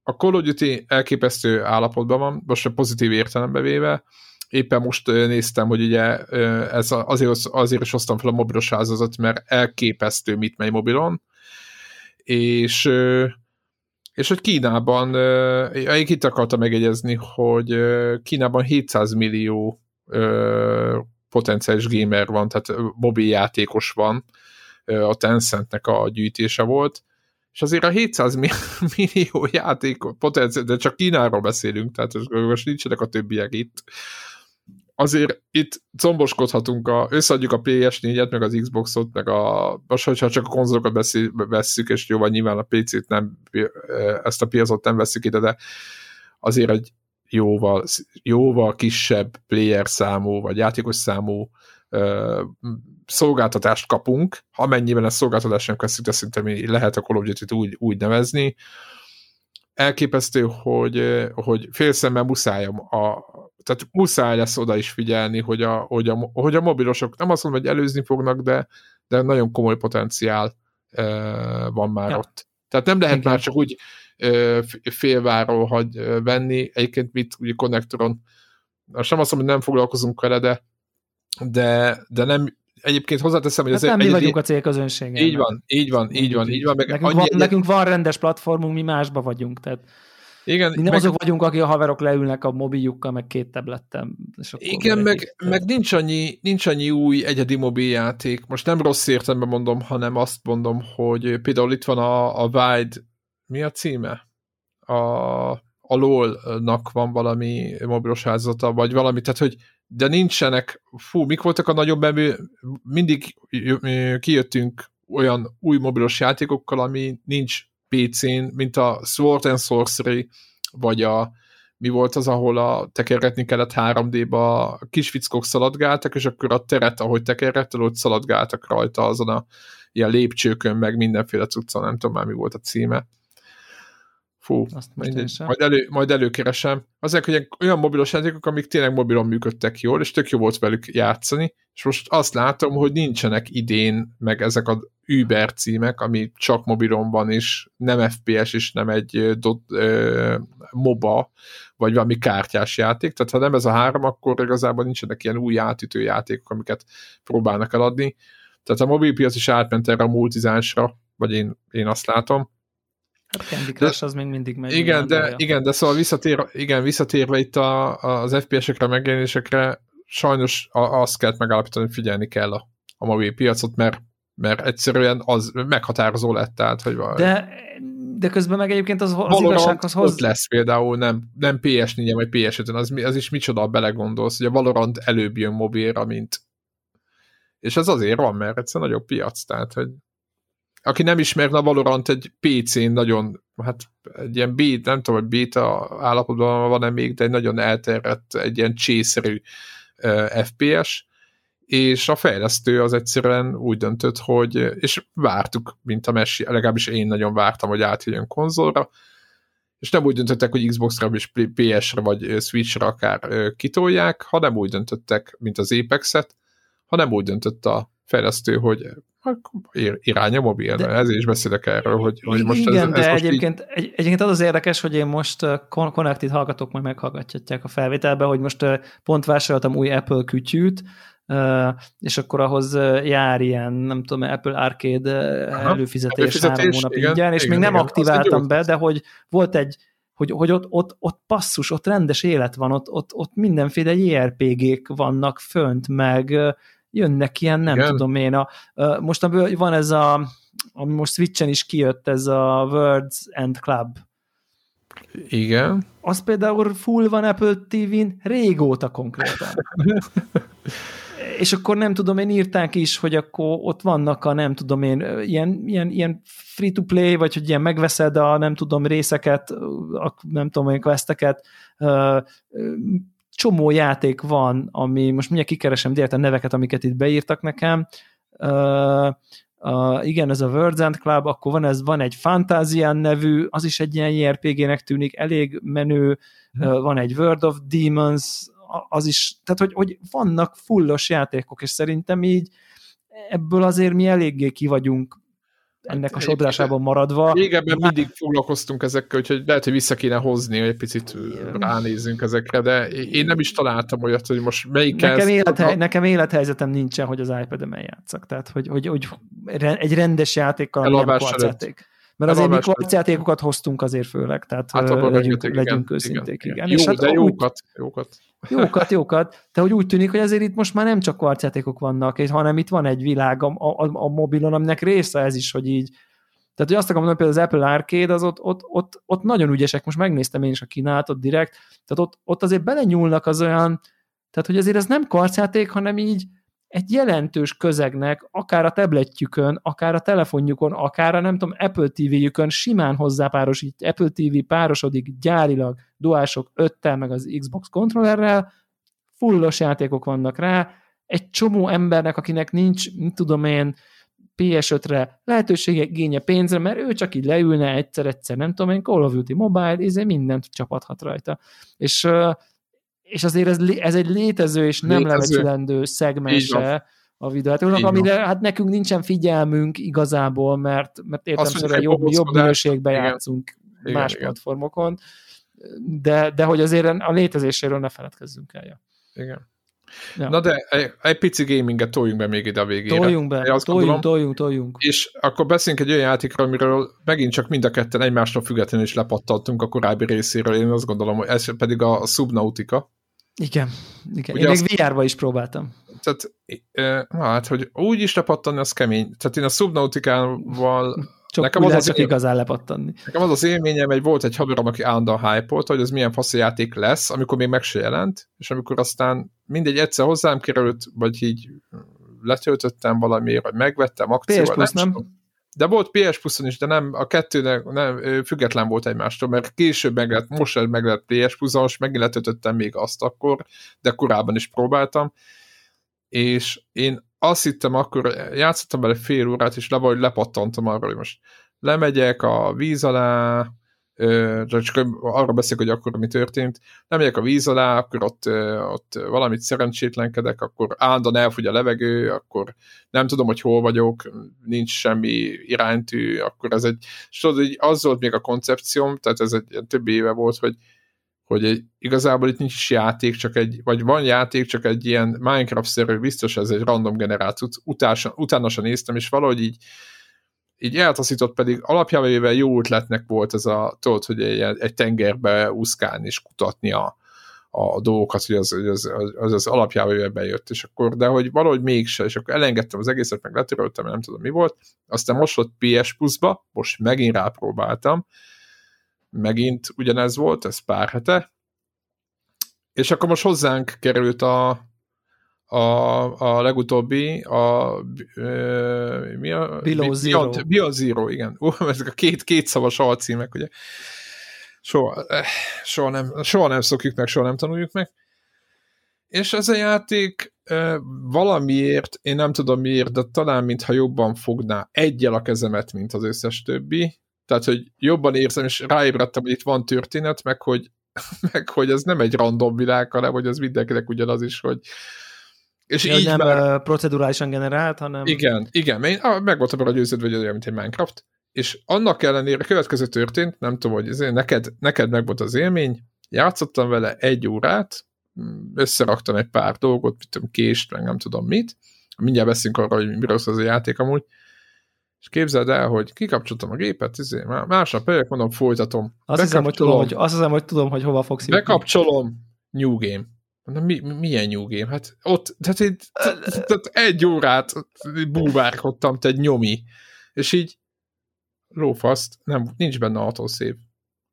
A Call of Duty elképesztő állapotban van, most a pozitív értelembe véve, éppen most néztem, hogy ugye ez azért, azért is hoztam fel a mobilos házazat, mert elképesztő mit megy mobilon, és és hogy Kínában, én itt akartam megegyezni, hogy Kínában 700 millió potenciális gamer van, tehát mobil játékos van, a Tencentnek a gyűjtése volt, és azért a 700 millió játék potenciál, de csak Kínáról beszélünk, tehát most nincsenek a többiek itt. Azért itt comboskodhatunk, a, összeadjuk a PS4-et, meg az Xboxot, meg a, most, hogyha csak a konzolokat beszél, vesszük, és jó, nyilván a PC-t nem, ezt a piacot nem veszük ide, de azért egy jóval, jóval kisebb player számú, vagy játékos számú ö, szolgáltatást kapunk, amennyiben ezt szolgáltatásnak veszünk, de szerintem lehet a Call of Duty-t úgy, úgy nevezni. Elképesztő, hogy, hogy félszemmel muszáj a, tehát muszáj lesz oda is figyelni, hogy a, hogy a, hogy a mobilosok nem azt mondom, hogy előzni fognak, de, de nagyon komoly potenciál uh, van már ja. ott. Tehát nem lehet Igen. már csak úgy félváról hagy venni. Egyébként mit ugye konnektoron, nem azt mondom, hogy nem foglalkozunk vele, de, de, de nem, egyébként hozzáteszem, hogy hát nem mi vagyunk a célközönség. Így van, így van, így van, így van. Meg nekünk, van, nekünk van rendes platformunk, mi másba vagyunk, tehát igen, mi nem meg, azok vagyunk, akik a haverok leülnek a mobiljukkal, meg két tablettel. És igen, meg, meg nincs, annyi, nincs annyi új egyedi mobiljáték. Most nem rossz értelemben mondom, hanem azt mondom, hogy például itt van a, a Wide, mi a címe? A, a LOL-nak van valami mobilos házata, vagy valami, tehát hogy de nincsenek, fú, mik voltak a nagyobb emő, mindig kijöttünk olyan új mobilos játékokkal, ami nincs PC-n, mint a Sword and Sorcery, vagy a mi volt az, ahol a tekergetni kellett 3D-ba, a kis fickók szaladgáltak, és akkor a teret, ahogy tekergettel, ott szaladgáltak rajta azon a ilyen lépcsőkön, meg mindenféle cucca, nem tudom már mi volt a címe. Fú, majd, majd, elő, majd előkeresem. Azért, hogy olyan mobilos játékok, amik tényleg mobilon működtek jól, és tök jó volt velük játszani, és most azt látom, hogy nincsenek idén meg ezek a Uber címek, ami csak mobilon van, és nem FPS, és nem egy dot, ö, MOBA, vagy valami kártyás játék, tehát ha nem ez a három, akkor igazából nincsenek ilyen új átütő játékok, amiket próbálnak eladni. Tehát a mobilpiac is átment erre a multizánsra, vagy én, én azt látom, Hát Candy Crush de, az még mindig megy. Igen, de, igen, de szóval visszatér, igen, visszatérve itt a, az FPS-ekre, megjelenésekre, sajnos azt kell megállapítani, hogy figyelni kell a, a mobil piacot, mert, mert egyszerűen az meghatározó lett, tehát, hogy de, de közben meg egyébként az, az igazsághoz hoz... ott lesz például, nem, nem PS4-en vagy PS5-en, az, az is micsoda belegondolsz, hogy a Valorant előbb jön mobilra, mint és ez azért van, mert egyszer nagyobb piac, tehát, hogy aki nem ismerne Valorant egy PC-n nagyon, hát egy ilyen beta, nem tudom, hogy beta állapotban van-e még, de egy nagyon elterjedt, egy ilyen csészerű uh, FPS, és a fejlesztő az egyszerűen úgy döntött, hogy, és vártuk, mint a Messi, legalábbis én nagyon vártam, hogy átjöjjön konzolra, és nem úgy döntöttek, hogy Xbox-ra és PS-re vagy Switch-re akár kitolják, hanem úgy döntöttek, mint az Apex-et, hanem úgy döntött a fejlesztő, hogy irány a mobil, de, ezért is beszélek erről, hogy, hogy most igen, ez, ez de most egyébként, így... egy, egyébként az az érdekes, hogy én most Connected hallgatók majd meghallgatják a felvételbe, hogy most pont vásároltam új Apple kütyűt, és akkor ahhoz jár ilyen, nem tudom, Apple Arcade Aha, előfizetés, előfizetés három hónap igen, ingyen, és igen, még nem igen, aktiváltam be, de hogy volt egy hogy, hogy ott, ott, ott passzus, ott rendes élet van, ott, ott, ott mindenféle JRPG-k vannak fönt, meg jönnek ilyen, nem Igen. tudom én, a, most van ez a, ami most Switchen is kijött, ez a Words and Club. Igen. Az például full van Apple TV-n régóta konkrétan. és akkor nem tudom, én írták is, hogy akkor ott vannak a nem tudom én, ilyen, ilyen, ilyen free-to-play, vagy hogy ilyen megveszed a nem tudom részeket, a nem tudom én questeket, csomó játék van, ami most mindjárt kikeresem direkt a neveket, amiket itt beírtak nekem. Uh, uh, igen, ez a Words and Club, akkor van ez, van egy Fantasian nevű, az is egy ilyen JRPG-nek tűnik, elég menő, uh, van egy World of Demons, az is, tehát hogy, hogy vannak fullos játékok, és szerintem így ebből azért mi eléggé ki vagyunk ennek a sodrásában maradva. Régebben mindig foglalkoztunk ezekkel, úgyhogy lehet, hogy vissza kéne hozni, hogy egy picit ránézzünk ezekre, de én nem is találtam olyat, hogy most melyik nekem, élethely, nekem élethelyzetem nincsen, hogy az iPad-en játszak. Tehát, hogy, hogy, hogy egy rendes játékkal nem játék. Mert azért mi kvarcjátékokat hoztunk azért főleg, tehát hát legyünk, igen, legyünk őszinték. Igen, igen. igen. Jó, és hát de jókat, jókat. Jókat, jókat. De hogy úgy tűnik, hogy azért itt most már nem csak kvarcjátékok vannak, hanem itt van egy világ a, a, a mobilon, aminek része ez is, hogy így tehát, hogy azt akarom mondani, például az Apple Arcade, az ott, ott, ott, ott nagyon ügyesek, most megnéztem én is a kínálatot direkt, tehát ott, ott azért belenyúlnak az olyan, tehát, hogy azért ez nem karcjáték, hanem így, egy jelentős közegnek, akár a tabletjükön, akár a telefonjukon, akár a nem tudom, Apple TV-jükön simán hozzápárosít, Apple TV párosodik gyárilag duások 5 meg az Xbox kontrollerrel, fullos játékok vannak rá, egy csomó embernek, akinek nincs, mit tudom én, PS5-re lehetősége, génye pénzre, mert ő csak így leülne egyszer-egyszer, nem tudom én, Call of Duty Mobile, ezért mindent csapathat rajta. És és azért ez, ez egy létező és nem lebecsülendő szegmense a videójátékoknak, amire hát nekünk nincsen figyelmünk igazából, mert, mert értem jobb, jobb minőségbe játszunk igen, más igen. platformokon, de, de hogy azért a létezéséről ne feledkezzünk el. Ja. Igen. Ja. Na de egy, egy pici gaminget toljunk be még ide a végére. Toljunk be, toljunk, gondolom, toljunk, toljunk. És akkor beszéljünk egy olyan játékról, amiről megint csak mind a ketten egymástól függetlenül is lepattantunk a korábbi részéről. Én azt gondolom, hogy ez pedig a Subnautica. Igen, igen. Ugye én még VR-ba is próbáltam. Tehát, na hát, hogy úgy is lepattanni, az kemény. Tehát én a Subnautica-val csak nekem az, az csak igazán lepattanni. Nekem az az élményem, hogy volt egy haverom, aki állandóan hype hogy ez milyen fasz játék lesz, amikor még meg se jelent, és amikor aztán mindegy egyszer hozzám került, vagy így letöltöttem valamiért, vagy megvettem akcióval. PS nem? nem? De volt PS plus is, de nem, a kettőnek nem, független volt egymástól, mert később meg lett, most meg lett PS plus most megint letöltöttem még azt akkor, de korábban is próbáltam, és én azt hittem akkor, játszottam bele fél órát, és le vagy lepattantam arra, hogy most lemegyek a víz alá, csak arra beszélek, hogy akkor mi történt, lemegyek a víz alá, akkor ott, ott valamit szerencsétlenkedek, akkor állandóan elfogy a levegő, akkor nem tudom, hogy hol vagyok, nincs semmi iránytű, akkor ez egy, és tudod, az volt még a koncepcióm, tehát ez egy több éve volt, hogy hogy egy, igazából itt nincs játék, csak egy, vagy van játék, csak egy ilyen Minecraft-szerű, biztos ez egy random generált, utása, utána sem néztem, és valahogy így, így eltaszított, pedig alapjában véve jó ötletnek volt ez a, tudod, hogy egy, egy tengerbe úszkálni és kutatni a, a dolgokat, hogy az, az, az, az, az alapjában bejött, és akkor, de hogy valahogy mégse, és akkor elengedtem az egészet, meg letöröltem, nem tudom mi volt, aztán most ott PS Plus-ba, most megint rápróbáltam, megint ugyanez volt, ez pár hete, és akkor most hozzánk került a, a, a legutóbbi, a, e, mi a? Below Zero. Below Zero, igen. Uh, ezek a két, két szavas alcímek, ugye. Soha, soha, nem, soha nem szokjuk meg, soha nem tanuljuk meg. És ez a játék e, valamiért, én nem tudom miért, de talán mintha jobban fogná egyel a kezemet, mint az összes többi, tehát, hogy jobban érzem, és ráébredtem, hogy itt van történet, meg hogy, meg hogy ez nem egy random világ, hanem hogy ez mindenkinek ugyanaz is, hogy és ja, így nem már... procedurálisan generált, hanem... Igen, igen, én ah, meg voltam arra győződve, hogy olyan, mint egy Minecraft, és annak ellenére következő történt, nem tudom, hogy ezért neked, neked meg volt az élmény, játszottam vele egy órát, összeraktam egy pár dolgot, mit tudom, kést, meg nem tudom mit, mindjárt beszélünk arra, hogy miről az a játék amúgy, és képzeld el, hogy kikapcsoltam a gépet, izé, másnap pedig mondom, folytatom. Azt hiszem, hogy tudom, hogy, azt hiszem, hogy tudom, hogy hova fogsz jutni. Bekapcsolom, New Game. Mondom, mi, milyen New Game? Hát ott, tehát, így, tehát egy órát búvárkodtam, te egy nyomi. És így lófaszt, nem, nincs benne autoszép.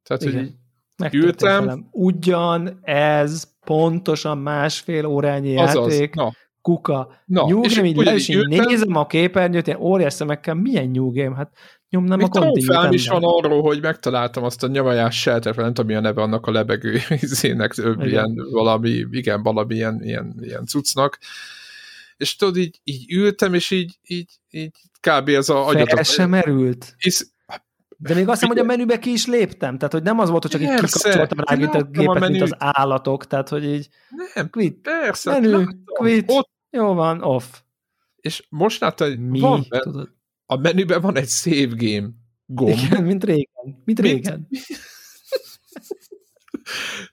Tehát, Igen. hogy ültem. Ugyan ez pontosan másfél órányi Azaz, játék. Na, kuka. Na, New és Game, így így nézem a képernyőt, ilyen óriás szemekkel, milyen New Game? Hát nyomnám Még a kontinent. is van arról, hogy megtaláltam azt a nyavajás shelter nem tudom, milyen neve annak a lebegő izének, ilyen valami, igen, valami ilyen, ilyen, ilyen cuccnak. És tudod, így, így ültem, és így, így, így kb. ez a agyatok. Fel sem merült. Hisz, de még azt hiszem, hogy a menübe ki is léptem, tehát hogy nem az volt, hogy csak így kikapcsoltam rá a gépet, mint az állatok, tehát hogy így nem, quit, persze, menü, quit, ott, jó van, off. És most látta, hogy Mi? van Tudod? A menüben van egy save game gomb. Igen, mint régen. Mint régen. Mint...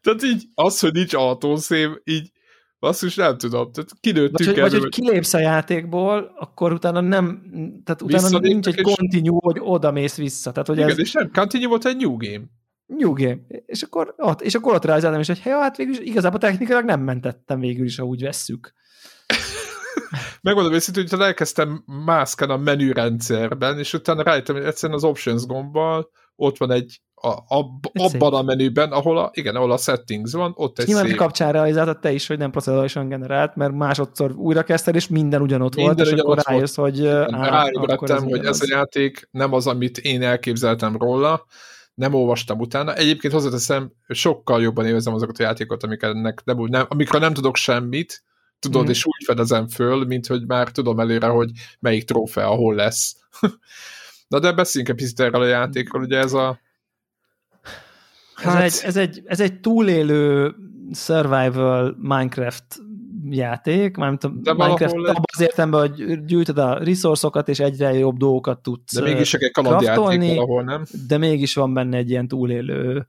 tehát így az, hogy nincs autószév, így azt is nem tudom, tehát kinőttük vagy, vagy, hogy kilépsz a játékból, akkor utána nem, tehát utána nincs egy continue, hogy oda mész vissza. Tehát, hogy Igen, ez... és nem, continue volt egy new game. New game. És akkor ott, és akkor ott realizáltam is, hogy hey, hát végül is igazából technikailag nem mentettem végül is, ha úgy vesszük. Megmondom őszintén, hogy elkezdtem mászkálni a menürendszerben, és utána rájöttem, hogy egyszerűen az options gombbal ott van egy a, a, abban a menüben, ahol a, igen, ahol a settings van, ott egy Nyilván szép... kapcsán realizáltad te is, hogy nem procedurálisan generált, mert másodszor újra kezdted, és minden ugyanott minden volt, és akkor rájössz, volt. hogy... Ráébredtem, hogy ez a játék nem az, amit én elképzeltem róla, nem olvastam utána. Egyébként hozzáteszem, sokkal jobban évezem azokat a játékokat, amiknek nem, nem, amikről nem tudok semmit, tudod, mm. és úgy fedezem föl, mint hogy már tudom előre, hogy melyik trófea hol lesz. Na de beszéljünk egy picit erről a játékról, ugye ez a ez, egy, ez, egy, ez egy túlélő survival Minecraft játék, mármint a De Minecraft abban az értemben, hogy gyűjtöd a resourcokat, és egyre jobb dolgokat tudsz De mégis egy kalandjáték valahol, nem? De mégis van benne egy ilyen túlélő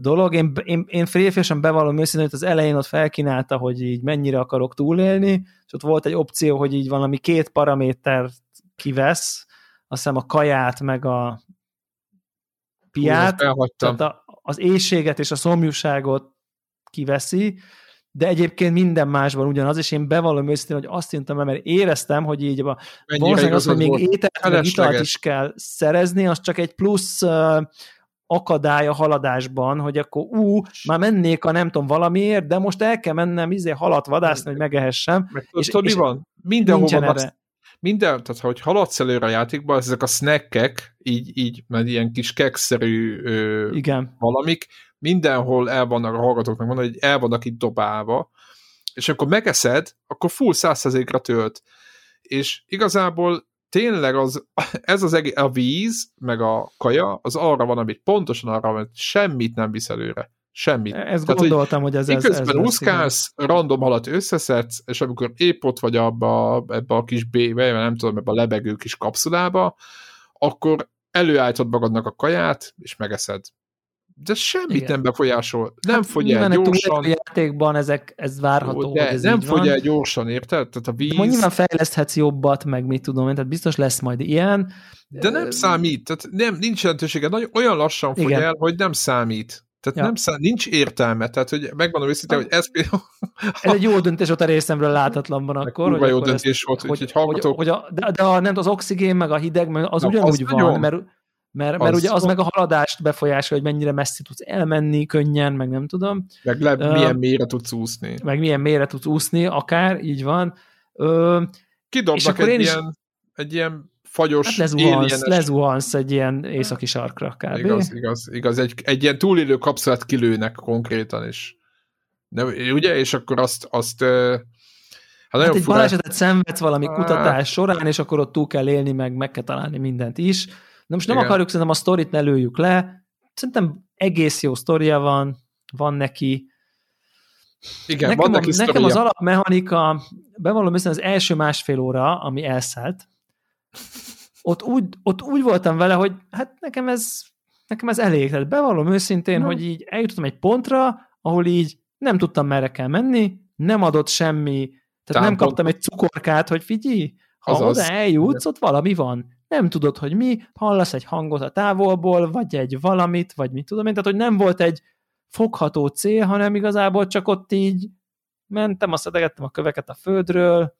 dolog. Én, én, én férfiasan bevallom őszintén, hogy az elején ott felkínálta, hogy így mennyire akarok túlélni, és ott volt egy opció, hogy így valami két paraméter kivesz, azt hiszem a kaját, meg a piát, Hú, tehát a, az éjséget és a szomjúságot kiveszi, de egyébként minden másban ugyanaz, és én bevallom őszintén, hogy azt hintem, mert éreztem, hogy így a, valószínűleg az, hogy még ételt, meg italt is kell szerezni, az csak egy plusz uh, akadály a haladásban, hogy akkor ú, már mennék a nem tudom valamiért, de most el kell mennem izé halat vadászni, hogy megehessem. Meg, és, tudod, és mi van? Mindenhova erre. minden, tehát hogy haladsz előre a játékba, ezek a snackek, így, így, mert ilyen kis kekszerű ö, Igen. valamik, mindenhol el vannak a hallgatóknak mondani, hogy el vannak itt dobálva, és amikor megeszed, akkor full százszerzékra tölt. És igazából tényleg az, ez az egész, a víz, meg a kaja, az arra van, amit pontosan arra van, semmit nem visz előre. Semmit. Ezt Tehát, gondoltam, hogy, hogy ez ez, ez úszkálsz, random halat összeszedsz, és amikor épp ott vagy abba, ebbe a kis B-be, nem tudom, ebbe a lebegő kis kapszulába, akkor előállítod magadnak a kaját, és megeszed de semmit Igen. nem befolyásol. Nem hát fogy el gyorsan. A játékban ezek, ez várható, de hogy ez nem fogy el gyorsan, érted? Tehát a víz... De nyilván fejleszthetsz jobbat, meg mit tudom én, tehát biztos lesz majd ilyen. De nem számít, tehát nem, nincs jelentősége. Nagyon, olyan lassan fogy Igen. el, hogy nem számít. Tehát ja. nem szám, nincs értelme, tehát hogy megmondom őszintén, hogy ez például... Ez egy jó döntés volt a részemről látatlanban akkor. Hogy jó döntés ezt, volt, hogy, hallgatók... Hogy, hogy a, de, de a, nem az oxigén, meg a hideg, meg az Na, ugyanúgy az van, nagyon... mert mert, mert ugye az meg a haladást befolyásolja, hogy mennyire messzi tudsz elmenni könnyen, meg nem tudom. Meg le, uh, milyen mélyre tudsz úszni. Meg milyen mélyre tudsz úszni, akár, így van. Uh, Kidobnak egy, ilyen, is, egy ilyen fagyos, hát lezuhansz, lezuhansz egy ilyen északi sarkra kb. Igaz, igaz, igaz. Egy, egy ilyen túlélő kapszulát kilőnek konkrétan is. De, ugye? És akkor azt, azt Hát, hát egy balesetet szenvedsz valami kutatás során, és akkor ott túl kell élni, meg meg kell találni mindent is Na most nem Igen. akarjuk szerintem a sztorit ne lőjük le, szerintem egész jó sztoria van, van neki. Igen, nekem, van neki a, Nekem az alapmechanika, bevallom össze az első másfél óra, ami elszállt, ott úgy, ott úgy voltam vele, hogy hát nekem ez, nekem ez elég. Tehát bevallom őszintén, no. hogy így eljutottam egy pontra, ahol így nem tudtam merre kell menni, nem adott semmi, tehát Támpont. nem kaptam egy cukorkát, hogy figyelj, ha Azaz. oda eljutsz, ott valami van nem tudod, hogy mi, hallasz egy hangot a távolból, vagy egy valamit, vagy mit tudom én, tehát hogy nem volt egy fogható cél, hanem igazából csak ott így mentem, azt a köveket a földről,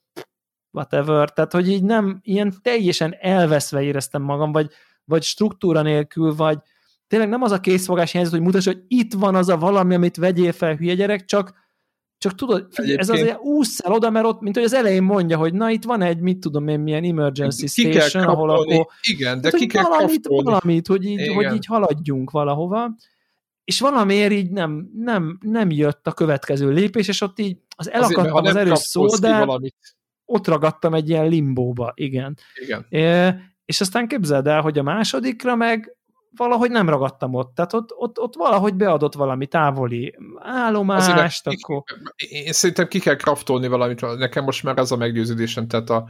whatever, tehát hogy így nem, ilyen teljesen elveszve éreztem magam, vagy, vagy struktúra nélkül, vagy tényleg nem az a készfogás helyzet, hogy mutassa, hogy itt van az a valami, amit vegyél fel, hülye gyerek, csak csak tudod, figyelj, ez az ússz el oda, mert ott, mint hogy az elején mondja, hogy na itt van egy, mit tudom én, milyen emergency ki station, ahol akkor... Igen, de hát, ki kell valamit, valamit, hogy így, hogy így haladjunk valahova. És valamiért így nem, nem, nem jött a következő lépés, és ott így az elakadtam Azért, az erős szó, de valamit. ott ragadtam egy ilyen limbóba, igen. igen. É, és aztán képzeld el, hogy a másodikra meg valahogy nem ragadtam ott. Tehát ott, ott, ott valahogy beadott valami távoli állomást, Azért, akkor... Én szerintem ki kell kraftolni valamit, nekem most már ez a meggyőződésem, tehát a,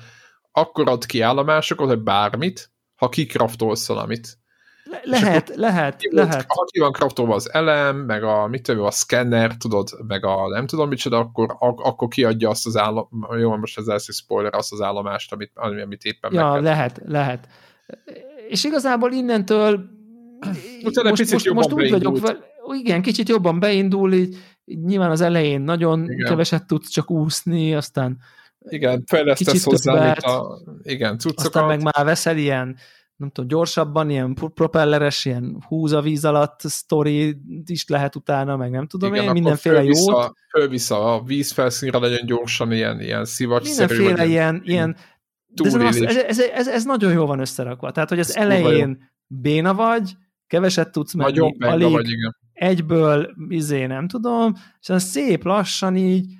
akkor ad ki állomásokat, hogy bármit, ha kikraftolsz valamit. Le, lehet, akkor, lehet, ki lehet. Ha ki van kraftolva az elem, meg a, mit tudom, a szkenner, tudod, meg a nem tudom micsoda, akkor, akkor kiadja azt az állom, jó, most ez első spoiler, azt az állomást, amit, amit éppen Ja, meg lehet, lehet. És igazából innentől Utána most, picit most, most úgy vagyok, igen, kicsit jobban beindul, így, így nyilván az elején nagyon igen. keveset tudsz csak úszni, aztán igen, fejlesztesz hozzá, többet, a, igen, cuccokat. Aztán meg már veszel ilyen, nem tudom, gyorsabban, ilyen propelleres, ilyen húz a víz alatt sztori is lehet utána, meg nem tudom igen, én, mindenféle jót. Fölvissza a vízfelszínre nagyon gyorsan, ilyen, ilyen szivacs Mindenféle ilyen, ilyen de ez, ez, ez, ez, ez, nagyon jó van összerakva. Tehát, hogy az elején béna vagy, keveset tudsz menni, Nagyobb alig, vagy, igen. egyből, izé, nem tudom, és aztán szép lassan így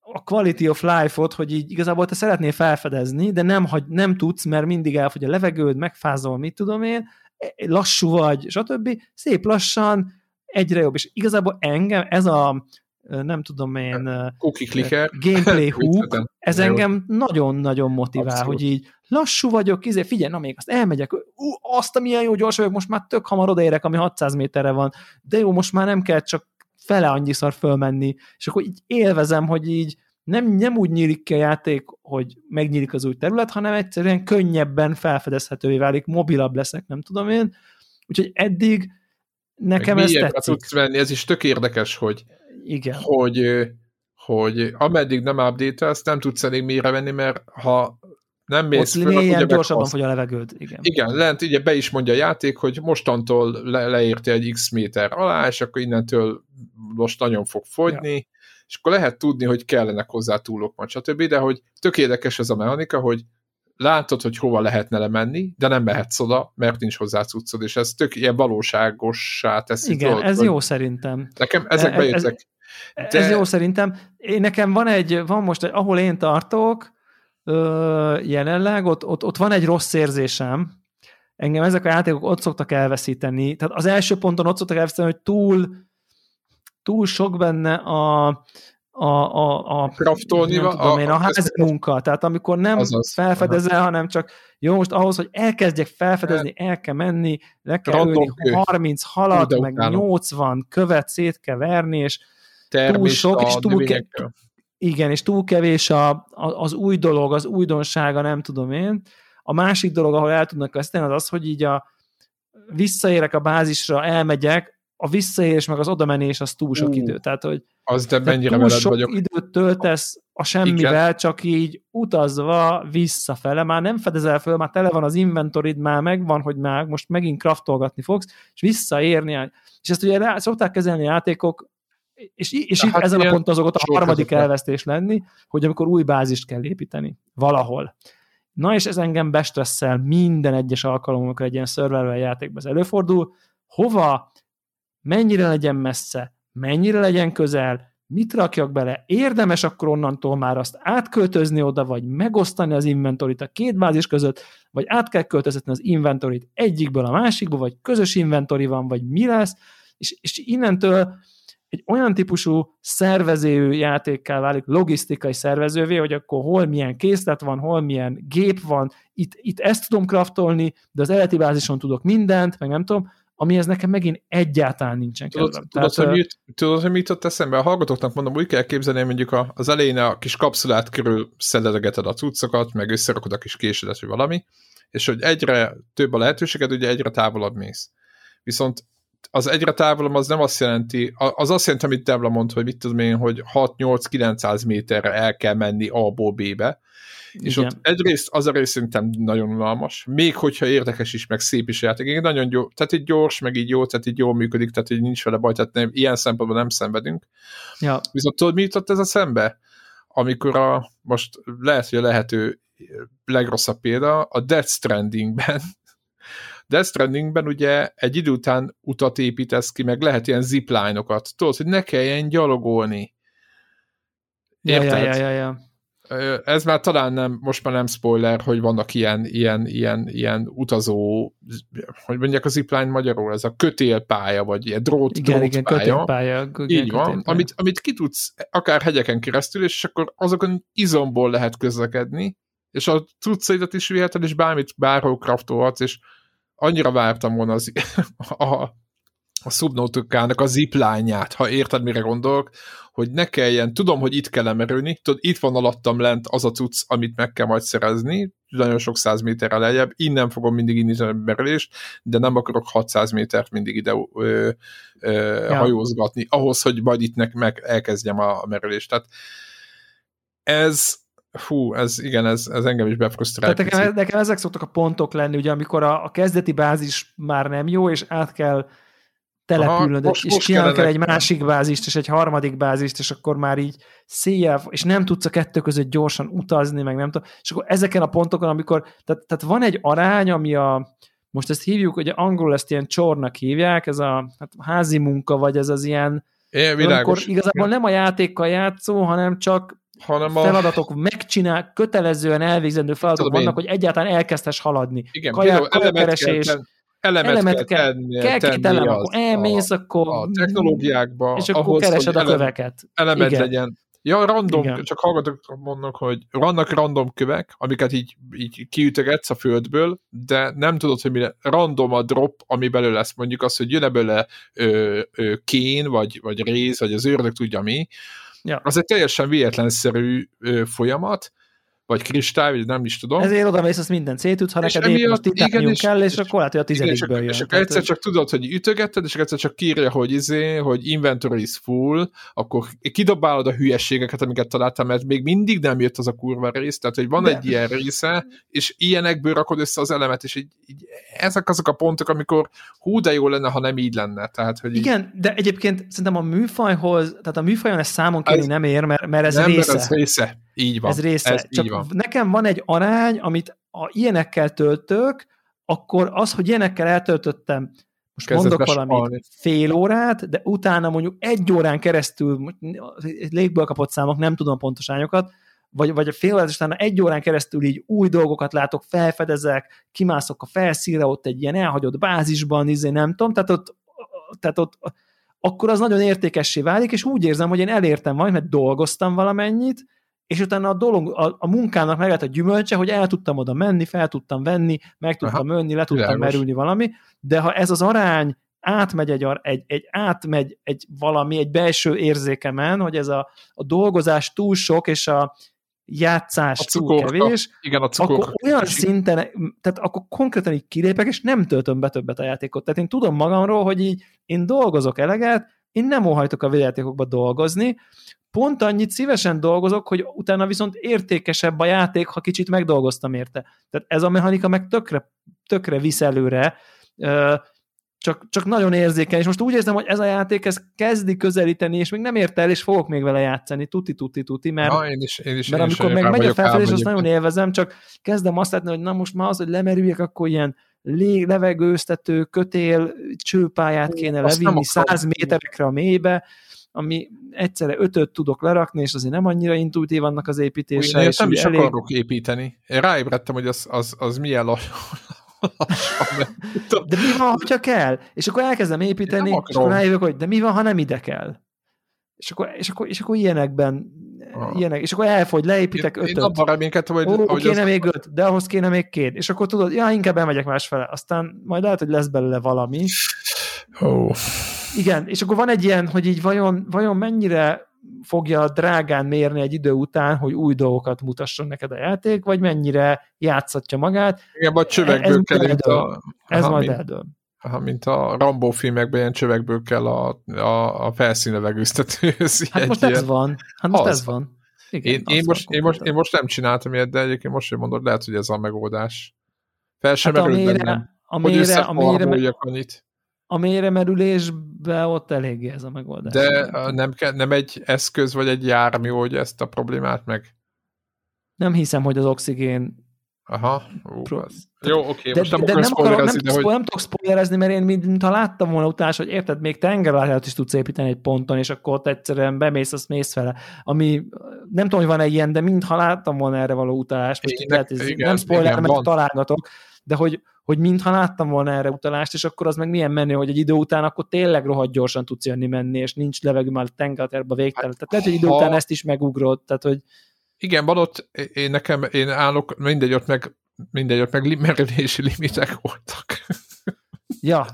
a quality of life-ot, hogy így igazából te szeretnél felfedezni, de nem, hagy, nem tudsz, mert mindig elfogy a levegőd, megfázol, mit tudom én, lassú vagy, stb. Szép lassan, egyre jobb. És igazából engem ez a nem tudom én, Cookie clicker. gameplay hook, ez engem nagyon-nagyon motivál, Abszolút. hogy így lassú vagyok, izé, figyelj, na még azt elmegyek, ú, azt a milyen jó gyors vagyok, most már tök hamar odaérek, ami 600 méterre van, de jó, most már nem kell csak fele annyiszor fölmenni, és akkor így élvezem, hogy így nem, nem úgy nyílik ki a játék, hogy megnyílik az új terület, hanem egyszerűen könnyebben felfedezhetővé válik, mobilabb leszek, nem tudom én. Úgyhogy eddig nekem ez tetszik. tudsz venni, ez is tök érdekes, hogy, Igen. hogy, hogy ameddig nem update nem tudsz elég mélyre venni, mert ha nem mész Ott föl, ugye gyorsabban fogy a levegőd. Igen. Igen, lent ugye be is mondja a játék, hogy mostantól le, leérte egy x méter alá, és akkor innentől most nagyon fog fogyni, ja. és akkor lehet tudni, hogy kellenek hozzá túlok, stb. De hogy tök érdekes ez a mechanika, hogy látod, hogy hova lehetne lemenni, de nem mehetsz oda, mert nincs hozzá cuccod, és ez tök ilyen valóságossá teszi. Igen, tudod, ez jó szerintem. Nekem ezek bejöttek. Ez, de... ez jó szerintem. Én nekem van egy, van most, egy, ahol én tartok, ö, jelenleg, ott, ott, ott van egy rossz érzésem, engem ezek a játékok ott szoktak elveszíteni. Tehát az első ponton ott szoktak elveszíteni, hogy túl, túl sok benne a, a, a, a, Kraftolni, nem tudom a, én, a, a házi munka. Tehát amikor nem azaz, felfedezel, aha. hanem csak jó, most ahhoz, hogy elkezdjek felfedezni, el kell menni, le kell ülni 30 halat, meg utána. 80 követ szét kell verni, és túl sok, és túl, ke- igen, és túl kevés a, a, az új dolog, az újdonsága, nem tudom én. A másik dolog, ahol el tudnak veszteni, az az, hogy így a visszaérek a bázisra, elmegyek, a visszaérés meg az odamenés az túl sok uh, idő. Tehát, hogy az de mennyire túl sok vagyok. időt töltesz a semmivel, Igen. csak így utazva visszafele, már nem fedezel föl, már tele van az inventorid, már megvan, hogy már most megint kraftolgatni fogsz, és visszaérni. És ezt ugye rá, szokták kezelni a játékok, és, és itt hát ezen a ponton azok a harmadik elvesztés lenni, hogy amikor új bázist kell építeni valahol. Na és ez engem bestresszel minden egyes alkalommal, amikor egy ilyen survival játékban ez előfordul, hova, mennyire legyen messze, mennyire legyen közel, mit rakjak bele, érdemes akkor onnantól már azt átköltözni oda, vagy megosztani az inventorit a két bázis között, vagy át kell költözetni az inventorit egyikből a másikba, vagy közös inventori van, vagy mi lesz, és, és innentől egy olyan típusú szervező játékká válik, logisztikai szervezővé, hogy akkor hol milyen készlet van, hol milyen gép van, itt, itt ezt tudom kraftolni, de az eredeti bázison tudok mindent, meg nem tudom, amihez nekem megint egyáltalán nincsen tudod, kedvem. Tudod, Tehát, hogy mit, tudod, hogy mit jutott eszembe? A hallgatóknak mondom, úgy kell képzelni, mondjuk az elején a kis kapszulát körül szedelegeted a cuccokat, meg összerakod a kis késedet, vagy valami, és hogy egyre több a lehetőséged, ugye egyre távolabb mész. Viszont az egyre távolabb az nem azt jelenti, az azt jelenti, amit Debla mond, hogy mit tudom én, hogy 6-8-900 méterre el kell menni A-ból B-be, és Igen. ott egyrészt az a rész szerintem nagyon unalmas, még hogyha érdekes is, meg szép is játék, Igen, nagyon jó, tehát így gyors, meg így jó, tehát így jól működik, tehát így nincs vele baj, tehát nem, ilyen szempontból nem szenvedünk. Ja. Viszont tudod, mi jutott ez a szembe? Amikor a, most lehet, hogy a lehető legrosszabb példa, a Death Strandingben Death Strandingben ugye egy idő után utat építesz ki, meg lehet ilyen zipline-okat. Tudod, hogy ne kelljen gyalogolni. Érted? Ja, ja, ja, ja, ja. Ez már talán nem, most már nem spoiler, hogy vannak ilyen, ilyen, ilyen, ilyen utazó, hogy mondják a zipline magyarul, ez a kötélpálya, vagy ilyen drót, igen, drót igen, pálya. Kötélpálya, igen, Így kötélpálya. van, amit, amit ki tudsz akár hegyeken keresztül, és akkor azokon izomból lehet közlekedni, és a cuccaidat is viheted, és bármit bárhol kraftolhatsz, és annyira vártam volna az, a, a Subnautica-nak a ziplányát, ha érted, mire gondolok, hogy ne kelljen, tudom, hogy itt kell emerülni, tudod, itt van alattam lent az a cucc, amit meg kell majd szerezni, nagyon sok száz méterre lejjebb, innen fogom mindig indítani a merülést, de nem akarok 600 métert mindig ide ö, ö, ja. hajózgatni, ahhoz, hogy majd itt meg elkezdjem a, a merülést. Tehát ez Hú, ez igen, ez, ez engem is befrusztrál. Tehát nekem, nekem ezek szoktak a pontok lenni, ugye, amikor a, a kezdeti bázis már nem jó, és át kell települnöd, Aha, és csinálni kell egy másik bázist, és egy harmadik bázist, és akkor már így széjjel, és nem tudsz a kettő között gyorsan utazni, meg nem tudom. És akkor ezeken a pontokon, amikor, tehát, tehát van egy arány, ami a, most ezt hívjuk, hogy angolul ezt ilyen csornak hívják, ez a hát, házi munka, vagy ez az ilyen, É, amikor igazából nem a játékkal játszó, hanem csak hanem a... feladatok megcsinál, kötelezően elvégzendő feladatok Tudom vannak, én. hogy egyáltalán elkezdhess haladni. Igen, Kaják, elemet, elemet kell, kell tenni, kell két elem, akkor elmész, a, akkor... A technológiákba. És akkor ahhoz, keresed a köveket. Elemet Igen. legyen. Ja, random, Igen. csak hallgatok, mondok, hogy vannak random kövek, amiket így, így kiütögetsz a földből, de nem tudod, hogy mire random a drop, ami belőle lesz. Mondjuk az, hogy jön belőle ö, ö, kén, vagy, vagy rész, vagy az ördög tudja mi. Ja. Az egy teljesen véletlenszerű ö, folyamat, vagy kristály, vagy nem is tudom. Ezért oda mész, azt minden szétudsz, ha neked épp most titánium kell, és, és akkor lehet, hogy a tizedikből jön. És akkor egyszer csak tudod, hogy ütögetted, és egyszer csak kírja, hogy izé, hogy inventory is full, akkor kidobálod a hülyeségeket, amiket találtam, mert még mindig nem jött az a kurva rész, tehát hogy van de. egy ilyen része, és ilyenekből rakod össze az elemet, és így, így ezek azok a pontok, amikor hú, de jó lenne, ha nem így lenne. Tehát, hogy Igen, így... de egyébként szerintem a műfajhoz, tehát a műfajon ez számon kérni nem ér, mert, mert ez nem, része. Mert ez része. Így van. Ez része. Ez Csak van. nekem van egy arány, amit a ilyenekkel töltök, akkor az, hogy ilyenekkel eltöltöttem, most Kezdett mondok valamit, fél órát, de utána mondjuk egy órán keresztül, légből kapott számok, nem tudom pontos ányokat, vagy, vagy a fél órát, és utána egy órán keresztül így új dolgokat látok, felfedezek, kimászok a felszínre, ott egy ilyen elhagyott bázisban, izé, nem tudom, tehát ott, tehát ott akkor az nagyon értékessé válik, és úgy érzem, hogy én elértem valamit, mert dolgoztam valamennyit, és utána a dolog, a, a munkának meg lett a gyümölcse, hogy el tudtam oda menni, fel tudtam venni, meg tudtam Aha, önni, le tudtam világos. merülni valami, de ha ez az arány átmegy egy, egy, egy, átmegy egy valami, egy belső érzékemen, hogy ez a, a dolgozás túl sok, és a játszás a túl kevés, igen, a akkor olyan szinten, tehát akkor konkrétan így kilépek, és nem töltöm be többet a játékot. Tehát én tudom magamról, hogy így én dolgozok eleget, én nem óhajtok a videójátékokba dolgozni, pont annyit szívesen dolgozok, hogy utána viszont értékesebb a játék, ha kicsit megdolgoztam érte. Tehát ez a mechanika meg tökre, tökre visz előre, csak, csak nagyon érzékeny, és most úgy érzem, hogy ez a játék ez kezdi közelíteni, és még nem ért el, és fogok még vele játszani, tuti, tuti, tuti, mert, na, én is, én is, mert én amikor meg megy a felfelé, azt nagyon élvezem, csak kezdem azt látni, hogy na most már az, hogy lemerüljek, akkor ilyen lég, levegőztető, kötél, csőpályát kéne levinni száz méterekre a mélybe, ami egyszerre ötöt tudok lerakni, és azért nem annyira intuitív annak az építése. Én nem is elég... akarok építeni. Én ráébredtem, hogy az, az, az milyen lassan. de mi van, ha kell? És akkor elkezdem építeni, és akkor rájövök, hogy de mi van, ha nem ide kell? És akkor, és akkor, és akkor ilyenekben ah. ilyenek, és akkor elfogy, leépítek én, ötöt. Én abban reménykedtem, hogy... Ó, hogy kéne még öt, de ahhoz kéne még két. És akkor tudod, ja, inkább elmegyek másfele. Aztán majd lehet, hogy lesz belőle valami. Oh. Igen, és akkor van egy ilyen, hogy így vajon, vajon mennyire fogja drágán mérni egy idő után, hogy új dolgokat mutasson neked a játék, vagy mennyire játszatja magát. Igen, vagy csövekből ez kell, ez majd eldől. Mint a Rambo filmekben ilyen csövekből kell a, a, a felszínlevegőztető. Hát most ilyen. ez van. Hát most az. ez van. Igen, én, én, most, én, most, én most nem csináltam ilyet, de egyébként most, hogy mondod, lehet, hogy ez a megoldás. Fel sem hát amire, bennem, amire, hogy amire, annyit a mélyremerülésbe ott eléggé ez a megoldás. De nem, nem egy eszköz vagy egy jármű, hogy ezt a problémát meg? Nem hiszem, hogy az oxigén Aha, Ú, Pro... Jó, oké, de, most nem, de nem, nem, hogy... nem tudok spoilerezni, mert én mintha láttam volna utána, hogy érted, még tengerállat is tudsz építeni egy ponton, és akkor ott egyszerűen bemész, azt mész fele. Ami nem tudom, hogy van-e ilyen, de mintha láttam volna erre való utalást, most Ének, lehet, igen, nem spoiler, mert találgatok, de hogy hogy mintha láttam volna erre utalást, és akkor az meg milyen menő, hogy egy idő után akkor tényleg rohadt gyorsan tudsz jönni menni, és nincs levegő már tengerterbe végtelen. Tehát lehet, hogy idő ha... után ezt is megugrod, tehát hogy igen, van ott, én nekem, én állok, mindegy, ott meg, mindegy, ott meg merevési limitek voltak. Ja,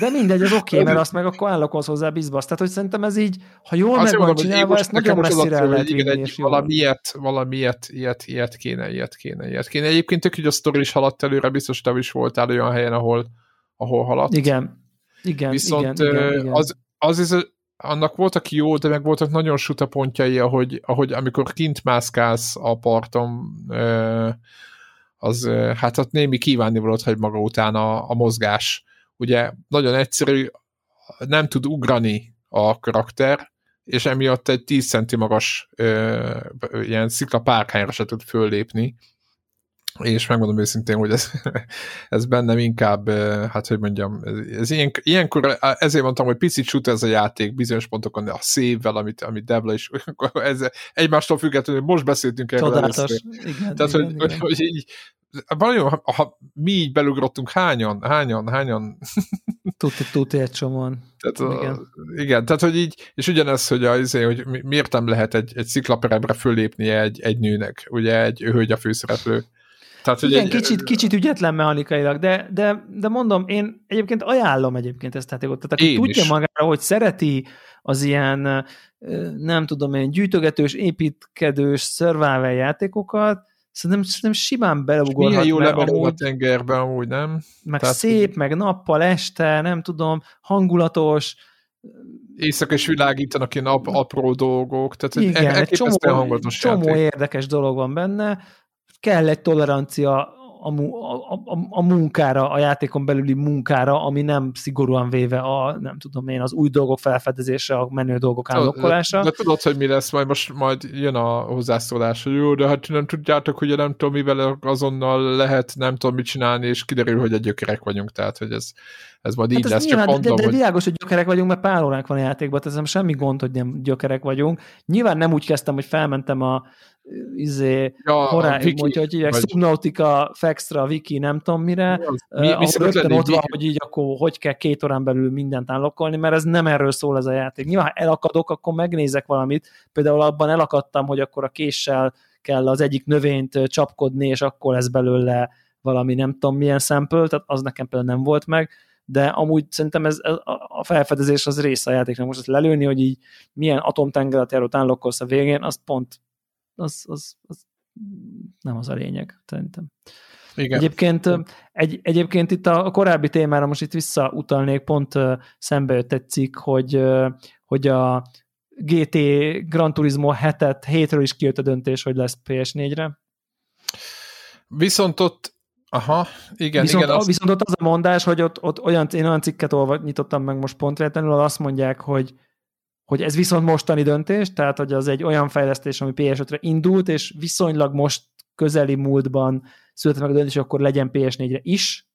de mindegy, az oké, okay, mert azt meg akkor állok hozzá bizbasz. Tehát, hogy szerintem ez így, ha jól meg van csinálva, ezt nagyon messzire el lehet vinni. Egy, valami ilyet, valami ilyet, ilyet, ilyet kéne, ilyet kéne, ilyet kéne. Egyébként tök, hogy a sztori is haladt előre, biztos te is voltál olyan helyen, ahol, ahol haladt. Igen, igen, Viszont igen, igen, igen. Az, az, az, annak voltak jó, de meg voltak nagyon suta pontjai, ahogy, ahogy amikor kint mászkálsz a parton, az hát ott némi kívánni volt, hogy maga után a, a mozgás. Ugye nagyon egyszerű, nem tud ugrani a karakter, és emiatt egy 10 centi magas ö, ilyen szikla párkányra se tud föllépni, és megmondom őszintén, hogy ez, ez bennem inkább, hát hogy mondjam, ez, ez ilyen, ilyenkor ezért mondtam, hogy picit sut ez a játék bizonyos pontokon a szévvel, amit, amit Devla is, ez egymástól függetlenül, most beszéltünk erről először. Igen, Tehát, igen, hogy, igen. hogy, hogy így valami, ha, ha mi így belugrottunk, hányan, hányan, hányan? Tuti, tuti egy csomóan. Tehát, igen. A, igen, tehát hogy így, és ugyanez, hogy, a, azért, hogy miért nem lehet egy, egy sziklaperebre fölépnie egy, egy nőnek, ugye egy hölgy a főszereplő. Tehát, hogy Igen, egy, kicsit, kicsit ügyetlen mechanikailag, de, de, de mondom, én egyébként ajánlom egyébként ezt a játékot. Tehát aki tudja is. magára, hogy szereti az ilyen, nem tudom én, gyűjtögetős, építkedős survival játékokat, szerintem, szerintem simán beleugorhat. Milyen jó lemerül a tengerbe amúgy, nem? Meg Tehát, szép, meg nappal, este, nem tudom, hangulatos, éjszaka is világítanak ilyen ap, apró dolgok, tehát Igen, egy csomó, csomó érdekes dolog van benne, kell egy tolerancia a, a, a, a munkára, a játékon belüli munkára, ami nem szigorúan véve a, nem tudom én, az új dolgok felfedezése, a menő dolgok állokkolása. De, de tudod, hogy mi lesz, majd most majd jön a hozzászólás, hogy jó, de hát nem tudjátok, hogy nem tudom, mivel azonnal lehet, nem tudom mit csinálni, és kiderül, hogy a gyökerek vagyunk, tehát, hogy ez, ez majd így hát lesz, nyilván, csak mondom, de, de, de világos, hogy gyökerek vagyunk, mert pár óránk van a játékban, tehát ez semmi gond, hogy nem gyökerek vagyunk. Nyilván nem úgy kezdtem, hogy felmentem a izé, ja, horá, a wiki, mondja, hogy így, vagy... Subnautica, Fextra, Wiki, nem tudom mire, mi, mi ahol rögtön ott van, hogy így akkor hogy kell két órán belül mindent állokkolni, mert ez nem erről szól ez a játék. Nyilván, ha elakadok, akkor megnézek valamit, például abban elakadtam, hogy akkor a késsel kell az egyik növényt csapkodni, és akkor lesz belőle valami nem tudom milyen sample, tehát az nekem például nem volt meg, de amúgy szerintem ez, a felfedezés az része a játéknak. Most ezt lelőni, hogy így milyen atomtengelet járót állokkolsz a végén, az pont az, az, az nem az a lényeg, szerintem. Igen. Egyébként, egy, egyébként itt a, a korábbi témára most itt visszautalnék, pont szembe jött egy cikk, hogy, hogy a GT Gran Turismo 7-et, hétről is kijött a döntés, hogy lesz PS4-re. Viszont ott Aha, igen, viszont, igen. Azt... Viszont ott az a mondás, hogy ott, ott olyan, én olyan cikket olva, nyitottam meg most pont véletlenül, azt mondják, hogy hogy ez viszont mostani döntés, tehát hogy az egy olyan fejlesztés, ami PS5-re indult, és viszonylag most közeli múltban született meg a döntés, akkor legyen PS4-re is.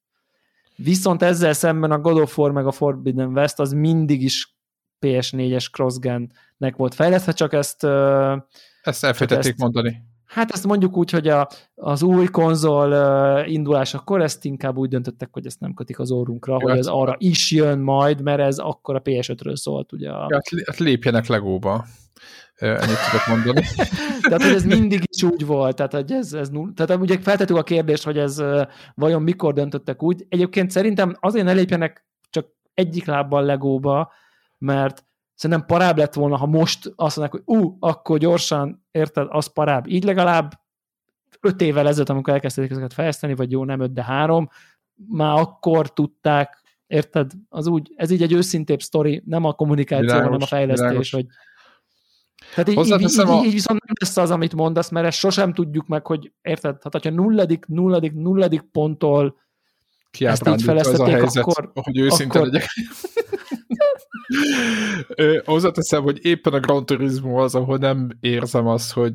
Viszont ezzel szemben a God of War meg a Forbidden West az mindig is PS4-es crossgen-nek volt fejlesztve, csak ezt... Ezt elfelejtették mondani. Hát ezt mondjuk úgy, hogy a, az új konzol uh, indulásakor ezt inkább úgy döntöttek, hogy ezt nem kötik az órunkra, ja, hogy ez arra is jön majd, mert ez akkor a PS5-ről szólt. Ugye a... ja, hát lépjenek legóba. Ennyit tudok mondani. tehát, hogy ez mindig is úgy volt, tehát, hogy ez, ez null... tehát ugye feltettük a kérdést, hogy ez vajon mikor döntöttek úgy. Egyébként szerintem azért ne lépjenek csak egyik lábbal legóba, mert Szerintem parább lett volna, ha most azt mondják, hogy ú, uh, akkor gyorsan, érted, az parább. Így legalább öt évvel ezelőtt, amikor elkezdték ezeket fejleszteni, vagy jó, nem öt, de három, már akkor tudták, érted, az úgy, ez így egy őszintébb sztori, nem a kommunikáció, világos, hanem a fejlesztés, világos. hogy tehát így, így, így, a... így viszont nem lesz az, amit mondasz, mert ezt sosem tudjuk meg, hogy érted, hát hogyha nulladik, nulladik, nulladik ponttól ezt így fejlesztették, akkor... hogy őszinte akkor... legyek. Hozzáteszem, hogy éppen a Gran Turismo az, ahol nem érzem azt, hogy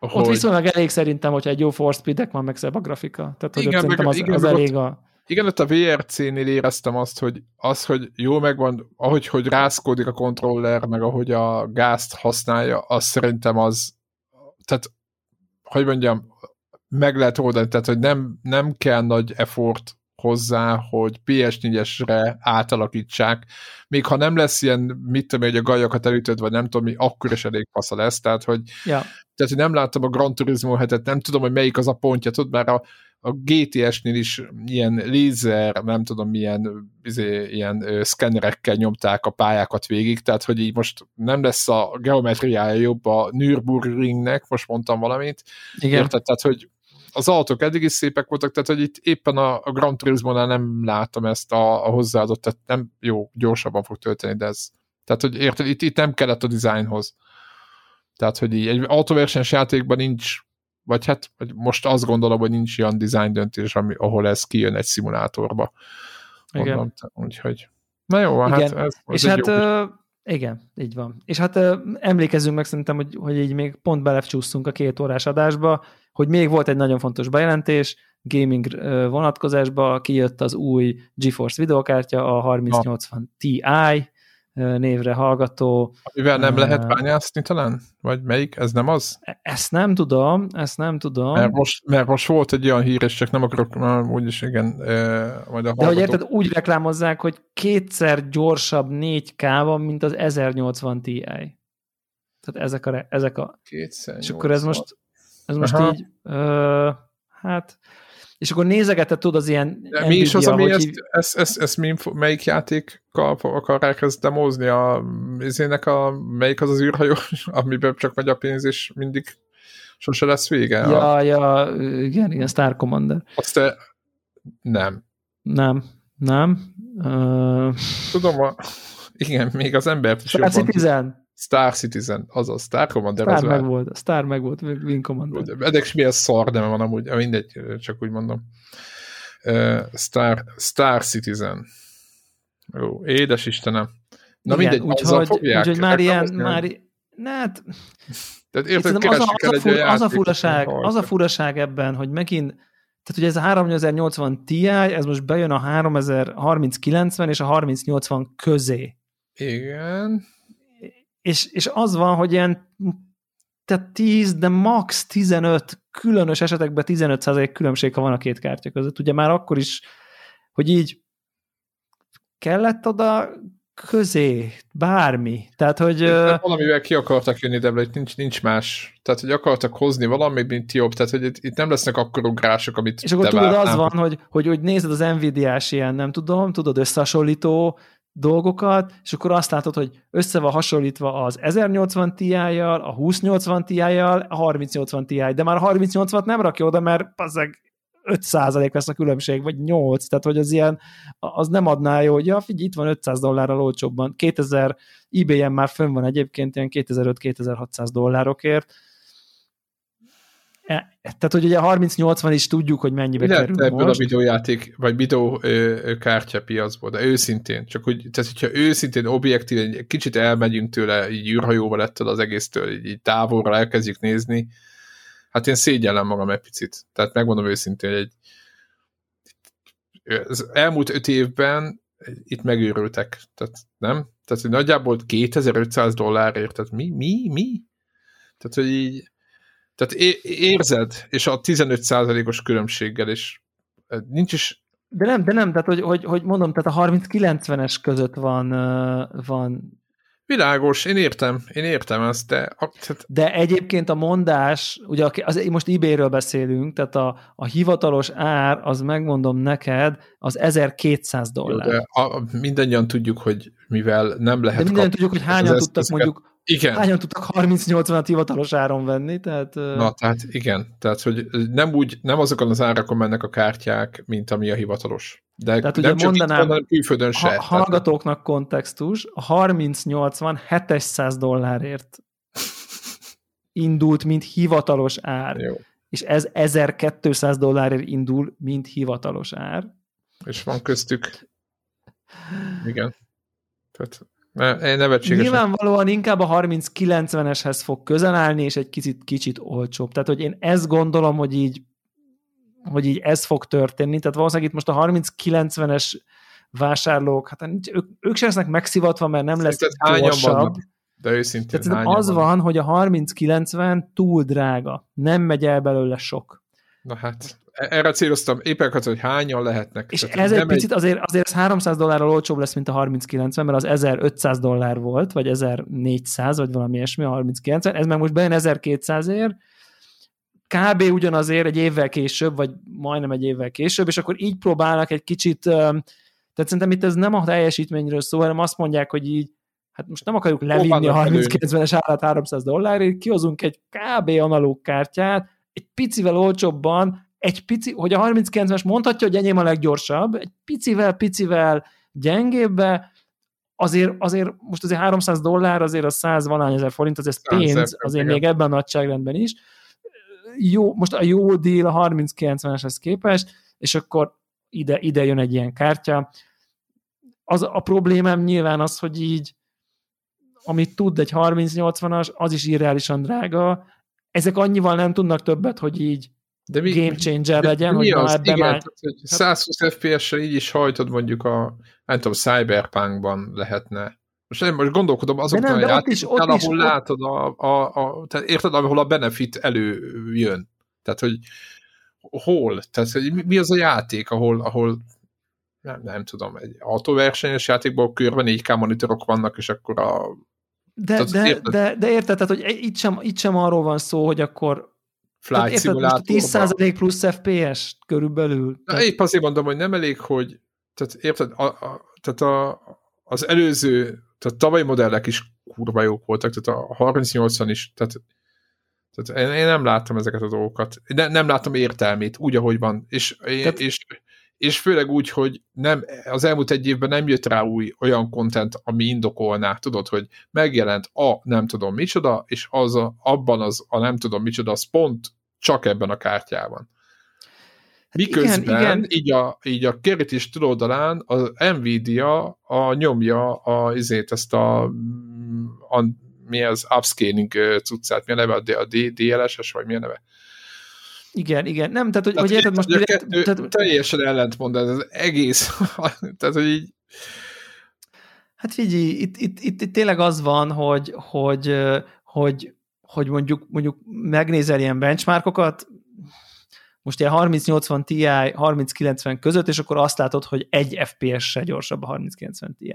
ott hogy... viszonylag elég szerintem, hogyha egy jó force speed van, meg szebb a grafika. Tehát, hogy igen, meg, az, igen, az elég ott, a... Igen, ott a VRC-nél éreztem azt, hogy az, hogy jó megvan, ahogy hogy rászkódik a kontroller, meg ahogy a gázt használja, az szerintem az, tehát, hogy mondjam, meg lehet oldani, tehát, hogy nem, nem kell nagy effort hozzá, hogy PS4-esre átalakítsák. Még ha nem lesz ilyen, mit tudom, hogy a gajakat elütöd, vagy nem tudom mi, akkor is elég fasza lesz. Tehát, hogy, ja. tehát, hogy nem láttam a Gran Turismo hetet, nem tudom, hogy melyik az a pontja, tudod, mert a, a GTS-nél is ilyen lézer, nem tudom milyen izé, ilyen ö, szkennerekkel nyomták a pályákat végig, tehát hogy így most nem lesz a geometriája jobb a Nürburgringnek, most mondtam valamit. Igen. Érted? Tehát, hogy az autók eddig is szépek voltak, tehát hogy itt éppen a, a Grand Turismo-nál nem látom ezt a, a hozzáadott, tehát nem jó, gyorsabban fog tölteni, de ez, tehát hogy érted, itt, itt nem kellett a designhoz. Tehát, hogy így egy autóversenys játékban nincs, vagy hát vagy most azt gondolom, hogy nincs olyan design döntés, ami, ahol ez kijön egy szimulátorba. Igen. Mondom, úgyhogy na jó, hát Igen. hát ez, ez És hát jó, igen, így van. És hát emlékezzünk meg szerintem, hogy, hogy így még pont belefcsúsztunk a két órás adásba, hogy még volt egy nagyon fontos bejelentés, gaming vonatkozásba kijött az új GeForce videokártya, a 3080 Ti, névre hallgató. Amivel nem uh, lehet bányászni talán? Vagy melyik? Ez nem az? E-, ezt nem tudom, ezt nem tudom. Mert most, mert most volt egy olyan hír, és csak nem akarok, úgyis igen, majd a De hogy érted, úgy reklámozzák, hogy kétszer gyorsabb 4K-ban, mint az 1080 Ti. Tehát ezek a, ezek a kétszer és akkor ez most, ez most Aha. így, uh, hát és akkor nézegetett tudod az ilyen De mi is az, ami ezt, így... ezt, ezt, ezt mi, melyik játékkal akarják ezt demozni? A, izének a, melyik az az űrhajó, amiben csak megy a pénz, és mindig sose lesz vége? Ja, a... ja, igen, igen, Star Commander. Azt te... Nem. Nem, nem. Uh... Tudom, a... igen, még az embert is Star jobban... Citizen. Star Citizen, azaz Star Commander. Star az meg volt, Star meg volt, Wing Commander. Edek milyen szar, de van amúgy, mindegy, csak úgy mondom. Uh, Star, Star Citizen. Ó, édes Istenem. Na Igen, mindegy, úgyhogy, úgyhogy már ilyen, már, ne, hát, tehát érted, az, a, az, a, fur, az, a furaság, az a furaság ebben, hogy megint tehát ugye ez a 3080 Ti, ez most bejön a 3090 és a 3080 közé. Igen és, és az van, hogy ilyen tehát 10, de max 15, különös esetekben 15% különbség, ha van a két kártya között. Ugye már akkor is, hogy így kellett oda közé, bármi. Tehát, hogy... Tehát valamivel ki akartak jönni, de nincs, nincs más. Tehát, hogy akartak hozni valamit, mint jobb. Tehát, hogy itt, itt nem lesznek akkor ugrások, amit És akkor tudod, az van, hogy, hogy, hogy nézed az Nvidia-s ilyen, nem tudom, tudod, összehasonlító dolgokat, és akkor azt látod, hogy össze van hasonlítva az 1080 Ti-jal, a 2080 Ti-jal, a 3080 Ti, de már a 3080-at nem rakja oda, mert azeg 5% lesz a különbség, vagy 8, tehát hogy az ilyen, az nem adná jó, hogy ja, figyelj, itt van 500 dollárral olcsóbban, 2000 ebay-en már fönn van egyébként ilyen 2500-2600 dollárokért, tehát, hogy ugye a 30-80 is tudjuk, hogy mennyibe Mi kerül ebből most. a videójáték, vagy videó kártya piacból, de őszintén, csak hogy, tehát hogyha őszintén, objektíven, egy kicsit elmegyünk tőle, így űrhajóval ettől az egésztől, így, így távolra elkezdjük nézni, hát én szégyellem magam egy picit. Tehát megmondom őszintén, hogy egy, az elmúlt öt évben itt megőrültek, tehát nem? Tehát hogy nagyjából 2500 dollárért, tehát mi, mi, mi? Tehát, hogy így tehát érzed, és a 15%-os különbséggel, és nincs is... De nem, de nem, tehát hogy, hogy, hogy mondom, tehát a 30-90-es között van, van Világos, én értem, én értem ezt, de... Tehát... De egyébként a mondás, ugye az, most eBay-ről beszélünk, tehát a, a hivatalos ár, az megmondom neked, az 1200 dollár. De a, mindannyian tudjuk, hogy mivel nem lehet... De mindannyian tudjuk, hogy hányan tudtak mondjuk igen. Hányan tudtak 30-80-at hivatalos áron venni? Tehát, Na, tehát igen. Tehát, hogy nem úgy, nem azokon az árakon mennek a kártyák, mint ami a hivatalos. De tehát nem ugye csak mondanám, itt külföldön se. Ha, hallgatóknak kontextus, a 30-80 700 dollárért indult, mint hivatalos ár. Jó. És ez 1200 dollárért indul, mint hivatalos ár. És van köztük. Igen. Tehát Nevetséges. Nyilvánvalóan inkább a 30-90-eshez fog közel állni, és egy kicsit, kicsit olcsóbb. Tehát, hogy én ezt gondolom, hogy így, hogy így ez fog történni. Tehát valószínűleg itt most a 30-90-es vásárlók, hát ők, ők sem lesznek megszivatva, mert nem lesz gyorsabb. De őszintén Tehát az van, hogy a 30-90 túl drága. Nem megy el belőle sok. Na hát, erre céloztam, éppen hogy hányan lehetnek. És Tehát ez egy picit, egy... azért, azért ez 300 dollárral olcsóbb lesz, mint a 3090, mert az 1500 dollár volt, vagy 1400, vagy valami ilyesmi a 3090, ez meg most bejön 1200 ér, kb. ugyanazért egy évvel később, vagy majdnem egy évvel később, és akkor így próbálnak egy kicsit, tehát szerintem itt ez nem a teljesítményről szól, hanem azt mondják, hogy így, hát most nem akarjuk levinni a 3090-es állat 300 dollárért, kihozunk egy kb. analóg kártyát, egy picivel olcsóbban, egy pici, hogy a 39-es mondhatja, hogy enyém a leggyorsabb, egy picivel, picivel gyengébbe, azért, azért most azért 300 dollár, azért a 100 valány ezer forint, az ez pénz, azért még ebben a nagyságrendben is. Jó, most a jó deal a 30-90-eshez képest, és akkor ide, ide jön egy ilyen kártya. Az a problémám nyilván az, hogy így amit tud egy 30-80-as, az is irreálisan drága, ezek annyival nem tudnak többet, hogy így de mi, game changer legyen, mi hogy az? Igen, már... tehát, hogy 120 FPS-sel így is hajtod mondjuk a, nem tudom, Cyberpunkban lehetne most én most gondolkodom azokon a játékoknál, ahol is, látod a, a, a, tehát érted, ahol a benefit előjön. Tehát, hogy hol? Tehát, hogy mi az a játék, ahol, ahol nem, nem tudom, egy autóversenyes játékból körben 4K monitorok vannak, és akkor a... De, tehát, de, érted? de, de érted, tehát, hogy itt sem, itt sem arról van szó, hogy akkor Flight érted, most 10% plusz FPS körülbelül. Na, tehát... Épp azért mondom, hogy nem elég, hogy tehát érted, a, a, tehát a, az előző, tehát tavalyi modellek is kurva jók voltak, tehát a 3080 is, tehát, tehát én, én nem láttam ezeket a dolgokat. Ne, nem látom értelmét, úgy, ahogy van. És, tehát... és, és főleg úgy, hogy nem, az elmúlt egy évben nem jött rá új olyan content, ami indokolná, tudod, hogy megjelent a nem tudom micsoda, és az a, abban az a nem tudom micsoda, az pont csak ebben a kártyában. Hát Miközben igen, igen. Így, a, így a kerítés túloldalán a Nvidia a, nyomja a, izét, ezt a, a mi az upscaling cuccát, mi a neve, a, a DLSS, vagy mi a neve? Igen, igen. Nem, tehát, hogy, tehát, hogy érted most... Direkt, kettő, tehát, teljesen ellentmond ez az egész. tehát, hogy így... Hát figyelj, itt, itt, itt, itt tényleg az van, hogy, hogy, hogy, hogy mondjuk, mondjuk megnézel ilyen benchmarkokat, most ilyen 3080 Ti 3090 között, és akkor azt látod, hogy egy FPS-se gyorsabb a 3090 Ti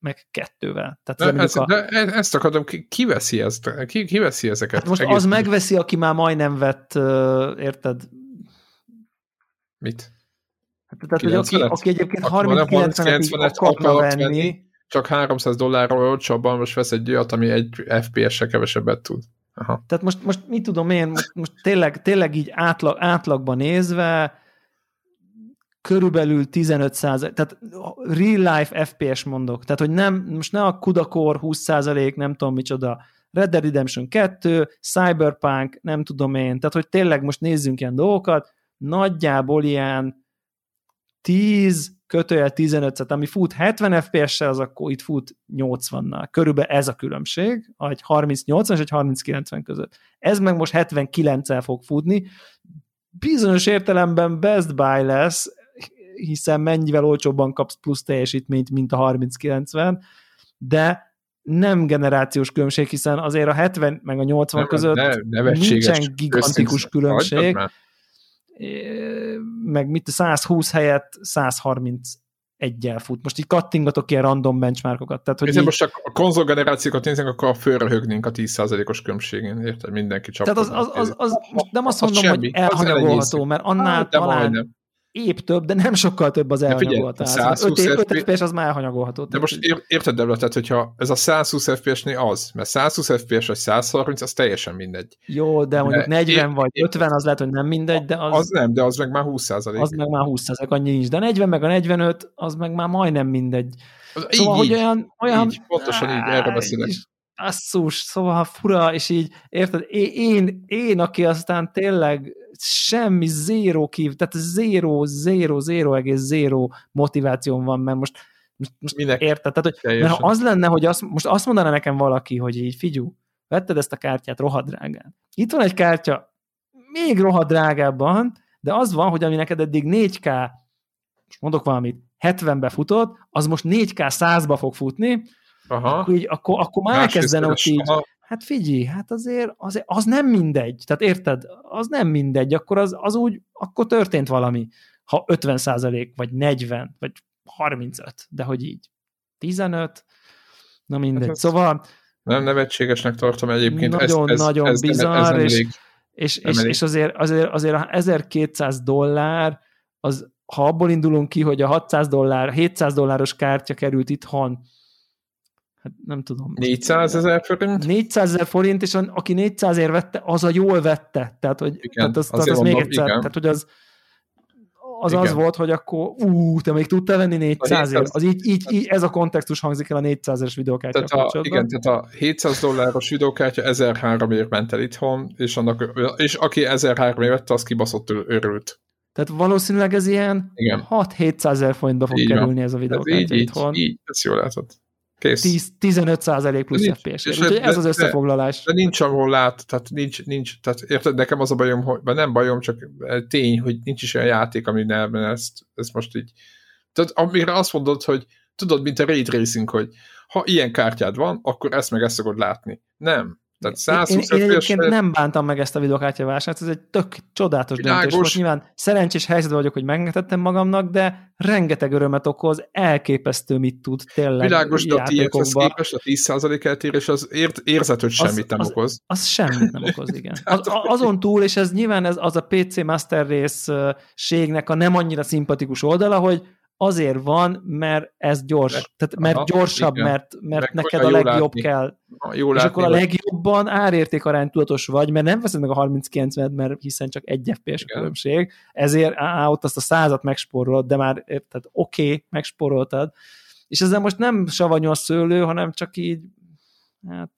meg kettővel. Tehát de, ez, a... de e- ezt akarom, ki, ki veszi ezt? Ki, ki veszi ezeket? Hát most az megveszi, aki már majdnem vett, érted? Mit? Hát, tehát, hogy aki, aki egyébként 30-90-et akarna venni, venni, csak 300 dollárról olcsóbban most vesz egy olyat, ami egy FPS-se kevesebbet tud. Aha. Tehát most, most mit tudom én, most, most tényleg, tényleg így átlag, átlagban nézve, körülbelül 15 százalék, tehát real life FPS mondok, tehát hogy nem, most ne a Kudakor 20 százalék, nem tudom micsoda, Red Dead Redemption 2, Cyberpunk, nem tudom én, tehát hogy tényleg most nézzünk ilyen dolgokat, nagyjából ilyen 10 kötőjel 15 tehát ami fut 70 FPS-sel, az akkor itt fut 80-nal. Körülbelül ez a különbség, egy 30-80 és egy 30-90 között. Ez meg most 79-el fog futni. Bizonyos értelemben Best Buy lesz, hiszen mennyivel olcsóbban kapsz plusz teljesítményt, mint a 3090, de nem generációs különbség, hiszen azért a 70 meg a 80 nem, között ne, nincsen gigantikus különbség. Meg mit 120 helyett 130 egyel fut. Most így kattingatok ilyen random benchmarkokat. Tehát, hogy így... most a konzol generációkat nézzünk, akkor fölröhögnénk a 10%-os különbségén, érted? Mindenki csak. Tehát az, az, az, az, az nem azt mondom, semmi, hogy elhanyagolható, mert annál hát, talán majdnem épp több, de nem sokkal több az elhanyagolt. 120 5, FPS az már elhanyagolható. De most érted, Debla, tehát hogyha ez a 120 FPS-nél az, mert 120 FPS vagy 130, az teljesen mindegy. Jó, de mondjuk de 40 vagy 50, az lehet, hogy nem mindegy, de az... Az nem, de az meg már 20 százalék. Az meg már 20 százalék, annyi nincs. De 40 meg a 45, az meg már majdnem mindegy. Az szóval, így, hogy olyan... olyan így, pontosan így, erre beszélek. Asszus, szóval fura, és így, érted, én, én, én aki aztán tényleg semmi zéró kív, tehát zéró, zéró, zéró egész zéró motivációm van, mert most, most, most Minek? érted? Tehát, hogy, mert ha az lenne, hogy azt, most azt mondaná nekem valaki, hogy így figyú, vetted ezt a kártyát rohadrágán. Itt van egy kártya, még rohadrágábban, de az van, hogy ami neked eddig 4K, most mondok valamit, 70-be futott, az most 4K 100-ba fog futni, Aha. Akkor, így, akkor, akkor már elkezdene ott így, aha. Hát figyelj, hát azért, azért az nem mindegy, tehát érted, az nem mindegy, akkor az, az úgy, akkor történt valami, ha 50 százalék, vagy 40, vagy 35, de hogy így. 15, na mindegy, hát, szóval nem nevetségesnek tartom egyébként. Nagyon, ez, ez, nagyon ez, bizarr, ez, ez és, és, és, és azért, azért, azért a 1200 dollár, az, ha abból indulunk ki, hogy a 600 dollár, 700 dolláros kártya került itthon hát nem tudom. 400 ezer forint? 400 ezer forint, és aki 400 ér vette, az a jól vette. Tehát, hogy, igen, tehát az, az, az még egyszer, igen. tehát, hogy az, az igen. az volt, hogy akkor ú, te még tudtál venni 400 ér. Az így, így, így, ez a kontextus hangzik el a 400 eres videókártya tehát a, Igen, tehát a 700 dolláros videókártya 1003 ér ment el itthon, és, annak, és aki 1003 ér vette, az kibaszott örült. Tehát valószínűleg ez ilyen 6-700 ezer forintba fog így kerülni van. ez a videókártya így, itthon. Így, így, ezt jól látod. Kész. 10, 15 százalék plusz nincs, FPS. Úgyhogy ez az összefoglalás. De, de nincs, ahol lát, tehát nincs, nincs, tehát érted, nekem az a bajom, hogy, nem bajom, csak tény, hogy nincs is olyan játék, ami nem, ezt, ezt most így, tehát amire azt mondod, hogy tudod, mint a Ray Tracing, hogy ha ilyen kártyád van, akkor ezt meg ezt szokod látni. Nem. Tehát 120 én, én egyébként nem bántam meg ezt a videokártyavásást, ez egy tök csodálatos Világos. döntés volt. Nyilván szerencsés helyzetben vagyok, hogy megengedhettem magamnak, de rengeteg örömet okoz, elképesztő mit tud tényleg Világos, de a képest a 10% eltérés az ért, érzet, hogy semmit az, nem az, okoz. Az semmit nem okoz, igen. Az, azon túl, és ez nyilván ez az a PC Master Race-ségnek a nem annyira szimpatikus oldala, hogy azért van, mert ez gyors, mert, tehát mert aha, gyorsabb, igen. mert, mert neked a legjobb látni. kell. Jó és akkor a legjobban árérték arány tudatos vagy, mert nem veszed meg a 30 mert hiszen csak egy FPS a különbség, ezért á, ott azt a százat megspórolod, de már tehát oké, okay, megspóroltad, és ezzel most nem savanyú a szőlő, hanem csak így, hát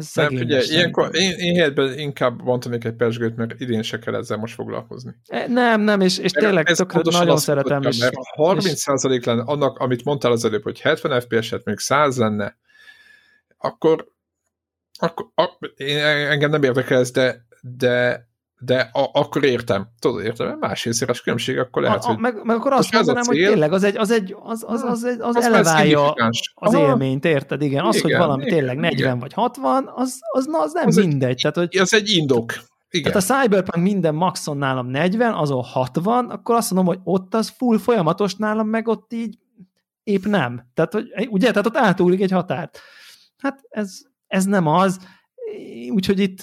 ez nem, figyelj, ilyenkor én, én helyetben inkább bontanék egy pesgőt, mert idén se kell ezzel most foglalkozni. E, nem, nem, és, és tényleg tökre nagyon szeretem. Mondtam, mert 30 és... lenne annak, amit mondtál az előbb, hogy 70 FPS-et még 100 lenne, akkor, akkor a, én, engem nem érdekel ez, de, de de a, akkor értem. Tudod, értem, más részéres különbség, akkor lehet, a, a, hogy... Meg, meg akkor azt mondanám, hogy tényleg az egy, az egy, az, az, az, egy, az, az eleválja az Aha. élményt, érted? Igen, az, igen, hogy valami igen, tényleg 40 igen. vagy 60, az, az, na, az nem az mindegy. Egy, tehát, hogy, az egy indok. Igen. Tehát a Cyberpunk minden maxon nálam 40, azon 60, akkor azt mondom, hogy ott az full folyamatos nálam, meg ott így épp nem. Tehát, hogy, ugye, tehát ott átúlik egy határt. Hát ez, ez nem az, úgyhogy itt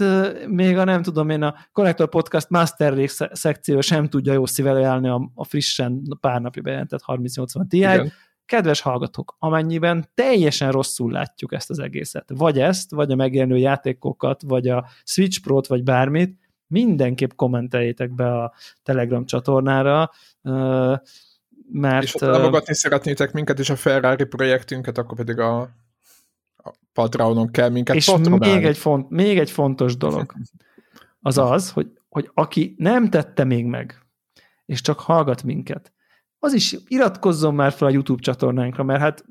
még a nem tudom én a Connector Podcast Master Race szekció sem tudja jó szível ajánlani a, a frissen pár napja bejelentett 3080 Ti. Kedves hallgatók, amennyiben teljesen rosszul látjuk ezt az egészet, vagy ezt, vagy a megjelenő játékokat, vagy a Switch Pro-t, vagy bármit, mindenképp kommenteljétek be a Telegram csatornára, mert... És ha támogatni szeretnétek minket és a Ferrari projektünket, akkor pedig a Patreonon kell minket És még egy, font, még egy fontos dolog, az az, hogy, hogy aki nem tette még meg, és csak hallgat minket, az is iratkozzon már fel a YouTube csatornánkra, mert hát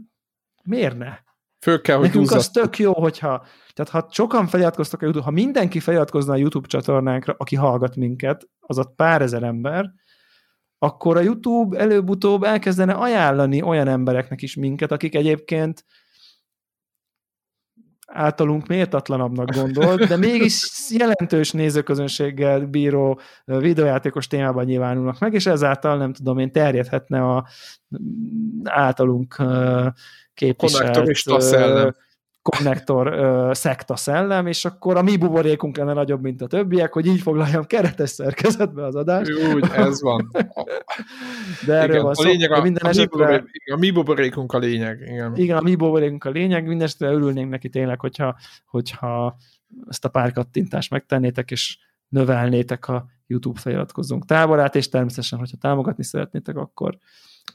miért ne? Föl kell, hogy Nekünk az tök jó, hogyha tehát ha sokan feliratkoztak a YouTube, ha mindenki feliratkozna a YouTube csatornánkra, aki hallgat minket, az ott pár ezer ember, akkor a YouTube előbb-utóbb elkezdene ajánlani olyan embereknek is minket, akik egyébként általunk méltatlanabbnak gondolt, de mégis jelentős nézőközönséggel bíró videójátékos témában nyilvánulnak meg, és ezáltal nem tudom én terjedhetne a általunk képviselt konnektor szekta szellem, és akkor a mi buborékunk lenne nagyobb, mint a többiek, hogy így foglaljam keretes szerkezetbe az adást. Úgy, ez van. De erről igen, van szó. A, lényeg a, minden a, esetre, mi buborék, a mi buborékunk a lényeg. Igen. igen, a mi buborékunk a lényeg. Mindenesetre örülnénk neki tényleg, hogyha, hogyha ezt a pár kattintást megtennétek, és növelnétek a YouTube feliratkozzunk táborát, és természetesen, hogyha támogatni szeretnétek, akkor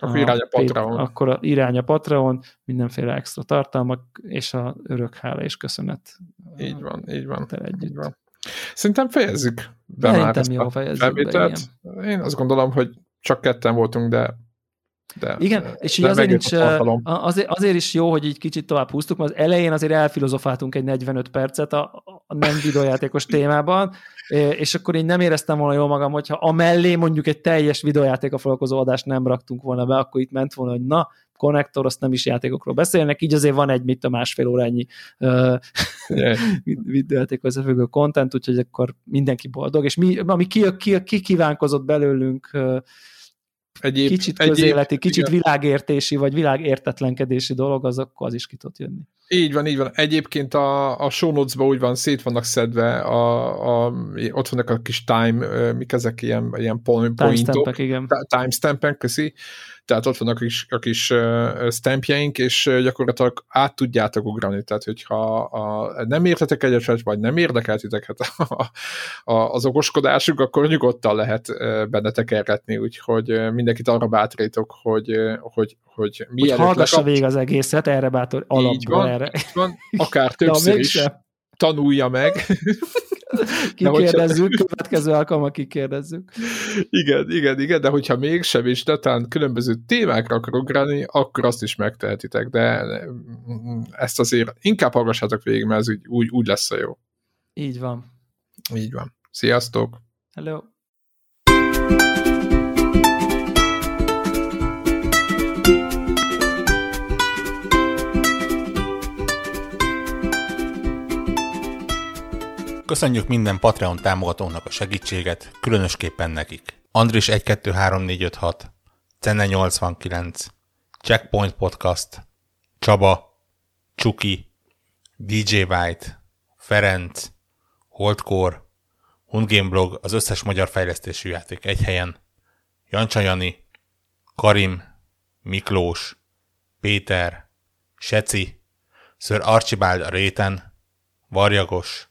akkor irány a Patreon. Akkor a irány a Patreon, mindenféle extra tartalmak, és a örök hála és köszönet. Így van, így van. Együtt. Így van. Szerintem fejezzük be Szerintem már ezt jó, a felvételt. Én azt gondolom, hogy csak ketten voltunk, de de, Igen, és így azért, nincs, azért, azért is jó, hogy így kicsit tovább húztuk, mert az elején azért elfilozofáltunk egy 45 percet a, a nem videójátékos témában, és akkor én nem éreztem volna jól magam, hogyha a mellé mondjuk egy teljes videójátéka foglalkozó adást nem raktunk volna be, akkor itt ment volna, hogy na, konnektor, azt nem is játékokról beszélnek, így azért van egy mit a másfél órányi uh, videójáték összefüggő content, úgyhogy akkor mindenki boldog, és mi, ami ki, ki, ki kívánkozott belőlünk egyéb, kicsit közéleti, egyéb, kicsit igen. világértési, vagy világértetlenkedési dolog, az akkor az is ki tud jönni. Így van, így van. Egyébként a, a show notes úgy van, szét vannak szedve, a, a, ott vannak a kis time, mik ezek ilyen, ilyen point, timestampek, igen. Timestampek, köszi tehát ott vannak a kis, a kis stampjeink, és gyakorlatilag át tudjátok ugrani, tehát hogyha a, nem értetek egyet, vagy nem érdekelt titeket a, a, az okoskodásuk, akkor nyugodtan lehet benne tekerretni, úgyhogy mindenkit arra bátrítok, hogy, hogy, hogy mielőtt... Hogy hallgassa végig az egészet, erre bátor alapból. Van, erre. Van akár többször is tanulja meg. kikérdezzük, következő alkalommal kikérdezzük. Igen, igen, igen, de hogyha mégsem is netán különböző témákra akar ugrani, akkor azt is megtehetitek, de ezt azért inkább hallgassátok végig, mert ez úgy, úgy, úgy lesz a jó. Így van. Így van. Sziasztok! Hello! Köszönjük minden Patreon támogatónak a segítséget, különösképpen nekik. Andris 123456, Cenne 89, Checkpoint Podcast, Csaba, Csuki, DJ White, Ferenc, Holdcore, Hundgame Blog, az összes magyar fejlesztésű játék egy helyen, Jancsa Jani, Karim, Miklós, Péter, Seci, Sir Archibald a réten, Varjagos,